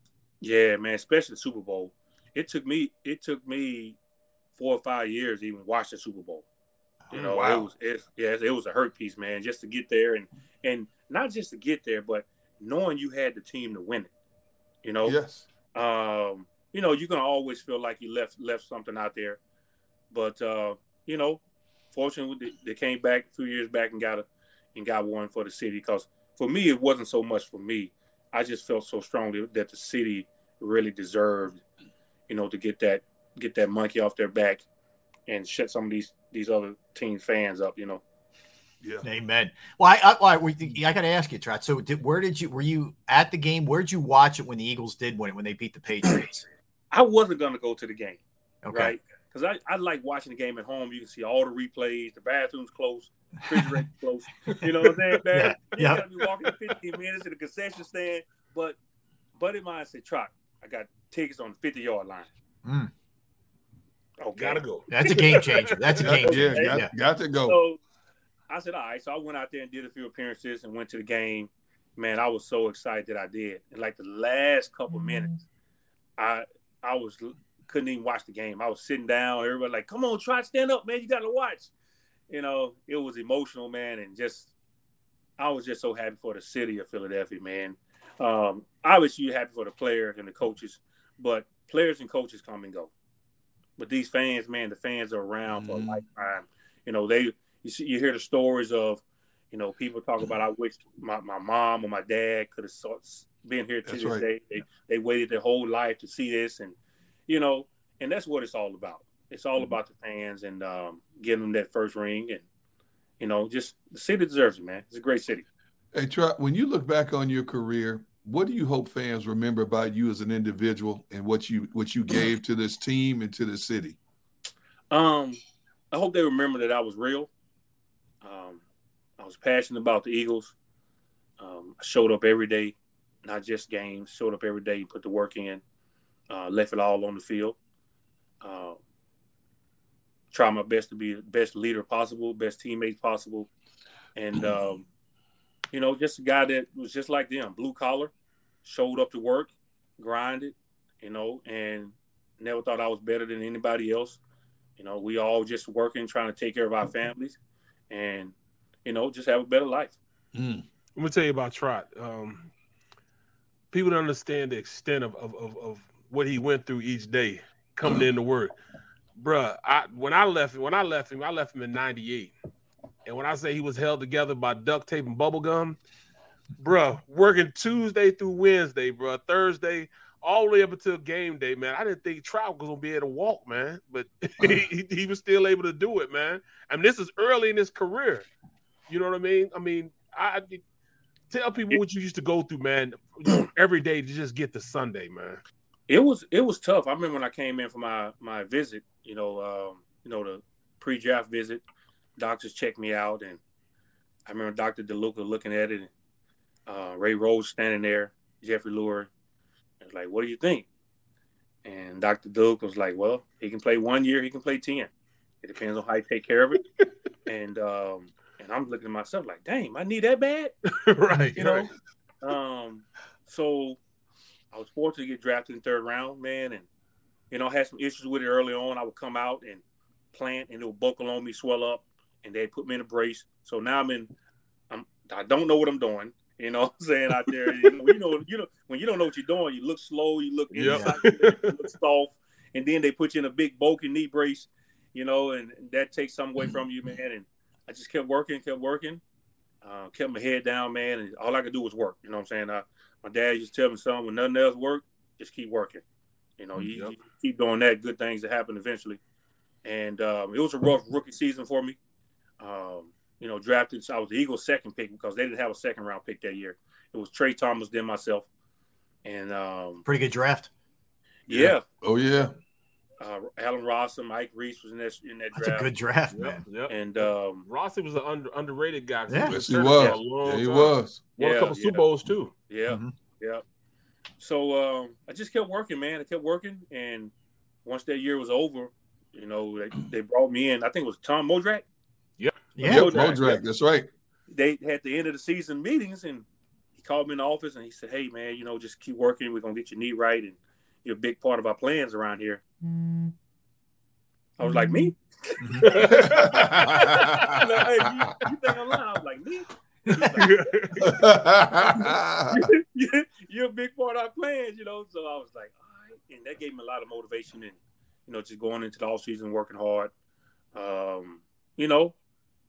Yeah, man, especially the Super Bowl. It took me it took me four or five years to even watch the Super Bowl. You oh, know, Wow. it was it, yeah, it was a hurt piece, man, just to get there and and not just to get there, but knowing you had the team to win it. You know, Yes. um, you know, you're gonna always feel like you left left something out there, but uh, you know, fortunately they, they came back a few years back and got a and got one for the city. Because for me, it wasn't so much for me. I just felt so strongly that the city really deserved, you know, to get that get that monkey off their back and shut some of these these other team fans up. You know. Yeah. Amen. Well, I, I, I, I got to ask you, Trot. So, did, where did you were you at the game? Where did you watch it when the Eagles did win it when they beat the Patriots? <clears throat> I wasn't gonna go to the game. Okay. right? Because I, I like watching the game at home. You can see all the replays, the bathrooms close, refrigerator <laughs> close. You know what I'm saying, man? Yeah, You yeah. gotta be walking 15 minutes to the concession stand. But buddy of mine said, Trot, I got tickets on the 50 yard line. Mm. Okay. Gotta go. That's a game changer. That's a game Yeah, changer. got, Yeah. got to go. So I said, all right. So I went out there and did a few appearances and went to the game. Man, I was so excited that I did. And like the last couple minutes, I I was couldn't even watch the game. I was sitting down. Everybody like, come on, try to stand up, man. You got to watch. You know, it was emotional, man, and just I was just so happy for the city of Philadelphia, man. Um, obviously, you're happy for the players and the coaches, but players and coaches come and go. But these fans, man, the fans are around for a lifetime. You know, they you see you hear the stories of, you know, people talk about I wish my, my mom or my dad could have been here to That's this right. day. They they waited their whole life to see this and you know, and that's what it's all about. It's all about the fans and um, getting them that first ring and you know, just the city deserves it, man. It's a great city. Hey, Trot, when you look back on your career, what do you hope fans remember about you as an individual and what you what you gave to this team and to the city? Um, I hope they remember that I was real. Um, I was passionate about the Eagles. Um, I showed up every day, not just games. Showed up every day, put the work in, uh, left it all on the field. Uh, try my best to be the best leader possible, best teammate possible, and um, you know, just a guy that was just like them, blue collar, showed up to work, grinded, you know, and never thought I was better than anybody else. You know, we all just working, trying to take care of our families, and you know, just have a better life. Let me tell you about Trot. Um, people don't understand the extent of, of, of, of what he went through each day coming into work. Bruh, I when I left when I left him, I left him in 98. And when I say he was held together by duct tape and bubble gum, bruh, working Tuesday through Wednesday, bruh, Thursday, all the way up until game day, man. I didn't think Trot was gonna be able to walk, man, but <laughs> <laughs> he, he was still able to do it, man. I mean, this is early in his career. You know what I mean? I mean, I, I tell people what you used to go through, man, <clears throat> every day to just get to Sunday, man. It was it was tough. I remember when I came in for my my visit, you know, um, you know, the pre-draft visit, doctors checked me out, and I remember Doctor DeLuca looking at it, and uh, Ray Rhodes standing there, Jeffrey Lurie. I was like, "What do you think?" And Doctor DeLuca was like, "Well, he can play one year, he can play ten. It depends on how you take care of it." <laughs> and um, and I'm looking at myself like, "Dang, I need that bad." <laughs> right, you know. Um, so I was fortunate to get drafted in third round, man, and you know, I had some issues with it early on. I would come out and plant, and it would buckle on me, swell up, and they'd put me in a brace. So now I'm in. I'm. I don't know what I'm doing. You know, what I'm saying out there. You know, you know, you know, when you don't know what you're doing, you look slow, you look Yep. inside, you look soft, and then they put you in a big bulky knee brace. You know, and that takes some away from you, man. And I just kept working, kept working, uh, kept my head down, man, and all I could do was work. You know what I'm saying? I, my dad used to tell me, son, when nothing else worked, just keep working. You know, you, Yep. you keep doing that, good things that happen eventually. And um, it was a rough rookie season for me. Um, you know, drafted. So I was the Eagles' second pick because they didn't have a second round pick that year. It was Tra Thomas, then myself, and um, Pretty good draft. yeah, Oh yeah. uh, Alan Ross and Mike Reese was in that in that That's draft. a good draft, Yep, man. yep. And um, Rossi was an under, underrated guy. Yeah. Yes, he was. for a long Yeah, he time. was. Won Yeah, a couple yeah. Super Bowls too. Yeah, Mhm. yeah. So um, I just kept working, man. I kept working, and once that year was over, you know, they, they brought me in. I think it was Tom Modrak. Yeah. Yep, Modrak, Modrak, that's right. They had the end of the season meetings, and he called me in the office and he said, "Hey, man, you know, just keep working. We're gonna get your knee right, and you're a big part of our plans around here." I was like, "Me?" <laughs> Like, hey, you, you think I'm lying? I was like, "Me?" you're, <laughs> you're a big part of our plans, you know. So I was like, all right. And that gave me a lot of motivation and, you know, just going into the off season, working hard. Um, you know, I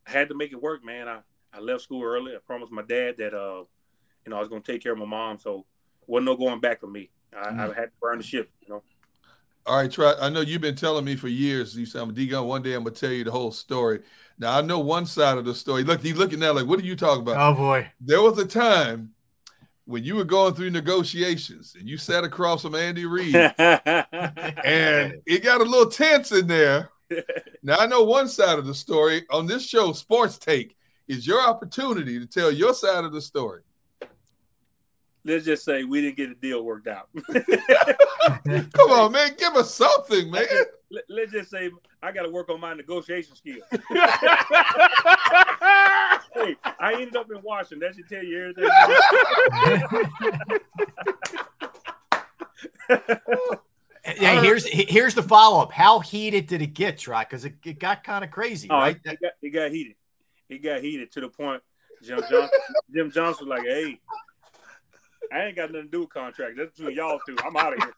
had to make it work, man. I, I left school early. I promised my dad that, uh, you know, I was going to take care of my mom. So wasn't no going back for me. I, I had to burn the ship, you know. All right, try. I know you've been telling me for years. You said, "I'm D Gunn." One day, I'm gonna tell you the whole story. Now, I know one side of the story. Look, he's looking now like, "What are you talking about?" Oh boy. There was a time when you were going through negotiations and you sat across from Andy Reid, <laughs> and it got a little tense in there. <laughs> Now, I know one side of the story on this show, Sports Take, is your opportunity to tell your side of the story. Let's just say we didn't get a deal worked out. <laughs> Come on, man, give us something, man. <laughs> Let, let's just say I got to work on my negotiation skills. hey, I ended up in Washington. That should tell you everything. Yeah, here's here's the follow up. How heated did it get, Trot? Because it, it got kind of crazy, Oh, right? it, got, it got heated. It got heated to the point Jim Johnson, Jim Johnson was like, "Hey, I ain't got nothing to do with contract. That's between y'all two. I'm out of here."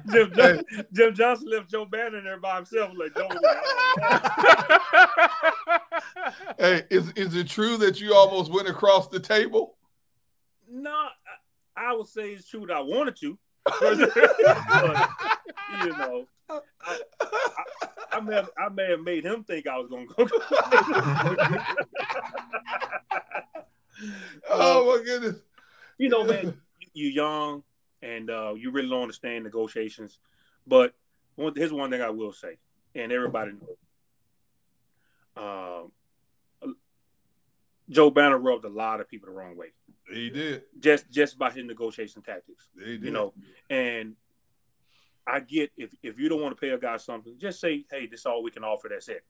<laughs> Jim, John, Jim Johnson left Joe Banner there by himself. Like, Joe, <laughs> Hey, is is it true that you almost went across the table? no, I, I would say it's true that I wanted to. But, <laughs> you know, I, I, I, may have, I may have made him think I was going to go. <laughs> oh my goodness! You know, man, you're young and uh, you really don't understand negotiations. But one, here's one thing I will say, and everybody knows. Um, Joe Banner rubbed a lot of people the wrong way. He did. Just just by his negotiation tactics. He did. You know, and I get if if you don't want to pay a guy something, just say, hey, this is all we can offer. That's it.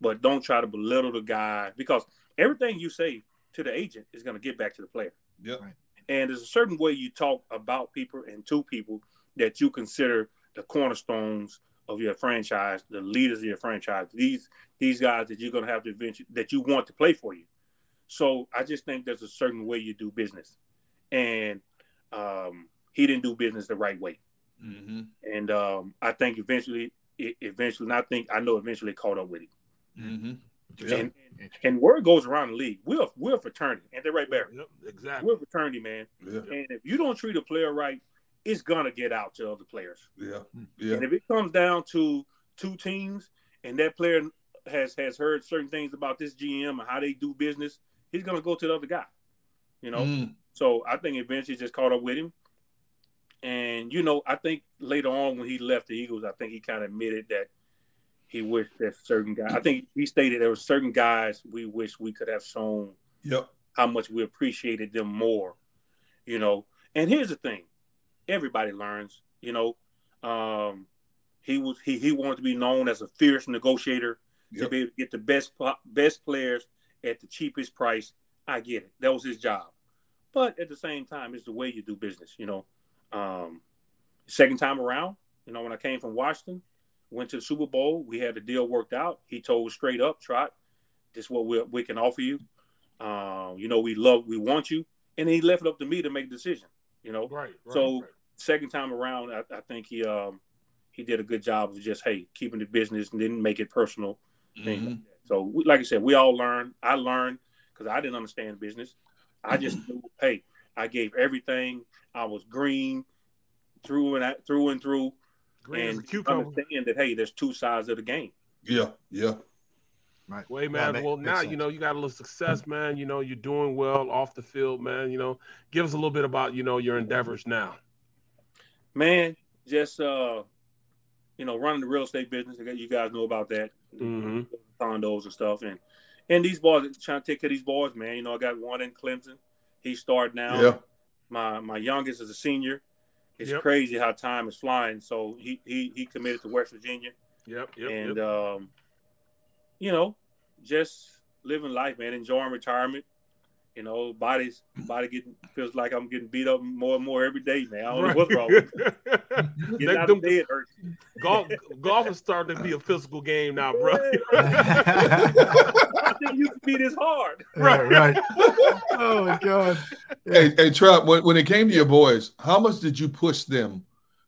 But don't try to belittle the guy because everything you say to the agent is going to get back to the player. Yep. And there's a certain way you talk about people and to people that you consider the cornerstones of your franchise, the leaders of your franchise. These these guys that you're going to have to eventually that you want to play for you. So I just think there's a certain way you do business, and um, he didn't do business the right way. Mm-hmm. And um, I think eventually, it, eventually, and I think I know eventually caught up with him. Mm-hmm. And, and word goes around the league. We're we're a fraternity, ain't that right, Barry? Yep, exactly. We're a fraternity, man. Yeah. And if you don't treat a player right, it's gonna get out to other players. Yeah. Yeah. And if it comes down to two teams, and that player has has heard certain things about this GM and how they do business, he's gonna go to the other guy. You know. Mm. So I think eventually just caught up with him. And you know, I think later on when he left the Eagles, I think he kind of admitted that he wished that certain guys. I think he stated there were certain guys we wish we could have shown Yep. how much we appreciated them more. You know, and here's the thing: everybody learns. You know, um, he was he he wanted to be known as a fierce negotiator to be able to get the best best players at the cheapest price. I get it; that was his job. But at the same time, it's the way you do business. You know, um, second time around, you know, when I came from Washington, went to the Super Bowl, we had the deal worked out. He told straight up, Trot, this is what we we can offer you. Um, you know, we love, we want you, and he left it up to me to make the decision. You know, Right. right so right. second time around, I, I think he um he did a good job of just hey keeping the business and didn't make it personal. things like Mhm. that. So we, like I said, we all learn. I learned because I didn't understand business. I just knew hey, I gave everything. I was green through and out, through and through, Green as and cucumber. understand that hey, there's two sides of the game. Yeah. Yeah. Right. Well, hey, man. Yeah, well, now sense. you know you got a little success, man. You know you're doing well off the field, man. You know, give us a little bit about you know your endeavors now. Man, just uh, you know, running the real estate business. You guys know about that, Mhm. condos and stuff, and and these boys trying to take care of these boys, man. You know, I got one in Clemson. He started now. Yeah. My my youngest is a senior. It's Yep. crazy how time is flying. So he he he committed to West Virginia. Yep. Yep. and yep. um, you know, just living life, man, enjoying retirement. You know, body's body getting feels like I'm getting beat up more and more every day, man. I don't know what's wrong. With me. <laughs> They- Getting out them- of bed hurts. golf, golf is starting to be a physical game now, bro. <laughs> <laughs> I didn't used to be this hard. Right, right. oh my god. Hey, hey, Trot. When, when it came to your boys, how much did you push them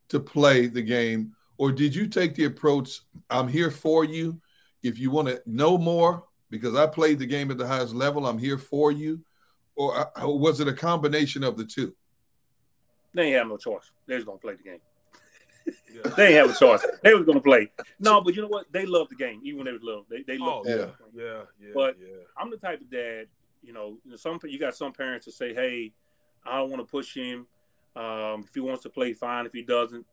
to play the game, or did you take the approach? I'm here for you. If you want to know more, because I played the game at the highest level, I'm here for you. Or, uh, was it a combination of the two? They ain't have no choice. They was gonna play the game. they ain't have a choice. They was gonna play. No, but you know what? They love the game, even when they was little. They they love. Oh, yeah. yeah, yeah, But yeah. I'm the type of dad, you know, you some you got some parents to say, "Hey, I don't want to push him. Um, if he wants to play, fine. If he doesn't."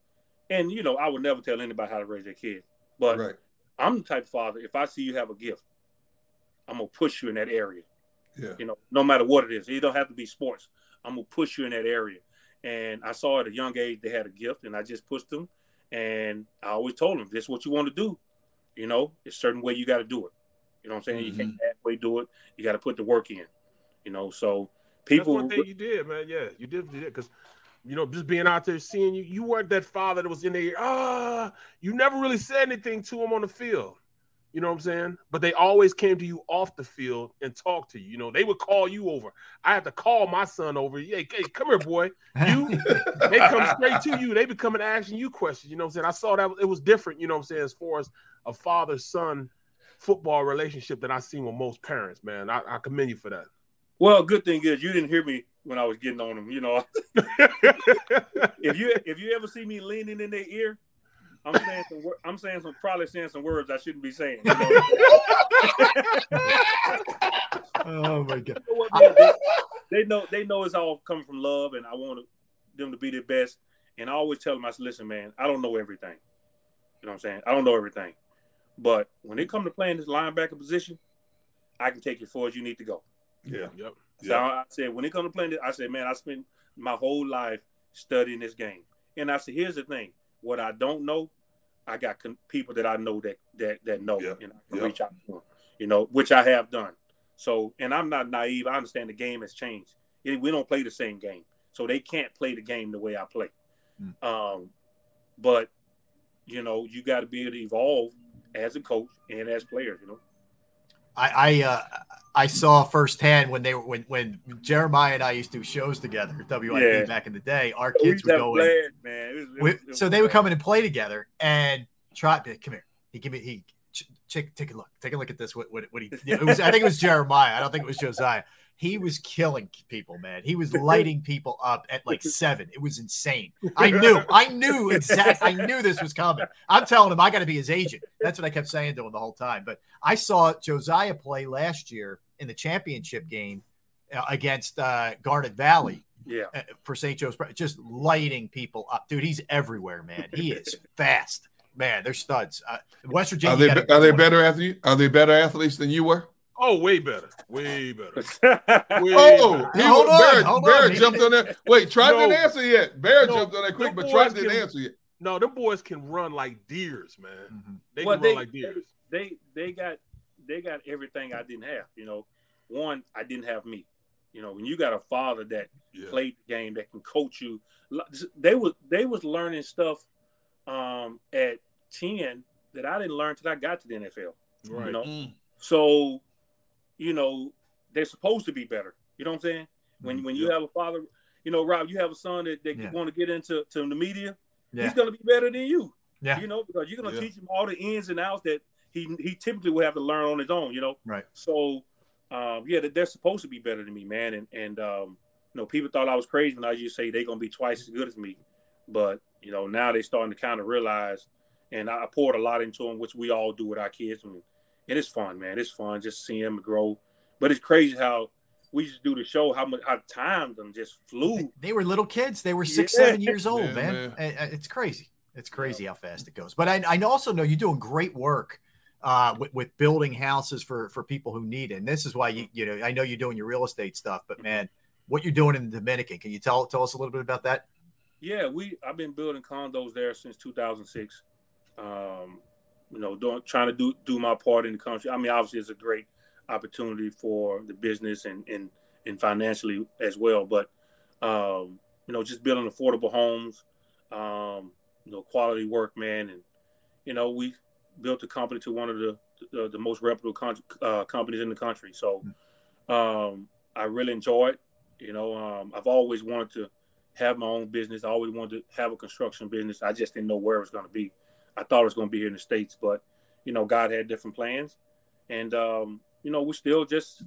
And you know, I would never tell anybody how to raise their kid. But Right. I'm the type of father. If I see you have a gift, I'm gonna push you in that area. Yeah. You know, no matter what it is, it don't have to be sports. I'm gonna push you in that area. And I saw at a young age they had a gift, and I just pushed them. And I always told them, "This is what you want to do. You know, it's a certain way you got to do it. You know what I'm saying? You can't halfway do it. You got to put the work in. You know, so people. That's one thing you did, man. Yeah, you did, you did, because you know, just being out there seeing you, you weren't that father that was in there. Ah, you never really said anything to him on the field. You know what I'm saying? But they always came to you off the field and talked to you. You know, they would call you over. I had to call my son over. Hey, hey come here, boy. You. <laughs> they come straight to you. They be coming asking you questions. You know what I'm saying? I saw that it was different. You know what I'm saying? As far as a father son football relationship that I seen with most parents, man. I, I commend you for that. Well, good thing is you didn't hear me when I was getting on them. You know, <laughs> if you if you ever see me leaning in their ear, I'm saying some I'm saying some probably saying some words I shouldn't be saying. you know? <laughs> Oh my god. You know what, man? they, they know they know it's all coming from love, and I want them to be the best. And I always tell them, I said, listen, man, I don't know everything. You know what I'm saying? I don't know everything, but when it comes to playing this linebacker position, I can take you as far as you need to go. Yeah. Yep. So I said, when it comes to playing this, I said, man, I spent my whole life studying this game. And I said, here's the thing: what I don't know, I got con- people that I know that that that know, and I can Yeah. reach out to them. You know, which I have done. So, and I'm not naive. I understand the game has changed. It- we don't play the same game, so they can't play the game the way I play. Um, but you know, you got to be able to evolve as a coach and as players. You know. I I, uh, I saw firsthand when they were when when Jeremiah and I used to do shows together WIP Yeah. back in the day. Our kids would go in. man. It was- it was- it so they would come in and play together and try to come here. He give me he ch- check take a look. Take a look at this. What what, what he yeah, it was I think it was Jeremiah. I don't think it was Josiah. He was killing people, man. He was <laughs> lighting people up at like <laughs> seven. It was insane. I knew, I knew <laughs> exactly, I knew this was coming. I'm telling him I got to be his agent. That's what I kept saying to him the whole time. But I saw Josiah play last year in the championship game uh, against uh, Garnet Valley Yeah. uh, for St. Joe's, just lighting people up, dude. He's everywhere, man. He is fast, man. They're studs. Uh, West Virginia. Are they are they good one. better athletes? Are they better athletes than you were? Oh, way better. Way better. <laughs> Way Oh, better. he Hold on, Bear, hold Bear on. jumped on that. Wait, Tribe No. didn't answer yet. Bear No, jumped on that quick, but boys Tribe didn't answer yet. No, them boys can run like deers, man. Mm-hmm. They Well, can they, run like deers. they they got they got everything I didn't have. You know, one I didn't have me. You know, when you got a father that played the game that can coach you, they was they was learning stuff um, at ten that I didn't learn till I got to the NFL. Right. You know, Mm. so you know they're supposed to be better. You know what I'm saying? When when you Yeah. have a father, you know, Rob, you have a son that, that Yeah. want to get into to the media. Yeah. He's gonna be better than you. Yeah. You know, because you're gonna Yeah. teach him all the ins and outs that he he typically would have to learn on his own. You know. Right. So, um, yeah, they're supposed to be better than me, man. And and um, you know, people thought I was crazy when I used to say they're gonna be twice as good as me, but you know, now they're starting to kind of realize. And I poured a lot into them, which we all do with our kids. And and it's fun, man. It's fun just seeing them grow. But it's crazy how we used to do the show, how much how time them just flew. They were little kids. They were six, Yeah. seven years old, Yeah, man. man. It's crazy. It's crazy how fast it goes. But I, I also know you're doing great work uh, with, with building houses for for people who need it. And this is why you you know I know you're doing your real estate stuff, but man, what you're doing in the Dominican? Can you tell tell us a little bit about that? Yeah, we I've been building condos there since 2006. Um, you know, doing trying to do do my part in the country. I mean, obviously, it's a great opportunity for the business and and and financially as well. But um, you know, just building affordable homes, um, you know, quality work, man, and you know, we built the company to one of the the, the most reputable con- uh, companies in the country. So um, I really enjoy it. You know, um, I've always wanted to have my own business. I always wanted to have a construction business. I just didn't know where it was going to be. I thought it was going to be here in the states, but you know, God had different plans, and um, you know, we're still just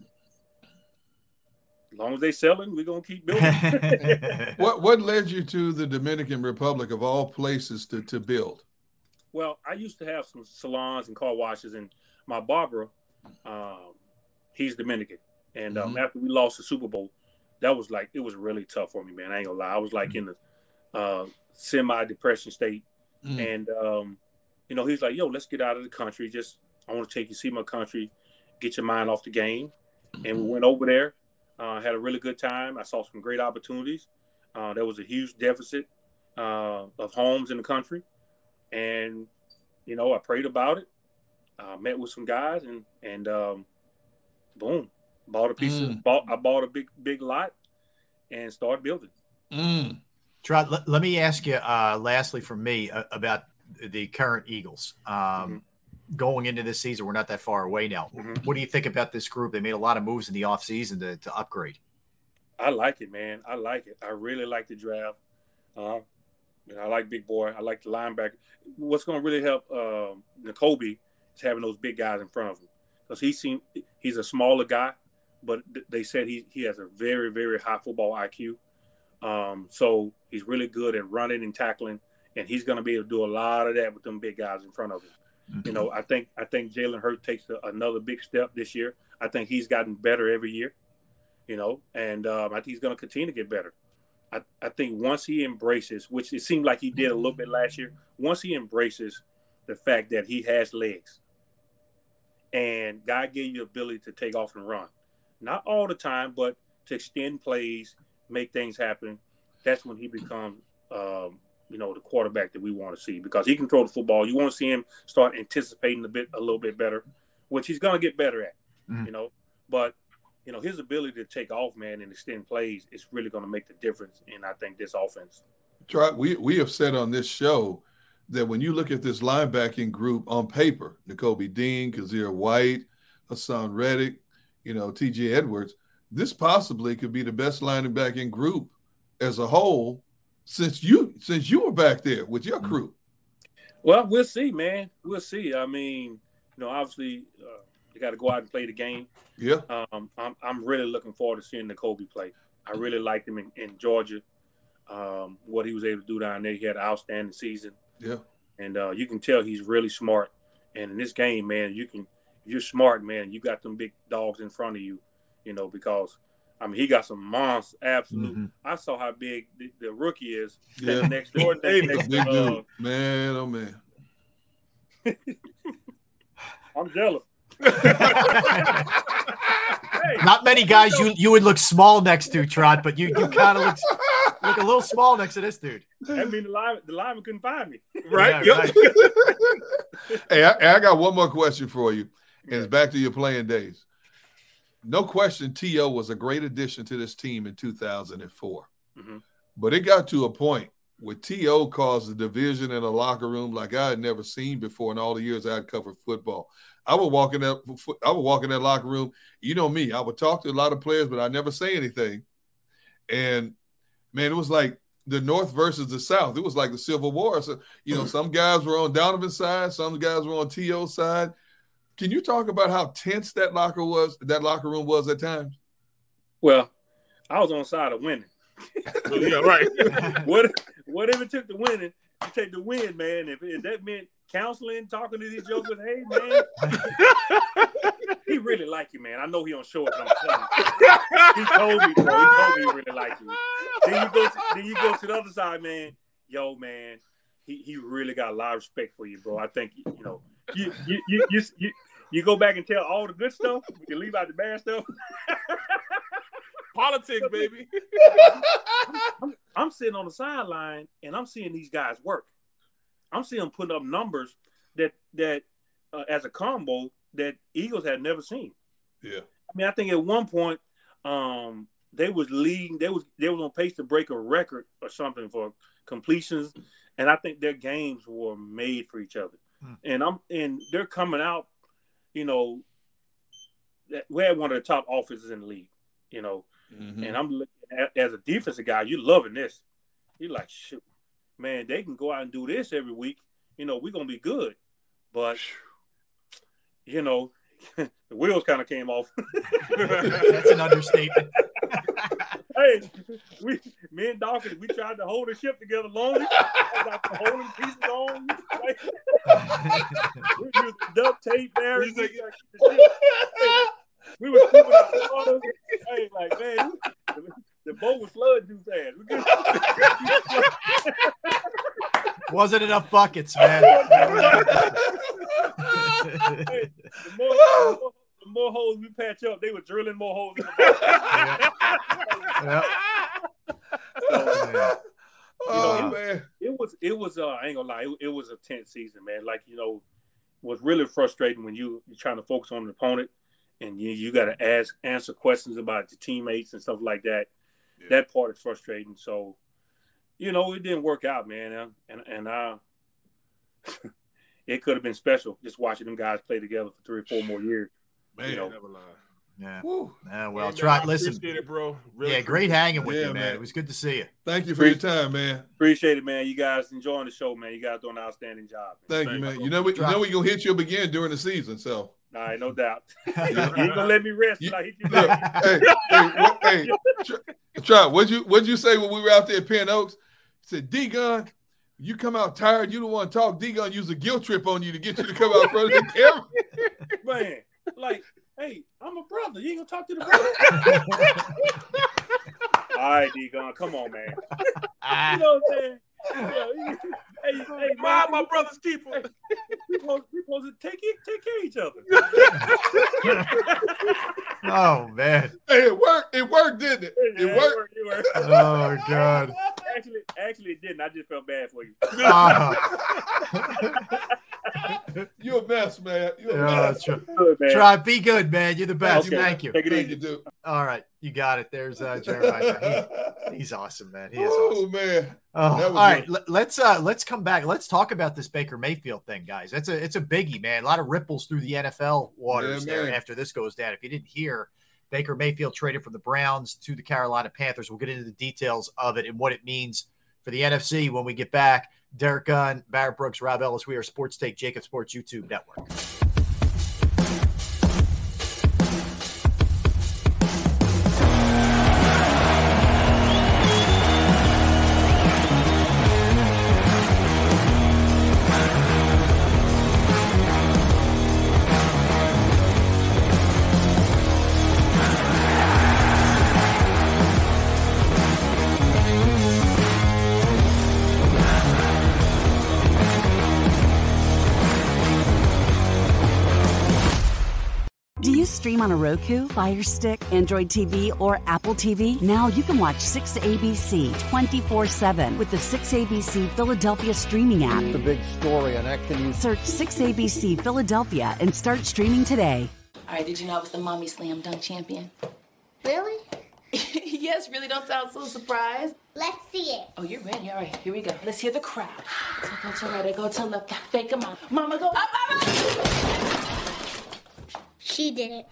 as long as they're selling, we're gonna keep building. <laughs> What what led you to the Dominican Republic of all places to to build? Well, I used to have some salons and car washes, and my barber, um, he's Dominican. And um, Mhm. after we lost the Super Bowl, that was like it was really tough for me, man. I ain't gonna lie. I was like in a uh, semi depression state, Mm. and um, you know, he's like, "Yo, let's get out of the country. Just I want to take you see my country, get your mind off the game." And we went over there, uh, had a really good time. I saw some great opportunities. Uh, there was a huge deficit uh, of homes in the country, and you know, I prayed about it. Uh, met with some guys, and and um, boom, bought a piece Mm. of bought. I bought a big big lot and started building. Mm. Trot, let, let me ask you uh, lastly for me uh, about the current Eagles. Um, Going into this season, we're not that far away now. What do you think about this group? They made a lot of moves in the offseason to, to upgrade. I like it, man. I like it. I really like the draft. Uh, and I like Big Boy. I like the linebacker. What's going to really help um, Nakobe is having those big guys in front of him because he he's a smaller guy, but th- they said he he has a very very high football IQ. Um, so he's really good at running and tackling, and he's going to be able to do a lot of that with them big guys in front of him. You know, I think I think Jalen Hurts takes a, another big step this year. I think he's gotten better every year. You know, and um, I think he's going to continue to get better. I, I think once he embraces, which it seemed like he did a little bit last year, once he embraces the fact that he has legs, and God gave you the ability to take off and run, not all the time, but to extend plays, make things happen. That's when he becomes, um, you know, the quarterback that we want to see because he can throw the football. You want to see him start anticipating a bit, a little bit better, which he's going to get better at, Mhm. you know. But you know, his ability to take off, man, and extend plays is really going to make the difference in I think this offense. Try, we we have said on this show that when you look at this linebacking group on paper, Nakobe Dean, Kyzir White, Haason Reddick, you know, TJ Edwards, this possibly could be the best linebacking group as a whole since you since you were back there with your crew. Well, we'll see, man. We'll see. I mean, you know, obviously, uh, you got to go out and play the game. Yeah. Um, I'm I'm really looking forward to seeing Nakobe play. I really liked him in, in Georgia. Um, what he was able to do down there, he had an outstanding season, Yeah. and uh, you can tell he's really smart. And in this game, man, you can if you're smart, man. You got them big dogs in front of you, you know, because I mean he got some monster. Absolute. I saw how big the, the rookie is. Yeah. <laughs> next door, Big next, dude. uh, Man, oh man. <laughs> I'm jealous. <laughs> Not many guys you you would look small next to, Trot, but you you kind of look look a little small next to this dude. I mean, the live the lineman couldn't find me. Right? Yeah, hey, I, I got one more question for you, and it's back to your playing days. No question, T.O. was a great addition to this team in 2004. Mhm. But it got to a point where T.O. caused a division in a locker room like I had never seen before in all the years I had covered football. I would walk in that I would walk in that locker room. You know me, I would talk to a lot of players, but I never say anything. And man, it was like the North versus the South. It was like the Civil War. So, you know, some guys were on Donovan's side, some guys were on T.O.'s side. Can you talk about how tense that locker was, that locker room was at times? Well, I was on the side of winning. <laughs> yeah, right. <laughs> what whatever it took to winning, you take the win, man. If, if that meant counseling, talking to these jokers, hey man, <laughs> he really like you, man. I know he don't show it, but I'm telling you. He told me, bro. He told me he really like you. Then you go, to, then you go to the other side, man. Yo, man, he, he really got a lot of respect for you, bro. I think you know you you you you, you, you go back and tell all the good stuff. You leave out the bad stuff. <laughs> Politics, baby. <laughs> I'm, I'm sitting on the sideline and I'm seeing these guys work. I'm seeing them putting up numbers that that uh, as a combo that Eagles had never seen. Yeah. I mean, I think at one point um, they was leading. They was they was on pace to break a record or something for completions, and I think their games were made for each other. Hmm. And I'm and they're coming out. You know, that we had one of the top offenses in the league. You know, Mhm. and I'm looking at, as a defensive guy, you're loving this. You're like, shoot, man, they can go out and do this every week. You know, we're gonna be good. But you know, <laughs> the wheels kind of came off. <laughs> That's an understatement. Hey, we me and Dawkins, we tried to hold the ship together long. longer. Got the holding pieces on. Like, <laughs> we used duct tape there. We, like, hey, we were scooping out the water. Hey, like man, the, the boat was flooding too fast. We couldn't- Wasn't enough buckets, man. <laughs> Hey, the, more, the, more, the more holes we patch up, they were drilling more holes in the <laughs> boat. Yeah. Oh know, man. it was it was uh I ain't gonna lie, it, it was a tense season, man. Like, you know, was really frustrating when you you're trying to focus on an opponent and you you gotta ask answer questions about your teammates and stuff like that. That part is frustrating. So, you know, it didn't work out, man. And and, and uh <laughs> it could have been special just watching them guys play together for three or four more years. Man, you know, Never lie. Yeah. Woo. Yeah, well, Hey, try man, listen. It, bro. Really yeah, great hanging with Yeah, you, man. man. It was good to see you. Thank you for your time, man. Appreciate it, man. You guys enjoying the show, man. You guys doing an outstanding job. Thank you, man. You know we you know we gonna hit you up again during the season, so All right, no doubt. <laughs> <laughs> you ain't gonna let me rest till I hit you Look, back. hey, hey, what, hey, Tr- Try, what'd you what'd you say when we were out there at Penn Oaks? He said, D Gunn, you come out tired, you don't want to talk. D Gunn use a guilt trip on you to get you to come out front of the camera. <laughs> man, like, hey, I'm a brother. You ain't gonna talk to the <laughs> brother. All right, D Gunn, come on, man. <laughs> you know what I'm saying? Yeah, you- hey, hey, Mind my brother's keeper. we supposed, we supposed to take it, take care of each other. <laughs> Oh man. Hey, it worked. It worked, didn't it? It Yeah, worked. It worked. It <laughs> worked. Oh god. Actually, actually, it didn't. I just felt bad for you. <laughs> You're a mess, man. You a Yeah, mess. that's true. Good, man. Try be good, man. You're the best. Okay. Thank you. Take it Thank easy. you, dude. All right, you got it. There's uh, Jeremiah. He- he's awesome, man. He is Oh awesome. man. Oh, That all was right. good. Let, let's uh let's come back. Let's talk about this Baker Mayfield thing, guys. It's a it's a biggie, man. A lot of ripples through the NFL waters Yeah, there after this goes down. If you didn't hear, Baker Mayfield traded from the Browns to the Carolina Panthers. We'll get into the details of it and what it means for the NFC when we get back. Derrick Gunn, Barrett Brooks, Rob Ellis. We are Sports Take, JAKIB Sports YouTube Network. Stream on a Roku, Fire Stick, Android TV, or Apple TV? Now you can watch 6ABC 24 7 with the 6ABC Philadelphia streaming app. The big story on Action News. Search 6ABC Philadelphia and start streaming today. All right, did you know I was the mommy slam dunk champion? Really? <laughs> yes, really don't sound so surprised. Let's see it. Oh, you're ready. All right, here we go. Let's hear the crowd. So go to right, I go to left, fake a mom. Mama go up, mama. She did it.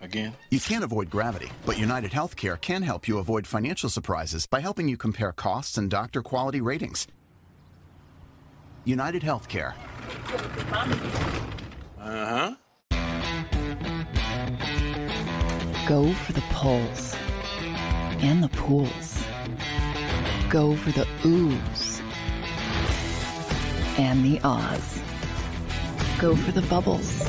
Again? You can't avoid gravity, but United Healthcare can help you avoid financial surprises by helping you compare costs and doctor quality ratings. United Healthcare. Uh huh. Go for the poles and the pools. Go for the oohs and the Oz. Go for the bubbles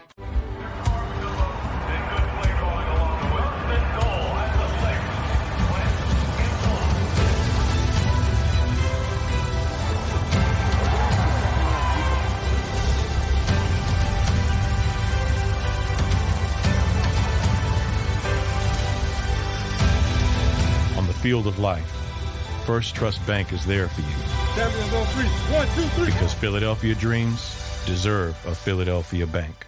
field of life, First Trust Bank is there for you Champions on three. One, two, three. because Philadelphia dreams deserve a Philadelphia bank.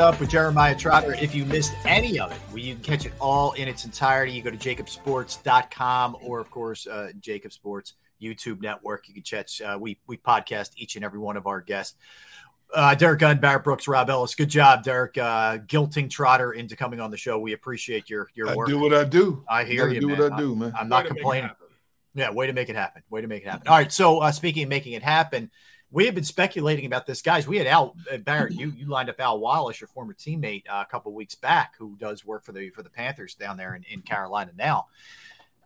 Up with Jeremiah Trotter? If you missed any of it, well, you can catch it all in its entirety. You go to jakibsports.com or, of course, uh, JAKIB Sports YouTube network. You can catch, uh, we, we podcast each and every one of our guests. Uh, Derrick Gunn, Barrett Brooks, Rob Ellis. Good job, Derrick, uh, guilting Trotter into coming on the show. We appreciate your your I work. do what I do. I hear Gotta you, do man. what I do, man. I'm not Way to make it complaining. Yeah, way to make it happen. Way to make it happen. All right. So uh, speaking of making it happen, we had been speculating about this, guys. We had Al uh, Barrett. You you lined up Al Wallace, your former teammate, uh, a couple weeks back, who does work for the for the Panthers down there in, in Carolina now.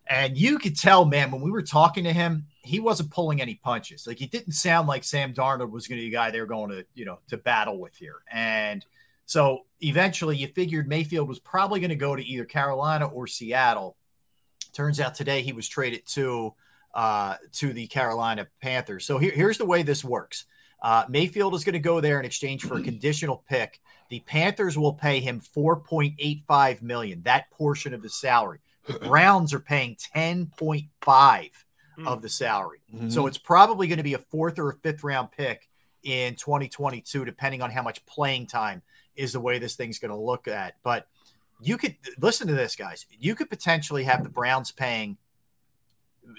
And you could tell, man, when we were talking to him, he wasn't pulling any punches. Like he didn't sound like Sam Darnold was going to be the guy they were going to, you know, to battle with here. And so eventually you figured Mayfield was probably going to go to either Carolina or Seattle. Turns out today he was traded to uh, to the Carolina Panthers. So here, here's the way this works. Uh, Mayfield is going to go there in exchange for a <clears throat> conditional pick. The Panthers will pay him 4.85 million, that portion of the salary. The <clears throat> Browns are paying 10.5 of the salary. So Mhm. it's probably going to be a fourth or a fifth round pick in 2022, depending on how much playing time is the way this thing's going to look at. But you could listen to this, guys. You could potentially have the Browns paying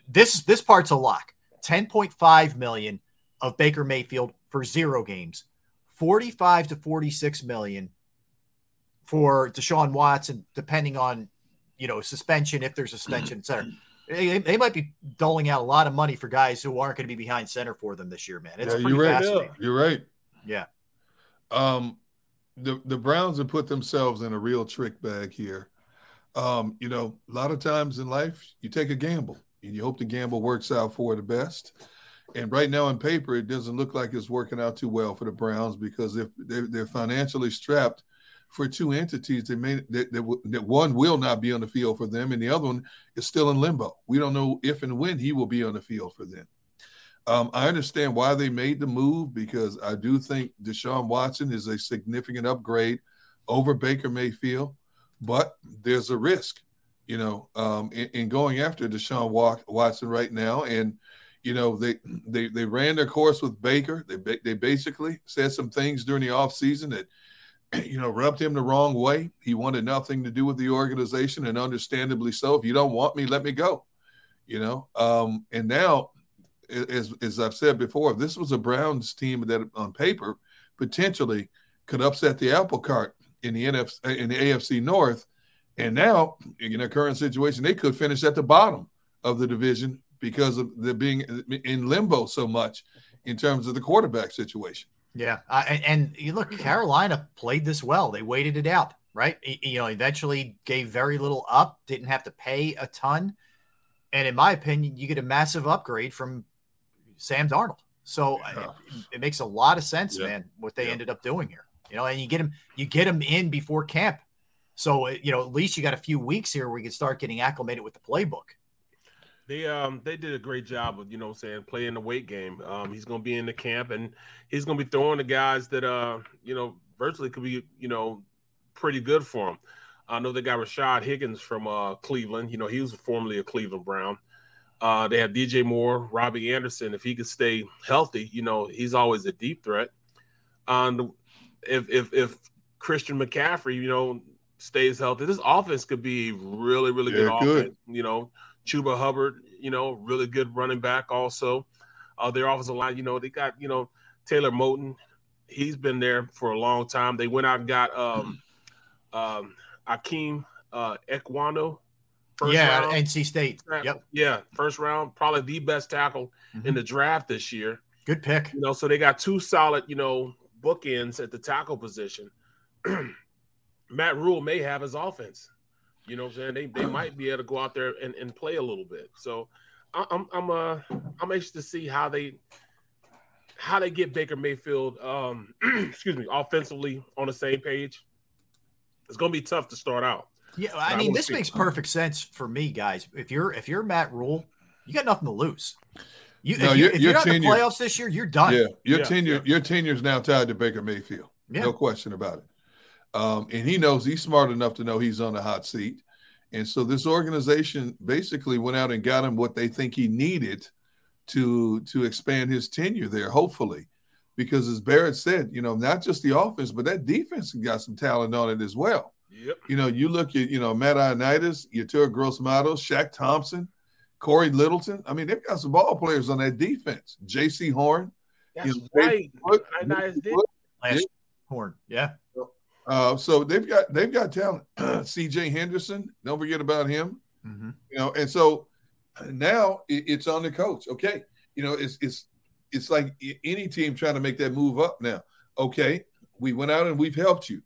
this. This part's a lock. 10.5 million of Baker Mayfield for zero games, 45 to 46 million for Deshaun Watson, depending on you know suspension if there's a suspension, etc. They, they might be doling out a lot of money for guys who aren't going to be behind center for them this year, man. It's Yeah, pretty you're right. fascinating. You're right. Yeah. Um, the the Browns have put themselves in a real trick bag here. Um, you know, a lot of times in life, you take a gamble and you hope the gamble works out for the best. And right now, in paper, it doesn't look like it's working out too well for the Browns because if they're, they're financially strapped for two entities, they may that, that, that one will not be on the field for them, and the other one is still in limbo. We don't know if and when he will be on the field for them. Um, I understand why they made the move because I do think Deshaun Watson is a significant upgrade over Baker Mayfield, but there's a risk, you know, um, in, in going after Deshaun Watson right now. And you know, they <clears throat> they they ran their course with Baker. They they basically said some things during the offseason that <clears throat> you know rubbed him the wrong way. He wanted nothing to do with the organization, and understandably so. If you don't want me, let me go. You know, um, and now as as I've said before, this was a Browns team that on paper potentially could upset the apple cart in the NFC in the AFC North, and now in their current situation, they could finish at the bottom of the division because of the being in limbo so much in terms of the quarterback situation. Yeah, uh, and, and you look, Carolina played this well. They waited it out, right? You know, eventually gave very little up, didn't have to pay a ton, and in my opinion, you get a massive upgrade from Sam Darnold. So uh, it, it makes a lot of sense, Yeah. man, what they ended up doing here. You know, and you get him, you get him in before camp, so you know at least you got a few weeks here where you can start getting acclimated with the playbook. They um they did a great job of you know saying playing the weight game. Um, he's gonna be in the camp and he's gonna be throwing the guys that uh you know virtually could be you know pretty good for him. I know they got Rashad Higgins from uh Cleveland. You know he was formerly a Cleveland Brown. Uh, they have DJ Moore, Robby Anderson. If he could stay healthy, you know he's always a deep threat. Um, if if if Christian McCaffrey, you know, stays healthy, this offense could be really really good Yeah, offense. good. You know, Chuba Hubbard, you know, really good running back also. Uh, their offensive line, you know, they got, you know, Taylor Moton. He's been there for a long time. They went out and got um um Ikem uh Ekwonu. yeah, round. NC State. Yep. Yeah, first round, probably the best tackle in the draft this year. Good pick. You know, so they got two solid, you know, bookends at the tackle position. <clears throat> Matt Rhule may have his offense. You know what I'm saying? They they might be able to go out there and, and play a little bit. So I- I'm I'm uh I'm anxious to see how they how they get Baker Mayfield um <clears throat> excuse me offensively on the same page. It's gonna be tough to start out. Yeah, I I mean, wanna this see- makes perfect sense for me, guys. If you're if you're Matt Rhule, you got nothing to lose. You, No, if, you, you're- if you're you're not in the playoffs this year, you're done. Yeah, your Yeah. tenure, your tenure is now tied to Baker Mayfield. Yeah. No question about it. Um, and he knows he's smart enough to know he's on the hot seat. And so this organization basically went out and got him what they think he needed to to expand his tenure there, hopefully. Because as Barrett said, you know, not just the offense, but that defense got some talent on it as well. Yep. You know, you look at, you know, Matt Ioannidis, Yetur Gross-Matos, Shaq Thompson, Cory Littleton. I mean, they've got some ball players on that defense. Jaycee Horn. That's you know, right. Wood- Ioannidis did. Last horn. Yeah. Uh, so they've got they've got talent. <clears throat> C.J. Henderson, don't forget about him. Mhm. You know, and so now it, it's on the coach. Okay, you know, it's it's it's like any team trying to make that move up now. Okay, we went out and we've helped you.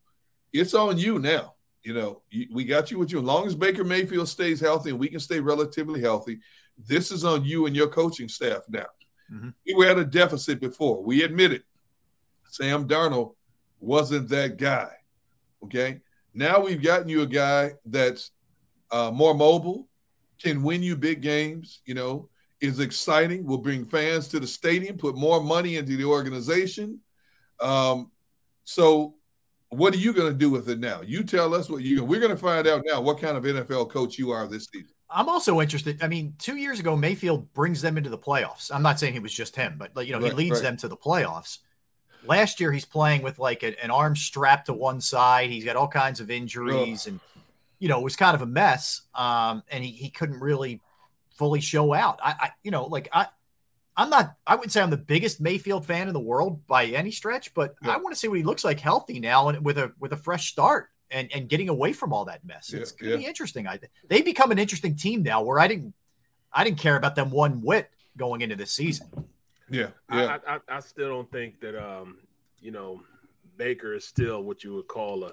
It's on you now. You know, you, we got you with you. As long as Baker Mayfield stays healthy and we can stay relatively healthy, this is on you and your coaching staff now. Mhm. We were at a deficit before. We admit it. Sam Darnold wasn't that guy. Okay. Now we've gotten you a guy that's uh, more mobile, can win you big games, you know, is exciting, will bring fans to the stadium, put more money into the organization. Um, so, what are you going to do with it now? You tell us what you. We're going to find out now what kind of NFL coach you are this season. I'm also interested. I mean, two years ago, Mayfield brings them into the playoffs. I'm not saying it was just him, but like you know, he leads right. them to the playoffs. Last year, he's playing with like a- an arm strapped to one side. He's got all kinds of injuries, and you know, it was kind of a mess. Um, and he, he couldn't really fully show out. I, I, you know, like I, I'm not. I wouldn't say I'm the biggest Mayfield fan in the world by any stretch, but I want to see what he looks like healthy now and with a with a fresh start and and getting away from all that mess. It's Yeah, gonna be interesting. I they become an interesting team now. Where I didn't, I didn't care about them one whit going into this season. Yeah, I, I, I- I still don't think that um, you know, Baker is still what you would call a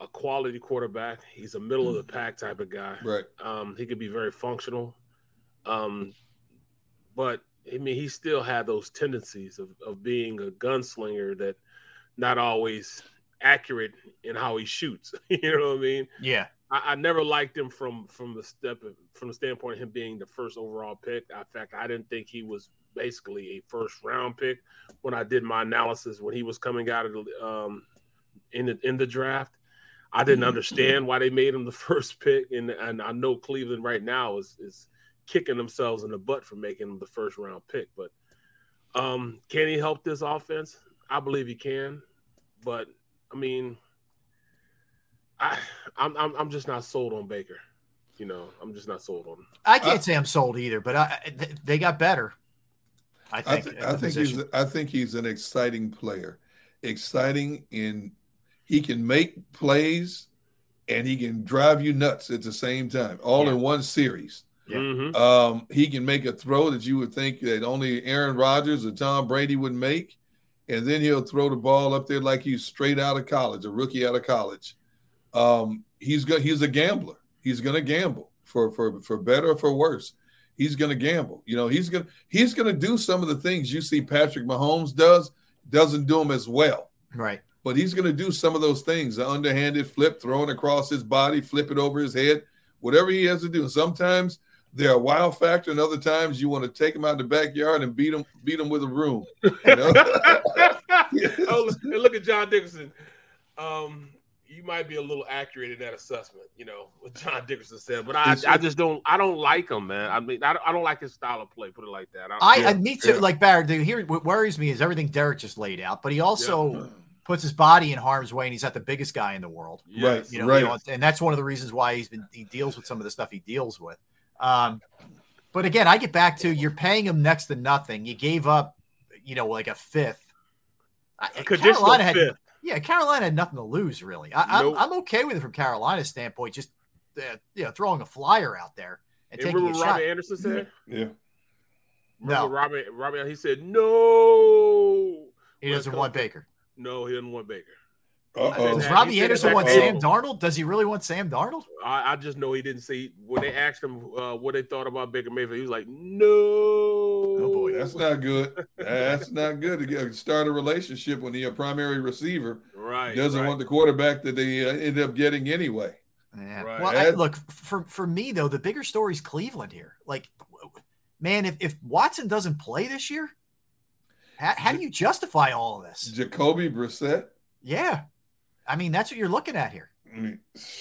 a quality quarterback. He's a middle of the pack type of guy. Right. Um, he could be very functional. Um, but I mean, he still had those tendencies of, of being a gunslinger that not always accurate in how he shoots. <laughs> you know what I mean? Yeah. I, I never liked him from from the step from the standpoint of him being the first overall pick. In fact, I didn't think he was basically a first round pick when I did my analysis when he was coming out of the um in the in the draft. I didn't understand why they made him the <laughs> first pick, and and I know Cleveland right now is is kicking themselves in the butt for making him the first round pick. But um, can he help this offense? I believe he can, but I mean, I I'm I'm, I'm just not sold on Baker. You know, I'm just not sold on him. I can't say I'm sold either, but I, they got better. I I, think. th- I think position. he's I think he's an exciting player. Exciting in he can make plays and he can drive you nuts at the same time, all in one series. Yeah. Mhm. Um, he can make a throw that you would think that only Aaron Rodgers or Tom Brady would make, and then he'll throw the ball up there like he's straight out of college, a rookie out of college. Um, he's go- he's a gambler. He's going to gamble for for for better or for worse. He's going to gamble. You know, he's going to he's going to do some of the things you see Patrick Mahomes does. Doesn't do them as well Right. but he's going to do some of those things the underhanded flip, throwing across his body, flip it over his head, whatever he has to do. And sometimes they're a wild factor, and other times you want to take them out in the backyard and beat them, beat them with a broom. You know? <laughs> <laughs> oh, look- look at John Dickerson. Um, you might be a little accurate in that assessment, you know, what John Dickerson said, but I, I just don't, I don't like him, man. I mean, I don't, I don't like his style of play. Put it like that. I, I me too. Like Barrett, dude, here what worries me is everything Derrick just laid out, but he also puts his body in harm's way, and he's not the biggest guy in the world. Right, You know, right. you know, and that's one of the reasons why he's been he deals with some of the stuff he deals with. Um, but again, I get back to you're paying him next to nothing. You gave up, you know, like a fifth. I- conditional Carolina had, fifth. Yeah, Carolina had nothing to lose really. I, Nope. I'm, I'm okay with it from Carolina's standpoint. Just uh, you know, throwing a flyer out there and And taking a what shot. Robert Anderson said? Yeah. Remember Robert, Robert, he said no. He doesn't want Baker. No, he doesn't want Baker. Uh-oh. Does Robbie said Anderson that want Sam then. Darnold? Does he really want Sam Darnold? I, I just know he didn't say when they asked him uh, what they thought about Baker Mayfield. He was like, "No." Oh boy, that's not good. <laughs> That's not good to get, start a relationship when the primary receiver Right, doesn't right. want the quarterback that they uh, end up getting anyway. Yeah. Right. Well, I, look for for me though, the bigger story is Cleveland here. Like, man, if, if Watson doesn't play this year, how, how do you justify all of this? Jacoby Brissett. Yeah, I mean that's what you're looking at here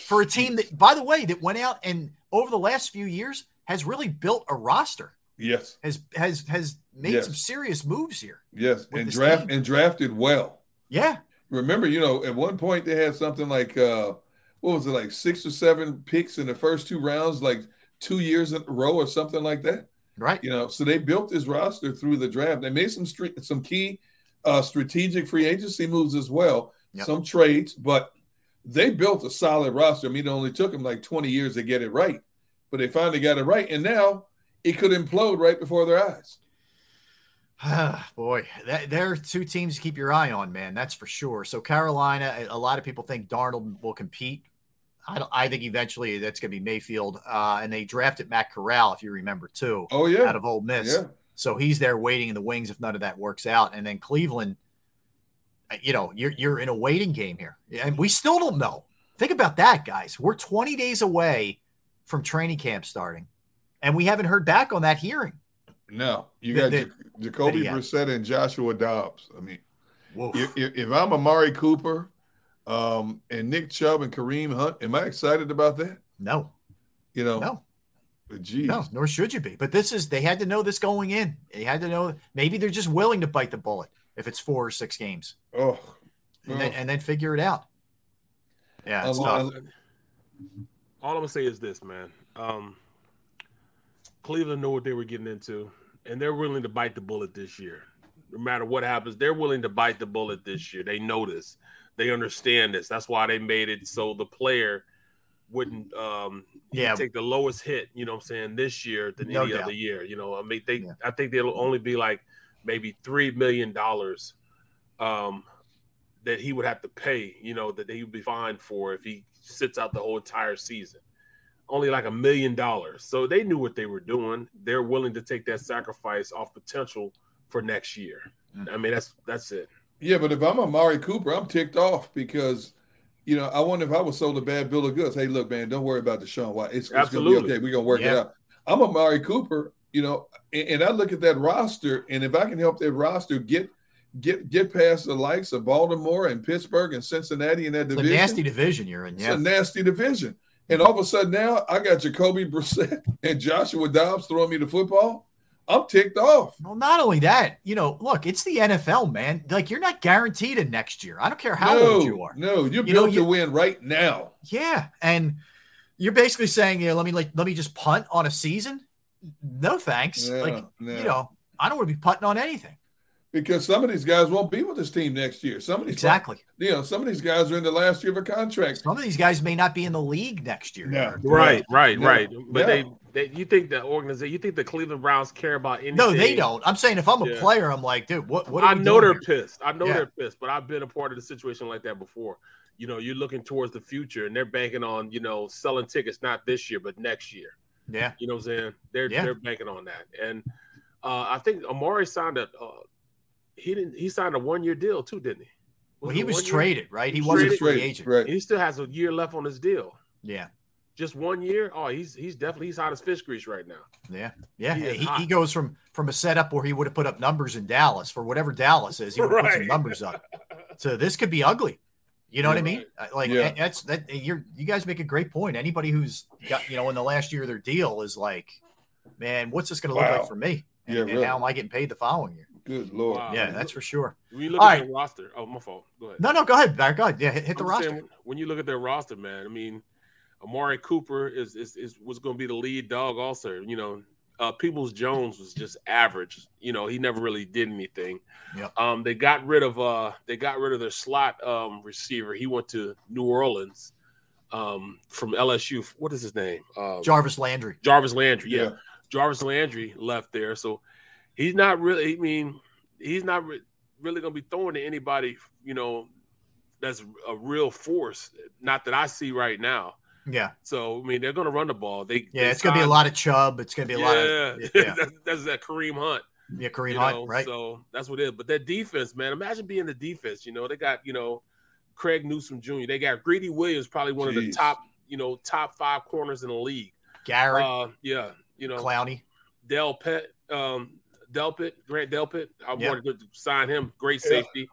for a team that, by the way, that went out and over the last few years has really built a roster. yes, Has has has made Yes. some serious moves here. yes, and draft team. and drafted well. Yeah, Remember, you know, at one point they had something like uh what was it, like six or seven picks in the first two rounds, like two years in a row or something like that. right. You know, so they built this roster through the draft. They made some some key uh strategic free agency moves as well, Yep. some trades, but they built a solid roster. I mean, it only took them like 20 years to get it right, but they finally got it right. And now it could implode right before their eyes. <sighs> Boy, that, there are two teams to keep your eye on, man. That's for sure. So Carolina, a- lot of people think Darnold will compete. I don't. I think eventually that's going to be Mayfield, uh, and they drafted Matt Corral, if you remember, too. Oh, yeah. out of Ole Miss. Yeah. So he's there waiting in the wings if none of that works out, and then Cleveland. Uh, You know, you're you're in a waiting game here, and we still don't know. Think about that, guys. We're 20 days away from training camp starting, and we haven't heard back on that hearing. No, you got the- Ja- Jacoby. Brissett and Joshua Dobbs. I mean, if, if, if I'm Amari Cooper um, and Nick Chubb and Kareem Hunt, am I excited about that? No, You know, no. geez. No, nor should you be. But this is they had to know this going in. They had to know maybe they're just willing to bite the bullet if it's four or six games, Oh, and, then, and then figure it out. Yeah, it's tough. All I'm gonna say is this, man. Um, Cleveland knew what they were getting into, and they're willing to bite the bullet this year. No matter what happens, they're willing to bite the bullet this year. They know this. They understand this. That's why they made it so the player wouldn't um Yeah. take the lowest hit, you know what I'm saying, this year than No any doubt. other year. You know, I mean they I think they'll only be like maybe three million dollars um that he would have to pay, you know, that he would be fined for if he sits out the whole entire season. Only like a million dollars. So they knew what they were doing. They're willing to take that sacrifice off potential for next year. I mean, that's that's it. Yeah, but if I'm Amari Cooper, I'm ticked off because, you know, I wonder if I was sold a bad bill of goods. Hey, look, man, don't worry about Deshaun White. It's, it's going to be okay. We're going to work it out. I'm Amari Cooper, you know, and, and I look at that roster, and if I can help that roster get get get past the likes of Baltimore and Pittsburgh and Cincinnati in that It's a division, nasty division you're in. it's Yeah, a nasty division. And all of a sudden now I got Jacoby <laughs> Brissett and Joshua Dobbs throwing me the football. I'm ticked off. Well, not only that, you know, look, it's the NFL, man. Like you're not guaranteed in next year. I don't care how no, old you are. no, you're You know, built you- to win right now. Yeah, and you're basically saying, yeah, let me like let me just punt on a season. No thanks. No, like no. you know, I don't want to be putting on anything. because some of these guys won't be with this team next year. Some of these Exactly. you know, some of these guys are in the last year of a contract. Some of these guys may not be in the league next year. No, Right, right, no, right. But no. they, they, you think the organization, you think the Cleveland Browns care about anything? No, they don't. I'm saying if I'm a Yeah. player, I'm like, dude, what? What? Are I we know doing they're here? pissed. I know Yeah. they're pissed, but I've been a part of the situation like that before. You know, you're looking towards the future, and they're banking on you know selling tickets not this year but next year. Yeah, You know what I'm saying? They're Yeah. they're banking on that, and uh, I think Amari signed a uh, he didn't he signed a one year deal too, didn't he? Well, he was traded, year? right? He He wasn't a traded? free agent. Right. He still has a year left on his deal. Yeah, just one year. Oh, he's he's definitely he's hot as fish grease right now. Yeah, yeah. He He, he, goes from from a setup where he would have put up numbers in Dallas for whatever Dallas is. He would have put some numbers up. So this could be ugly. You know what I mean? Uh, Like Yeah. that's that. You're you guys make a great point. Anybody who's got you know in the last year of their deal is like, man, what's this going to look Wow. like for me? And, Yeah, and really. how am I getting paid the following year? Good lord. Wow. Yeah, that's for sure. When you look All at right. the roster, oh my fault. Go ahead. No, no, go ahead, Barrett. Go ahead. Yeah, hit, hit the roster. saying, when you look at their roster, man, I mean, Amari Cooper is is, is was going to be the lead dog. Also, you know, uh, Peoples Jones was just average. You know, he never really did anything. Yep. Um, they got rid of uh, they got rid of their slot um receiver. He went to New Orleans, um, from LSU. What is his name? Um, Jarvis Landry. Jarvis Landry. Yeah. Yeah. Jarvis Landry left there. So he's not really, I mean, he's not re- really going to be throwing to anybody, you know, that's a real force. Not that I see right now. Yeah, So, I mean, they're going to run the ball. They, yeah. they It's going to be a lot of Chubb. It's going to be a lot of yeah, that's, that's that Kareem Hunt. yeah. Kareem Hunt, know, right? So that's what it is. But that defense, man, imagine being the defense. You know, they got, you know, Greg Newsome Jr. They got Greedy Williams, probably one of the top, you know, top five corners in the league. Garrett, Uh, yeah, you know, Clowney. Del Pet, um, Delpit, Grant Delpit. I Yeah. wanted to sign him. Great safety.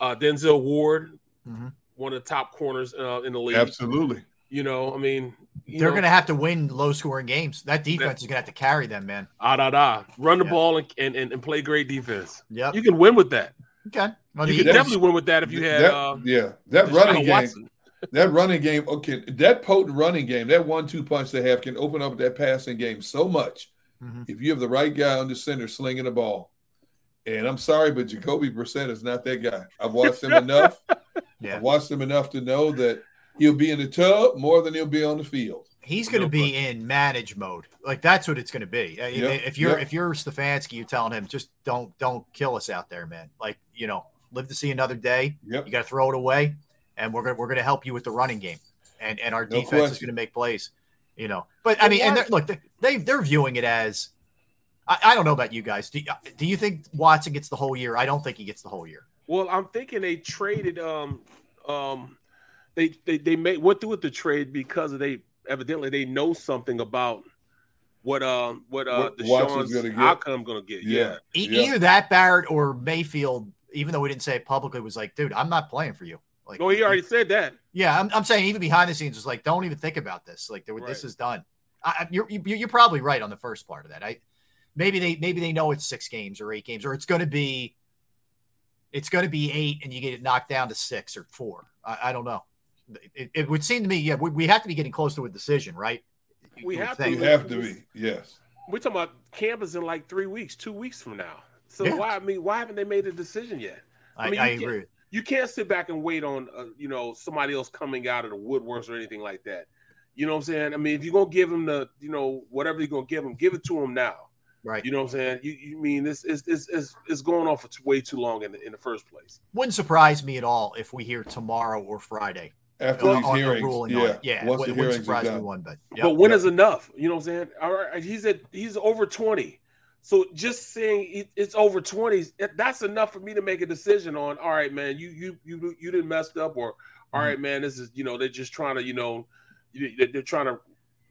Uh, Denzel Ward, Mhm. one of the top corners uh, in the league. Absolutely. You know, I mean, you They're going to have to win low scoring games. That defense is going to have to carry them, man. ah da da, run the Yeah. ball and, and and play great defense. Yeah. You can win with that. Okay. Well, You can definitely win with that if you had. that, uh, yeah, that running game, Watson. that running game, okay, that potent running game, that one-two punch they have can open up that passing game so much. Mhm. If you have the right guy on the center slinging the ball, and I'm sorry, but Jacoby Brissett is not that guy. I've watched him enough. <laughs> Yeah. I've watched him enough to know that he'll be in the tub more than he'll be on the field. He's going to No be in manage mode. Like that's what it's going to be. Yep, If you're yep. if you're Stefanski, you're telling him just don't don't kill us out there, man. Like you know, live to see another day. Yep. You got to throw it away, and we're gonna we're gonna help you with the running game, and and our No defense is going to make plays. You know, but I mean, and they're, look, they they're viewing it as. I, I don't know about you guys. Do, do you think Watson gets the whole year? I don't think he gets the whole year. Well, I'm thinking they traded. Um, um, they they they made went through with the trade because they evidently they know something about what um what uh What Watson's Deshaun's gonna get. outcome gonna get. Yeah. E- Either that Barrett or Mayfield, even though we didn't say it publicly, was like, dude, I'm not playing for you. Like, Oh, he already said that. Yeah, I'm, I'm saying even behind the scenes, it's like don't even think about this. Like there, this is done. I, I- you're you- you're probably right on the first part of that. I maybe they maybe they know it's six games or eight games or it's going to be it's going to be eight and you get it knocked down to six or four. I, I don't know. It, it would seem to me, yeah, we, we have to be getting close to a decision, right? We You would have to. think. You have to be, yes. We're talking about campus in like three weeks, two weeks from now. So Yeah. why? I mean, why haven't they made a decision yet? I, mean, I you can't- agree. You can't sit back and wait on uh, you know somebody else coming out of the woodworks or anything like that. You know what I'm saying? I mean, if you're gonna give them the you know whatever you're gonna give him, give it to them now. Right. You know what I'm saying? You, you mean this is is is is going on for t- way too long in the, in the first place. Wouldn't surprise me at all if we hear tomorrow or Friday After on- these on a hearings, ruling yeah. it. Yeah, Once it the wouldn't hearings are surprise me done. one bit. Yep. but when yep. is enough? You know what I'm saying? All right, he's at he's over 20. So just saying it's over 20, that's enough for me to make a decision on. All right, man, you you you you didn't messed up, or all Mm-hmm. right, man, this is you know they're just trying to you know they're trying to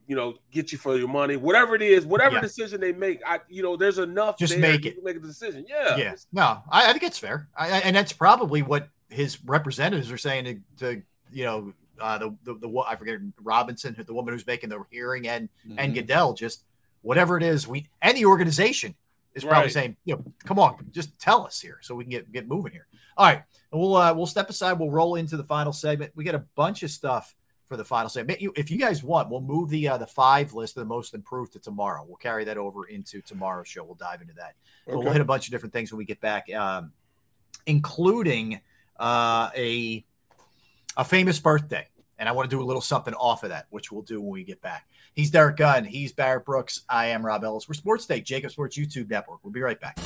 you know get you for your money, whatever it is, whatever Yeah. decision they make. I you know there's enough. Just there make it. make a decision. Yeah, yeah. No, I, I think it's fair, I, I- and that's probably what his representatives are saying to, to you know, uh, the, the the I forget Robinson, the woman who's making the hearing, and and Mm-hmm. Goodell, just whatever it is, we and the organization is probably Right. saying, you know, come on, just tell us here so we can get get moving here. All right, and we'll uh, we'll step aside. We'll roll into the final segment. We got a bunch of stuff for the final segment. If you guys want, we'll move the uh, the five list of the most improved to tomorrow. We'll carry that over into tomorrow's show. We'll dive into that. But we'll hit a bunch of different things when we get back, um, including uh, a a famous birthday. And I want to do a little something off of that, which we'll do when we get back. He's Derrick Gunn. He's Barrett Brooks. I am Rob Ellis. We're Sports Take, JAKIB Sports YouTube Network. We'll be right back.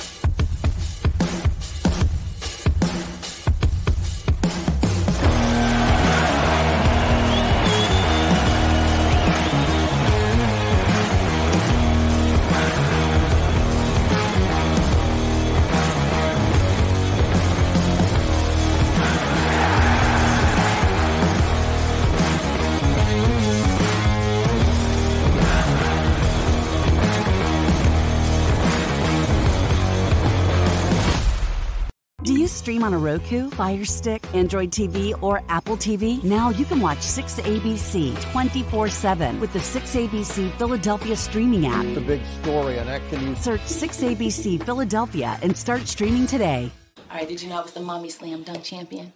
Stream on a Roku, Fire Stick, Android TV, or Apple TV? Now you can watch 6ABC 24 7 with the 6ABC Philadelphia streaming app. The big story on Action News. Search 6ABC Philadelphia and start streaming today. All right, did you know I was the mommy slam dunk champion?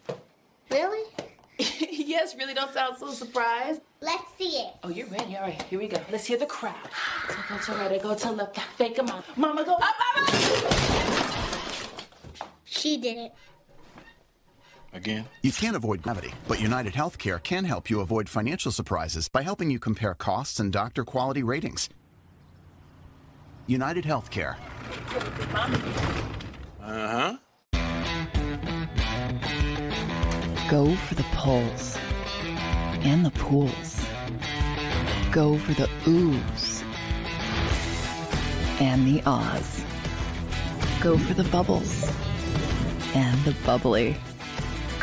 Really? <laughs> yes, really don't sound so surprised. Let's see it. Oh, you're ready. All right, here we go. Let's hear the crowd. So go to right, go to left, fake a mom. Mama go up, up, up. She did it. Again? You can't avoid gravity, but United Healthcare can help you avoid financial surprises by helping you compare costs and doctor quality ratings. United Healthcare. Uh huh. Go for the poles and the pools. Go for the oohs and the ahs. Go for the bubbles and the bubbly.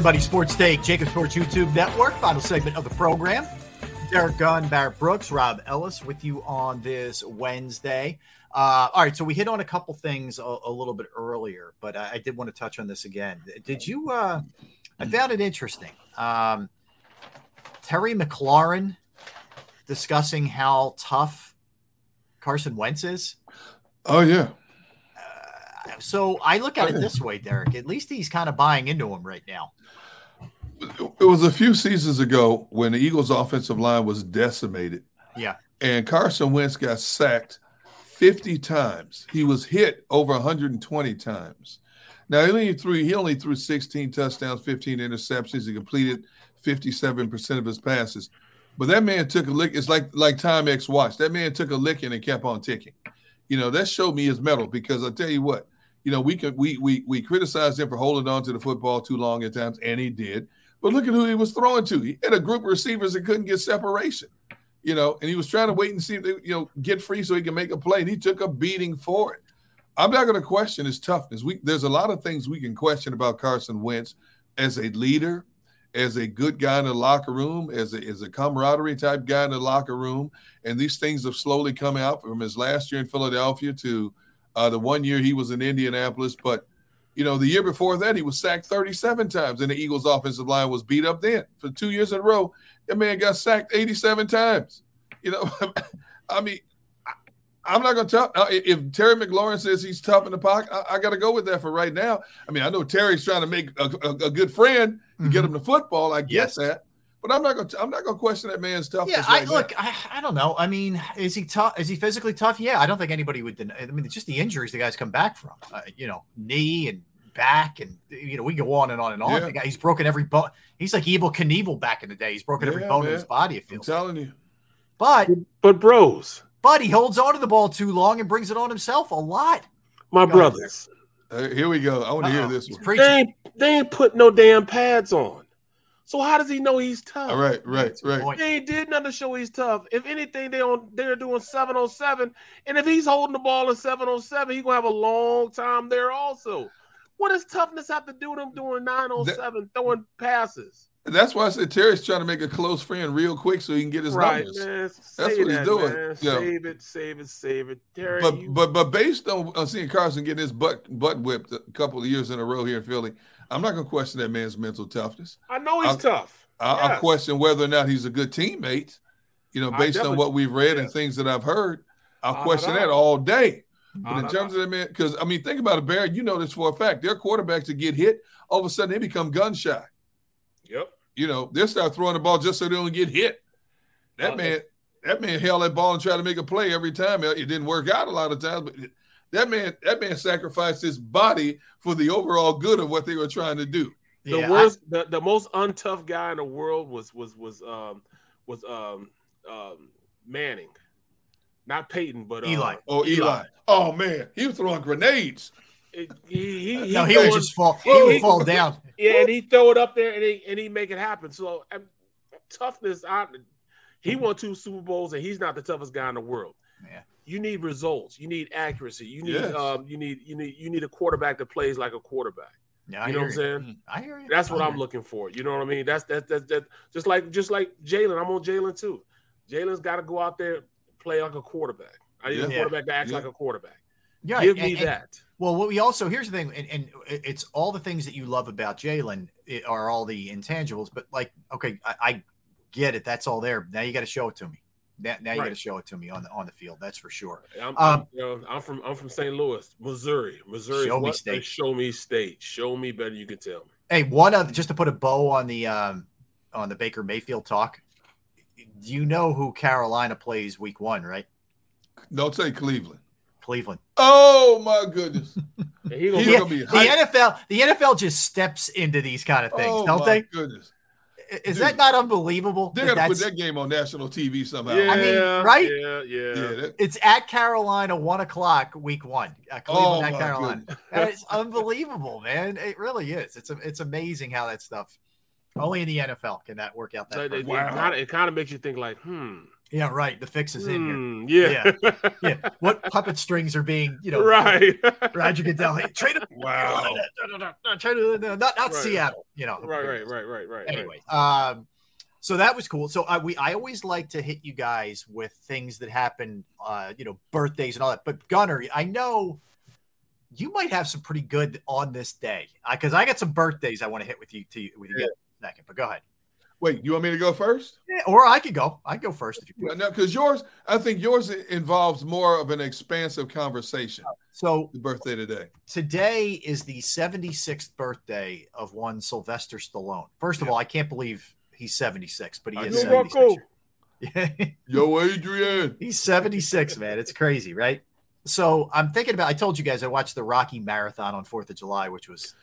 Everybody sports take, JAKIB Sports YouTube Network, final segment of the program. Derrick Gunn, Barrett Brooks, Rob Ellis with you on this Wednesday. Uh, all right, so we hit on a couple things a, a little bit earlier, but I, I did want to touch on this again. Did you? Uh, I found it interesting. Um, Terry McLaurin discussing how tough Carson Wentz is. Oh yeah. So I look at it this way, Derrick. At least he's kind of buying into him right now. It was a few seasons ago when the Eagles' offensive line was decimated, Yeah. and Carson Wentz got sacked 50 times. He was hit over 120 times. Now he only threw he only threw 16 touchdowns, 15 interceptions. He completed 57% of his passes. But that man took a lick. It's like like Timex watch. That man took a licking and kept on ticking. You know, that showed me his metal because I tell you what, you know, we can we we we criticized him for holding on to the football too long at times, and he did. But look at who he was throwing to. He had a group of receivers that couldn't get separation. You know, and he was trying to wait and see if they, you know, get free so he can make a play. And he took a beating for it. I'm not going to question his toughness. We there's a lot of things we can question about Carson Wentz as a leader, as a good guy in the locker room, as a as a camaraderie type guy in the locker room. And these things have slowly come out from his last year in Philadelphia to uh, the one year he was in Indianapolis. But you know, the year before that, he was sacked 37 times, and the Eagles' offensive line was beat up then. For two years in a row, that man got sacked 87 times. You know, <laughs> I mean, I, am not going to tell. uh, If Terry McLaurin says he's tough in the pocket, I, I got to go with that for right now. I mean, I know Terry's trying to make a, a, a good friend to get him to football. I get Yes. that, but I'm not going. to I'm not going to question that man's toughness. Yeah, I right look. I, I don't know. I mean, is he tough? Is he physically tough? Yeah, I don't think anybody would deny. I mean, it's just the injuries the guys come back from. Uh, you know, knee and back, and you know, we go on and on and on. Yeah. The guy, he's broken every bone. He's like Evel Knievel back in the day. He's broken every Yeah, bone in his body. It I'm feels. telling you. But but bros, but he holds on to the ball too long and brings it on himself a lot. my Go brothers, Uh, here we go. I want to hear this one. preaching. they ain't, they ain't put no damn pads on. So how does he know he's tough? All right, right, right. They ain't did nothing to show he's tough. If anything, they on they're doing seven on seven, and if he's holding the ball in seven on seven, he gonna have a long time there also. What does toughness have to do with him doing 907 throwing passes? That's why I said Terry's trying to make a close friend real quick so he can get his Right, numbers. man. That's what he's that, doing. man. Yeah. Save it, save it, save it. Terry, But you- but but based on, on seeing Carson getting his butt butt whipped a couple of years in a row here in Philly, I'm not going to question that man's mental toughness. I know he's I'll- tough. I'll, I'll question whether or not he's a good teammate. You know, based on what we've read and things that I've heard, I'll question that all day. But in terms of that man, because I mean, think about it, Barry. You know this for a fact. Their quarterbacks that get hit, all of a sudden they become gun shy. Yep. You know, they start throwing the ball just so they don't get hit. That man, that man held that ball and tried to make a play every time. It didn't work out a lot of times, but that man, that man sacrificed his body for the overall good of what they were trying to do. the Yeah, I- worst, the, the most untough guy in the world was was was um was um um Manning, not Peyton, but uh, Eli. Oh, Eli. Oh man, he was throwing grenades. It- he, he, he no, he would just fall. He he- would fall <laughs> down. Yeah, and he throw it up there and he and he make it happen. So um, toughness, I, he won two Super Bowls and he's not the toughest guy in the world. Yeah. You need results. You need accuracy. You need Yes. um you need you need you need a quarterback that plays like a quarterback. Yeah, I you know what I'm saying? I hear you. That's what I'm you. looking for. You know what I mean? That's that's that's that. Just like just like Jalen, I'm on Jalen too. Jalen's got to go out there play like a quarterback. I need Yeah. a quarterback that acts Yeah. like a quarterback. Yeah, Give and- me and- that. Well, what we also here's the thing, and, and it's all the things that you love about Jalen are all the intangibles. But like, okay, I, I get it. That's all there. Now you got to show it to me. Now, now you got to show it to me on the on the field. That's for sure. I'm, Um, I'm, you know, I'm from I'm from St. Louis, Missouri. Missouri, Show me state. Show me state. Show me better. You can tell me. Hey, one of just to put a bow on the um on the Baker Mayfield talk. You know who Carolina plays week one, right? Don't say Cleveland. Cleveland. Oh my goodness. <laughs> And he gonna The, gonna be the. NFL, the NFL just steps into these kind of things, oh don't my they? goodness. Is Dude. that not unbelievable? They're that gonna put that's- that game on national TV somehow. Yeah, I mean, right? Yeah, yeah. Yeah, that- It's at Carolina, one o'clock, week one. Uh, Cleveland Oh, at Carolina. And it's unbelievable, man. It really is. It's it's amazing how that stuff. Only in the NFL can that work out that. So it, it, perfect. kind of it kind of makes you think like, hmm, Yeah, right. The fix is in here. hmm, yeah, Yeah. What puppet strings are being, you know, right, <laughs> Roger Goodell, hey, trade him. <laughs> Wow. Trade him, not not Right. Seattle. You know. right, right, right, right, right. Anyway, um, so that was cool. So I we I always like to hit you guys with things that happen, uh, you know, birthdays and all that. But Gunner, I know you might have some pretty good on this day because I got some birthdays I want to hit with you to with you in a second. But go ahead. Wait, you want me to go first? Yeah, or I could go. I go first if you Yeah, no, because yours, I think yours involves more of an expansive conversation. Oh, so The birthday today. today is the 76th birthday of one Sylvester Stallone. First of all, I can't believe he's 76, but he I is know. 76. <laughs> Yo, Adrian. He's 76, man. It's crazy, right? So I'm thinking about I told you guys I watched the Rocky Marathon on 4th of July, which was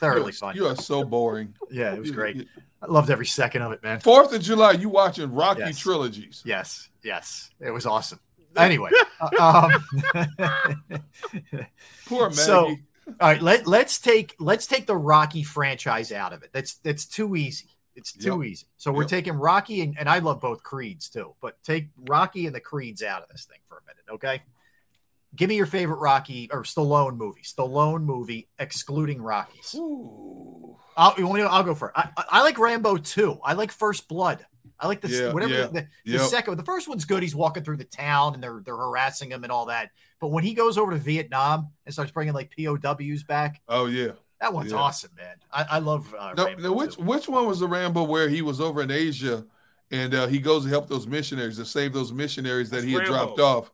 thoroughly fun. You are so boring. Yeah, it was great. I loved every second of it, man. Fourth of July, you watching Rocky Yes. trilogies. Yes, yes. It was awesome. Anyway, uh, um, <laughs> Poor Maggie. So, all right, let let's take let's take the Rocky franchise out of it. That's that's too easy. It's too Yep. easy. So we're Yep. taking Rocky and, and I love both creeds too, but take Rocky and the creeds out of this thing for a minute, okay? Give me your favorite Rocky or Stallone movie. Stallone movie excluding Rockies. Ooh. I'll, you want me to- I'll go for it. I, I- I like Rambo too. I like First Blood. I like the Yeah, whatever yeah, the, the yep. second. The first one's good. He's walking through the town and they're they're harassing him and all that. But when he goes over to Vietnam and starts bringing like POWs back, Oh yeah. that one's Yeah. awesome, man. I, I love. Uh, No, Rambo no, which too. which one was the Rambo where he was over in Asia and uh, he goes to help those missionaries to save those missionaries that That's he had Rambo. dropped off?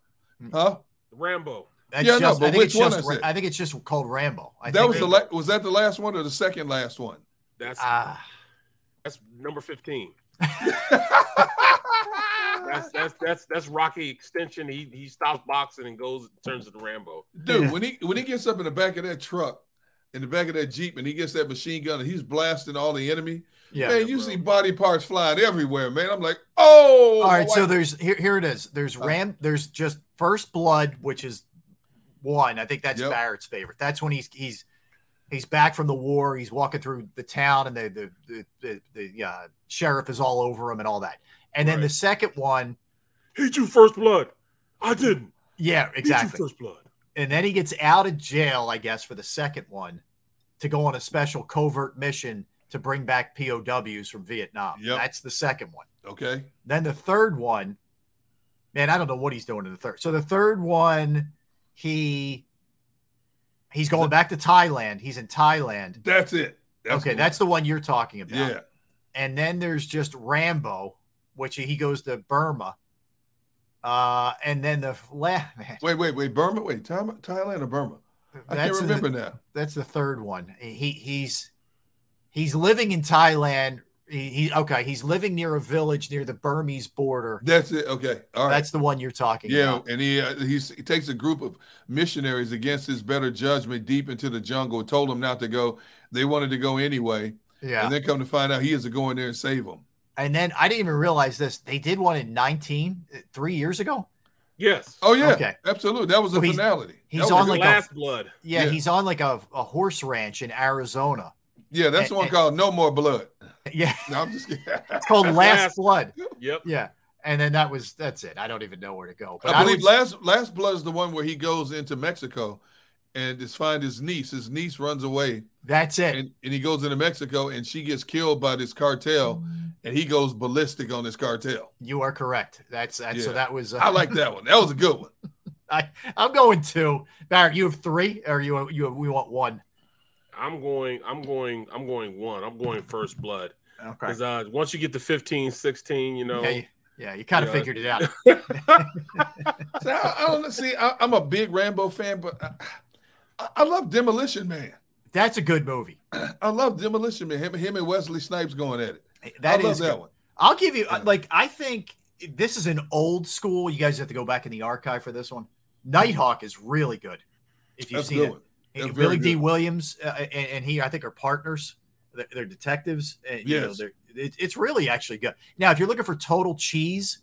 Huh? Rambo. That's Yeah, no, but I think which it's one just, is Ra- it? I think it's just called Rambo. I that think was the la- was that the last one or the second last one? That's Ah, that's number fifteen. <laughs> That's that's that's that's Rocky extension. He he stops boxing and goes turns into Rambo. Dude, Yeah. when he when he gets up in the back of that truck, in the back of that Jeep, and he gets that machine gun and he's blasting all the enemy, yeah. man, you see body parts flying everywhere, man. I'm like, oh All right, my so wife- there's here here it is. There's Uh, Ram. There's just First Blood, which is one. I think that's Yep. Barrett's favorite. That's when he's he's he's back from the war. He's walking through the town, and the the the, the, the uh, sheriff is all over him and all that. And then the second one, He drew first blood. I didn't. yeah, He drew exactly. first blood. And then he gets out of jail, I guess, for the second one. to go on a special covert mission to bring back POWs from Vietnam. Yep. That's the second one. Okay. Then the third one, man, I don't know what he's doing in the third. So the third one, he he's going back to Thailand. He's in Thailand. That's it. That's okay, cool. that's the one you're talking about. Yeah. And then there's just Rambo, which he goes to Burma. Uh, and then the last <laughs> man, Wait, wait, wait. Burma? Wait, Thailand or Burma? I can't That's the- remember now. That's the third one. He he's he's living in Thailand. He, he okay. He's living near a village near the Burmese border. That's it. Okay. All right. That's the one you're talking about. Yeah, about. and he uh, he's, he takes a group of missionaries against his better judgment deep into the jungle. Told them not to go. They wanted to go anyway. Yeah. And then come to find out he has to go in there and save them. And then I didn't even realize this. They did one in 19 uh, three years ago. Yes. Oh yeah. Okay. Absolutely. That was the So he's- finality. He's That was on a like good- a Last Blood. yeah, Yeah. He's on like a, a horse ranch in Arizona. Yeah, that's and- the one and- called No More Blood. <laughs> Yeah, No, I'm just kidding. <laughs> it's called <laughs> Last Last- Blood. Yep. Yeah, and then that was that's it. I don't even know where to go. But I believe was- last last blood is the one where he goes into Mexico and is find his niece. His niece runs away that's it. and, and he goes into Mexico and she gets killed by this cartel and he goes ballistic on this cartel. you are correct. That's that's so that was. Uh, I like that one. That was a good one. I I'm going two. Barrett, you have three, or you you we want one. I'm going. I'm going. I'm going one. I'm going First Blood. Okay. Because uh, once you get to 15, 16, you know. Yeah, you, yeah, you kind of Yeah. figured it out. <laughs> <laughs> See, I, I don't. See, I, I'm a big Rambo fan, but I, I, I love Demolition Man. That's a good movie. <clears throat> I love Demolition Man. Him, him and Wesley Snipes going at it. That I love is that good. one. I'll give you uh, like I think this is an old school. You guys have to go back in the archive for this one. Nighthawk is really good. If you've That's seen good it, one. That's Billy very D. Williams uh, and, and he, I think, are partners. They're, they're detectives. And, you know, Yes. they're, it, it's really actually good. Now, if you're looking for total cheese,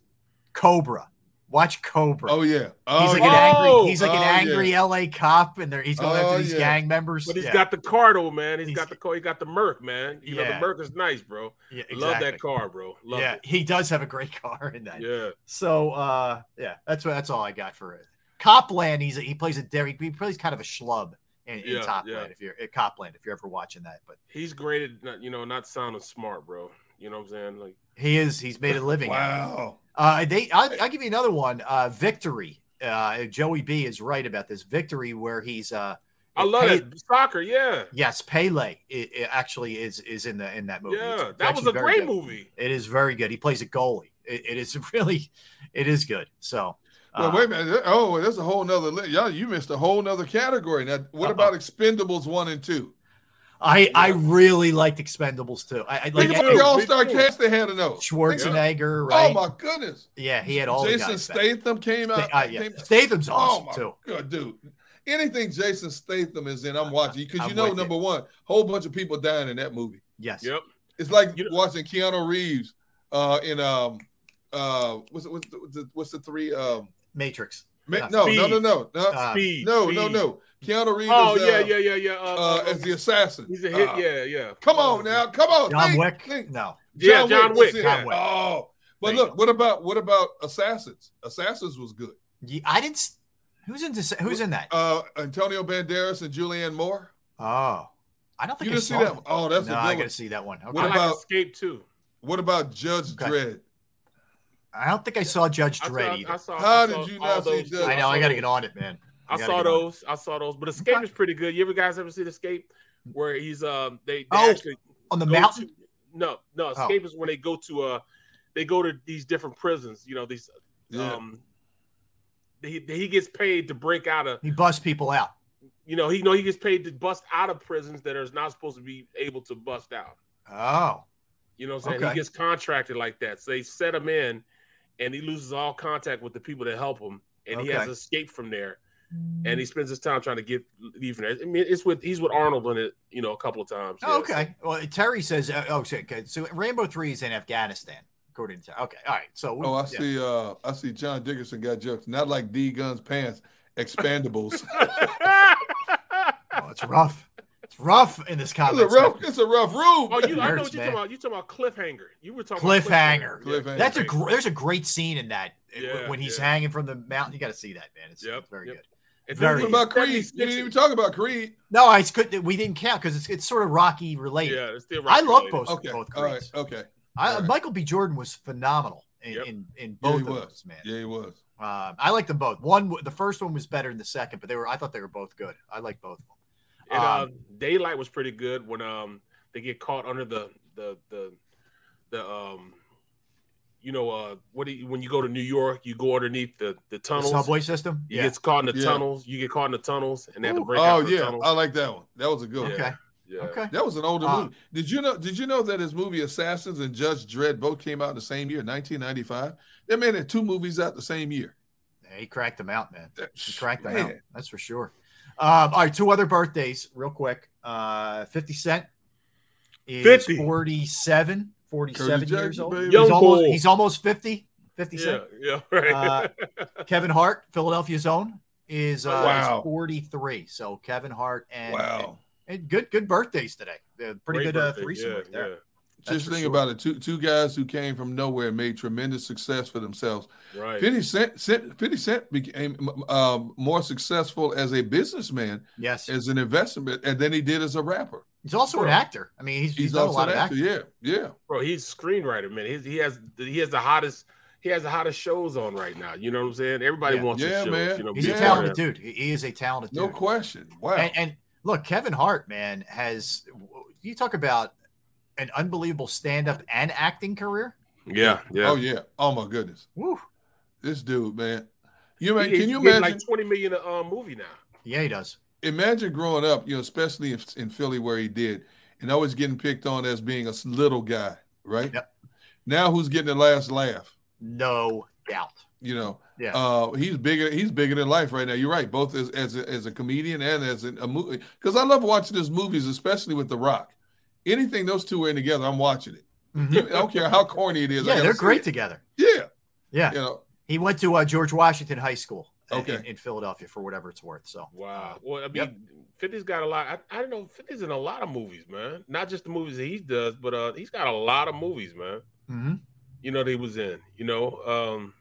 Cobra. Watch Cobra. Oh yeah. He's Oh, like yeah. an Oh! angry. He's like Oh, an angry yeah. LA cop, and they're, he's going Oh, after these yeah. gang members. But he's Yeah. got the car though, man. he's He's- got the car. He got the Merc, man. You know the Merc is nice, bro. Yeah, Love that car, bro. Love yeah, it. he does have a great <laughs> car in that. Yeah. So uh yeah, that's what that's all I got for it. Copland, he's a, he plays a Derrick, he plays kind of a schlub in, in Yeah, Top yeah. Land if you're at Copland if you're ever watching that. But He's great at not- you know not sounding smart, bro. You know what I'm saying? Like he is he's made a <laughs> living. Wow. Uh they I'll, I'll give you another one. Uh Victory. Uh Joey B is right about this. Victory where he's uh I love Pe- that soccer. Yeah. Yes, Pele it, it actually is is in the in that movie. Yeah, It's that was a great good. movie. It is very good. He plays a goalie. It, it is <laughs> really, it is good. So, Well, uh, wait a minute. Oh, that's a whole nother list. Y'all, you missed a whole nother category. Now, what Uh-oh. about Expendables one and two? I I really liked Expendables too. I, I like Think about the All Star cast they had in those. Schwarzenegger, Oh right? my goodness! Yeah, he had all the Jason guys back. Statham came out. Sta- uh, yeah. came- Statham's Oh awesome my too. god, dude! Anything Jason Statham is in, I'm watching because you know, with number one, whole bunch of people dying in that movie. Yes. Yep. It's like watching Keanu Reeves uh, in um uh what's it, the, what's the, what's the three um Matrix. Ma- Yeah. no, no, no, no, no, Uh, Speed. no, Speed. no, no. Keanu Reeves. Oh is, yeah, uh, yeah, yeah, yeah. Uh, Uh, uh, as the assassin. he's a hit. Uh, yeah, yeah. Come on now, come on. John think, Wick. think. No. Yeah, John that's Wick. John Wick. Oh, but There you look, what about what about Assassins? Assassins was good. Ye- I didn't. Who's in this? Who's in that? Uh, Antonio Banderas and Julianne Moore. Oh, I don't think You I didn't see that one? Oh, that's a no, good I got to see that one. Okay. What I like about- Escape too. What about Judge Okay. Dredd? I don't think I saw Judge I Dredd either. I saw, How I did you not see those, Judge- I know. I got to get on it, man. I gotta saw get on those. I saw those. But Escape Okay. is pretty good. You ever guys ever seen Escape? Where he's um they, they Oh, actually on the mountain. to- no, no. Oh. Escape is when they go to uh they go to these different prisons. You know these Yeah. um he he gets paid to break out of He busts people out. you know he know he gets paid to bust out of prisons that are not supposed to be able to bust out. Oh, You know what I'm saying? Okay. He gets contracted like that. So they set him in and he loses all contact with the people that help him. And he has escaped from there. And he spends his time trying to get leave from there. I mean, it's with he's with Arnold in it, you know, a couple of times. Oh, yeah, okay. Well, Terry says, uh, oh, so, okay. So Rambo Three is in Afghanistan, according to Okay, all right. So, we- Oh, I yeah. see. Uh, I see. John Dickerson got jokes. Not like D Gunn's pants. Expendables. <laughs> Oh, it's rough. It's rough in this it's comment. a rough. It's a rough room. Oh, you I know what you're man. talking about. You're talking about cliffhanger. You were talking Cliffhanger. about Cliffhanger. That's a gr- there's a great scene in that uh, Yeah, when he's yeah. hanging from the mountain. You got to see that, man. It's, Yep, it's very yep. good. It's Very What about Creed? You didn't even talk about Creed. No, I could. We didn't count because it's it's sort of Rocky related. Yeah, it's still Rocky I love related. both Okay, both all right, Creeds. okay. I, all right. Michael B. Jordan was phenomenal in Yep. in, in both he of was. those, man. Yeah, he was. Uh, I like them both. One, the first one was better than the second, but they were. I thought they were both good. I like both of them. And uh, Um, Daylight was pretty good when um they get caught under the the the the um you know uh what do you, when you go to New York you go underneath the the The tunnels subway system. you Yeah. get caught in the Yeah. tunnels you get caught in the tunnels and they have to break Oh out the yeah, tunnels. I like that one. That was a good one. Okay. yeah. Okay. That was an older Uh, movie. Did you know? Did you know that his movie Assassins and Judge Dredd both came out in the same year, 1995? That man had two movies out the same year. Yeah, he cracked them out, man. That- He cracked them out. man. That's for sure. Um, all right, two other birthdays, real quick. Uh, 50 Cent is 50. 47, 47 Curtis years Jackson, old. baby. He's Young almost, bull. he's almost 50. 50 yeah Cent. yeah right Uh, Kevin Hart, Philadelphia's own, is uh, Wow. is 43. So Kevin Hart and, Wow. and, and good good birthdays today. Uh, pretty Great good uh, birthday, threesome yeah, right there. Yeah. That's Just think sure. about it. Two two guys who came from nowhere made tremendous success for themselves. right 50 Cent, Cent 50 Cent became um, more successful as a businessman, Yes. as an investment, and then he did as a rapper. He's also an actor. I mean, he's, he's, He's, done a lot an of actor. acting. Yeah, yeah. bro he's a screenwriter man he's, he has he has the hottest he has the hottest shows on right now you know what I'm saying everybody Yeah. wants his show. Yeah, shows man. you know He's a talented that. dude. He he is a talented No dude. question. Wow. And, and look, Kevin Hart, man, has you talk about an unbelievable stand-up and acting career. yeah yeah Oh yeah. Oh my goodness. Woo. This dude, man. You man, He- can you he's imagine? like 20 million a uh, movie now Yeah, he does. imagine growing up, you know, especially in, in Philly where he did, and always getting picked on as being a little guy, right? Yep. Now who's getting the last laugh? No doubt. You know, Yeah. uh, he's bigger. He's bigger than life right now. You're right, both as as a, as a comedian and as an, a movie. Because I love watching his movies, especially with The Rock. Anything those two are in together, I'm watching it. Mhm. I don't care how corny it is. Yeah, they're great it. together. Yeah, Yeah. you know, He went to uh, George Washington High School in- Okay. in, in Philadelphia for whatever it's worth. So Wow. Well, I mean, Yep. 50's got a lot. I, I don't know. 50's in a lot of movies, man. Not just the movies that he does, but uh, he's got a lot of movies, man. Mhm. You know, that he was in. You know, um,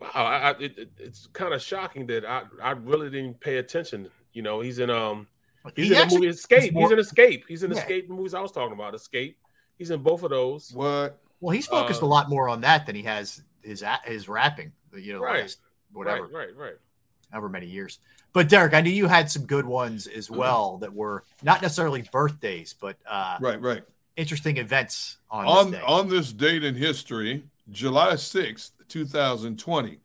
wow. I, I, it, it- it's kind of shocking that I, I really didn't pay attention. You know, he's in um, he's He in the movie Escape. he's He's, in Escape. He's in Yeah. Escape the movies I was talking about. Escape. He's in both of those. what? well, he's focused Uh, a lot more on that than he has his a- his rapping. You know, Right. last whatever, Right. Right. Right. however many years. But Derrick, I knew you had some good ones as well that were not necessarily birthdays, but uh, Right, right. interesting events on, on this day. on this date in history, July 6th, 2020,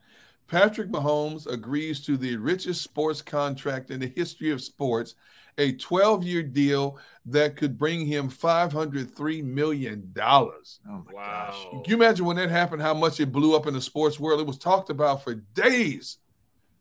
Patrick Mahomes agrees to the richest sports contract in the history of sports, a 12-year deal that could bring him 503 million dollars. oh my Wow. gosh. Can you imagine when that happened how much it blew up in the sports world? It was talked about for days.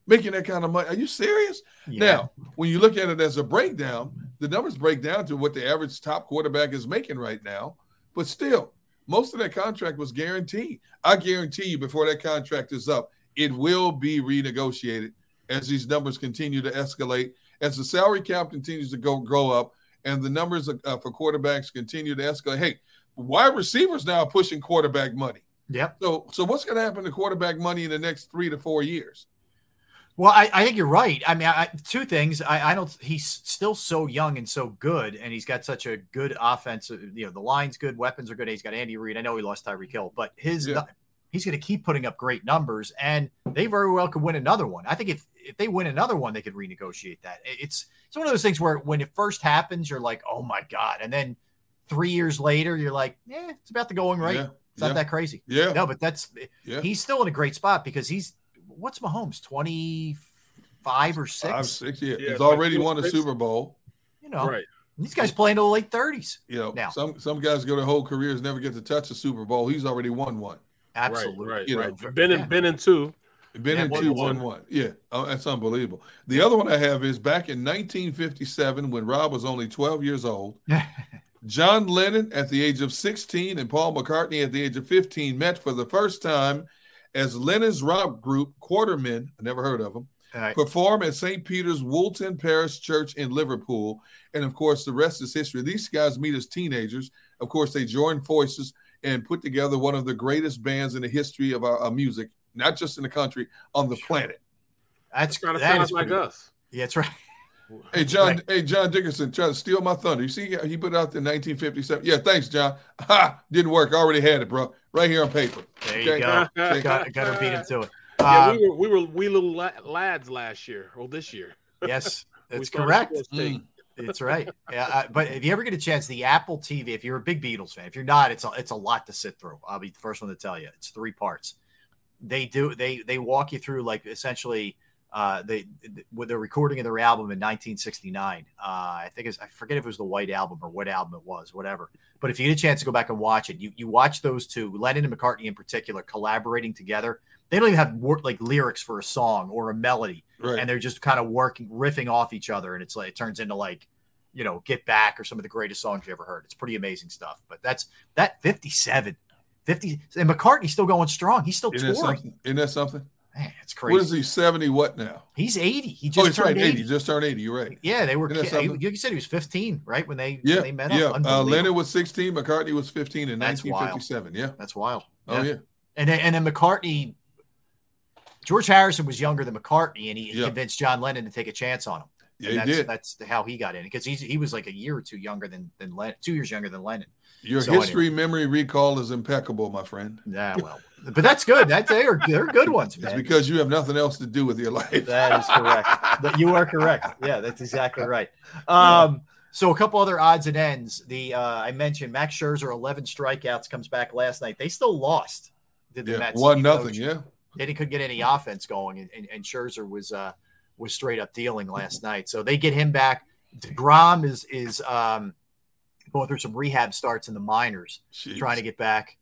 Making that kind of money. Are you serious? Yeah. Now, when you look at it as a breakdown, the numbers break down to what the average top quarterback is making right now. But still, most of that contract was guaranteed. I guarantee you, before that contract is up, it will be renegotiated as these numbers continue to escalate, as the salary cap continues to go grow up, and the numbers uh, for quarterbacks continue to escalate. Hey, wide receivers now are pushing quarterback money. Yep. So, so what's going to happen to quarterback money in the next three to four years? Well, I, I think you're right. I mean, I, two things. I, I don't. He's still so young and so good, and he's got such a good offensive. You know, the line's good, weapons are good. He's got Andy Reid. I know he lost Tyreek Hill, but his Yeah. He's going to keep putting up great numbers, and they very well could win another one. I think if if they win another one, they could renegotiate that. It's it's one of those things where when it first happens, you're like, oh my god, and then three years later, you're like, yeah, it's about the going right. Yeah, It's not yeah. that crazy. Yeah. No, but that's Yeah. he's still in a great spot because he's what's Mahomes twenty five or six. Five, six, yeah. Yeah, He's already won a 26. Super Bowl. You know, Right. these guys playing to the late thirties. You know, Now. some some guys go their whole careers never get to touch a Super Bowl. He's already won one. Absolutely. Right. Right. You know, right. been in yeah. been in two. Been Yeah, in one two, to one, one. one. Yeah, oh, that's unbelievable. The other one I have is back in 1957 when Rob was only 12 years old. <laughs> John Lennon at the age of 16 and Paul McCartney at the age of 15 met for the first time as Lennon's rock group Quarrymen. I never heard of them. All right. Perform at St. Peter's Woolton Parish Church in Liverpool. And of course, the rest is history. These guys meet as teenagers. Of course, they join forces and put together one of the greatest bands in the history of our, our music, not just in the country, on the planet. That's Trying to that sound like pretty- us. Yeah, that's right. Hey John, hey John Dickerson trying to steal my thunder. You see, he put it out there in 1957. Yeah, thanks, John. <laughs> Ha! Didn't work. I already had it, bro. Right here on paper. There you go. <laughs> got, got to beat him to it. Yeah, Um, we were we were we little lads last year or this year. Yes, <laughs> that's correct. Sports That's right. Yeah, uh, but if you ever get a chance, the Apple TV. If you're a big Beatles fan, if you're not, it's a, it's a lot to sit through. I'll be the first one to tell you. It's three parts. They do they they walk you through like essentially uh, they with the recording of their album in 1969. Uh, I think it's I forget if it was the White Album or what album it was, whatever. But if you get a chance to go back and watch it, you you watch those two, Lennon and McCartney in particular, collaborating together. They don't even have wor- like lyrics for a song or a melody, Right. and they're just kind of working, riffing off each other, and it's like it turns into like you know, Get Back or some of the greatest songs you ever heard. It's pretty amazing stuff. But that's that 57, 50, and McCartney's still going strong. He's still Isn't touring. something? Isn't that something? Man, it's crazy. What is he? 70 what now? He's 80. He Oh, just he's right. turned 80. 80. Just turned 80. You're right. Yeah, they were. Isn't ki- You said he was 15, right? When they Yeah, when they met yeah. up. Uh, Lennon was 16. McCartney was 15 in That's wild. 1957. Yeah. That's wild. Oh yeah. And then, and then McCartney, George Harrison was younger than McCartney, and he Yeah. convinced John Lennon to take a chance on him. Yeah, And that's, did. That's how he got in because he's he was like a year or two younger than than Lennon, two years younger than Lennon. Your So anyway. history memory recall is impeccable, my friend. Yeah, well, but that's good. That's they're they're good ones, It's because you have nothing else to do with your life. That is correct. That- you are correct. Yeah, that's exactly right. Um, so a couple other odds and ends. The uh, I mentioned Max Scherzer, eleven strikeouts, comes back last night. They still lost. Did the Yeah, Mets? one nothing? though nothing, yeah. They couldn't get any offense going, and, and, and Scherzer was uh, was straight up dealing last night. So they get him back. deGrom is is um, going through some rehab starts in the minors, Jeez. trying to get back.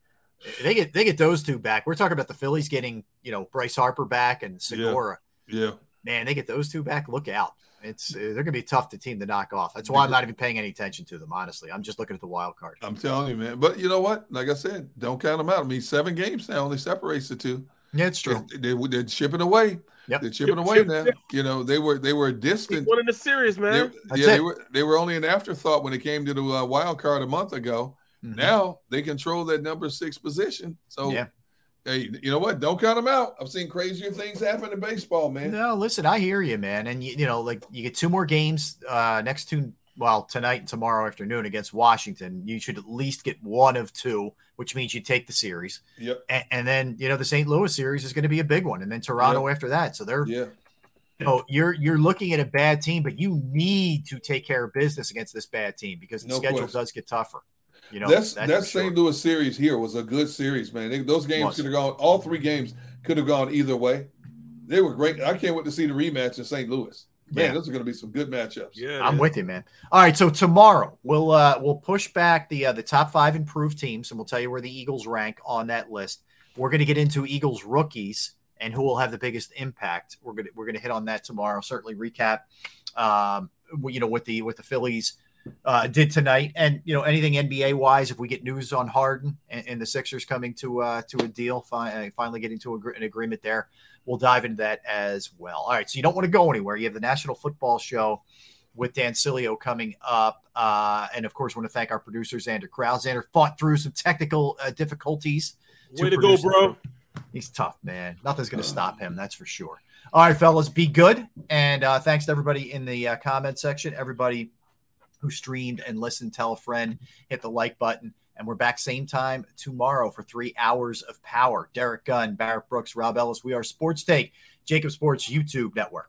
They get they get those two back. We're talking about the Phillies getting you know Bryce Harper back and Segura Yeah. man, they get those two back. Look out! It's uh, they're going to be tough to team to knock off. That's why I'm not even paying any attention to them. Honestly, I'm just looking at the wild card. I'm telling you, man. But you know what? Like I said, don't count them out. I mean, seven games now only separates the two. Yeah, it's true. They, they, are chipping away. Yep. They're chipping Chip, away chip, now. chip. You know, they were they were distant. One in the series, They, man. That's yeah, they were they were only an afterthought when it came to the uh, wild card a month ago. Mhm. Now they control that number six position. So, Yeah. hey, you know what? Don't count them out. I've seen crazier things happen in baseball, man. No, listen, I hear you, man. And you, you know, like you get two more games uh next two well, tonight and tomorrow afternoon against Washington. You should at least get one of two, which means you take the series. Yep. And, and then, you know, the St. Louis series is going to be a big one. And then Toronto after that. So they're Yeah. you know, you're you're looking at a bad team, but you need to take care of business against this bad team because the No schedule question. does get tougher. You know, that's that sure. St. Louis series here was a good series, man. They, those games could have gone. All three games could have gone either way. They were great. I can't wait to see the rematch in St. Louis. Man, Yeah. those are going to be some good matchups. Yeah, I'm man. with you, man. All right, so tomorrow we'll uh we'll push back the uh, the top five improved teams, and we'll tell you where the Eagles rank on that list. We're going to get into Eagles rookies and who will have the biggest impact. We're gonna we're gonna hit on that tomorrow. Certainly recap, um, you know, what the what the Phillies uh, did tonight, and you know anything NBA wise. If we get news on Harden and, and the Sixers coming to uh, to a deal, fi- uh, finally getting to a, an agreement there, we'll dive into that as well. All right, so you don't want to go anywhere. You have the National Football Show with Dan Sileo coming up. Uh, and of course, want to thank our producer, Xander Krause. Xander fought through some technical uh, difficulties. Way to go, bro. He's tough, man. Nothing's going to stop him, that's for sure. All right, fellas, be good. And uh, thanks to everybody in the uh, comment section, everybody who streamed and listened. Tell a friend, hit the like button. And we're back same time tomorrow for three hours of power. Derrick Gunn, Barrett Brooks, Rob Ellis. We are Sports Take, JAKIB Sports YouTube Network.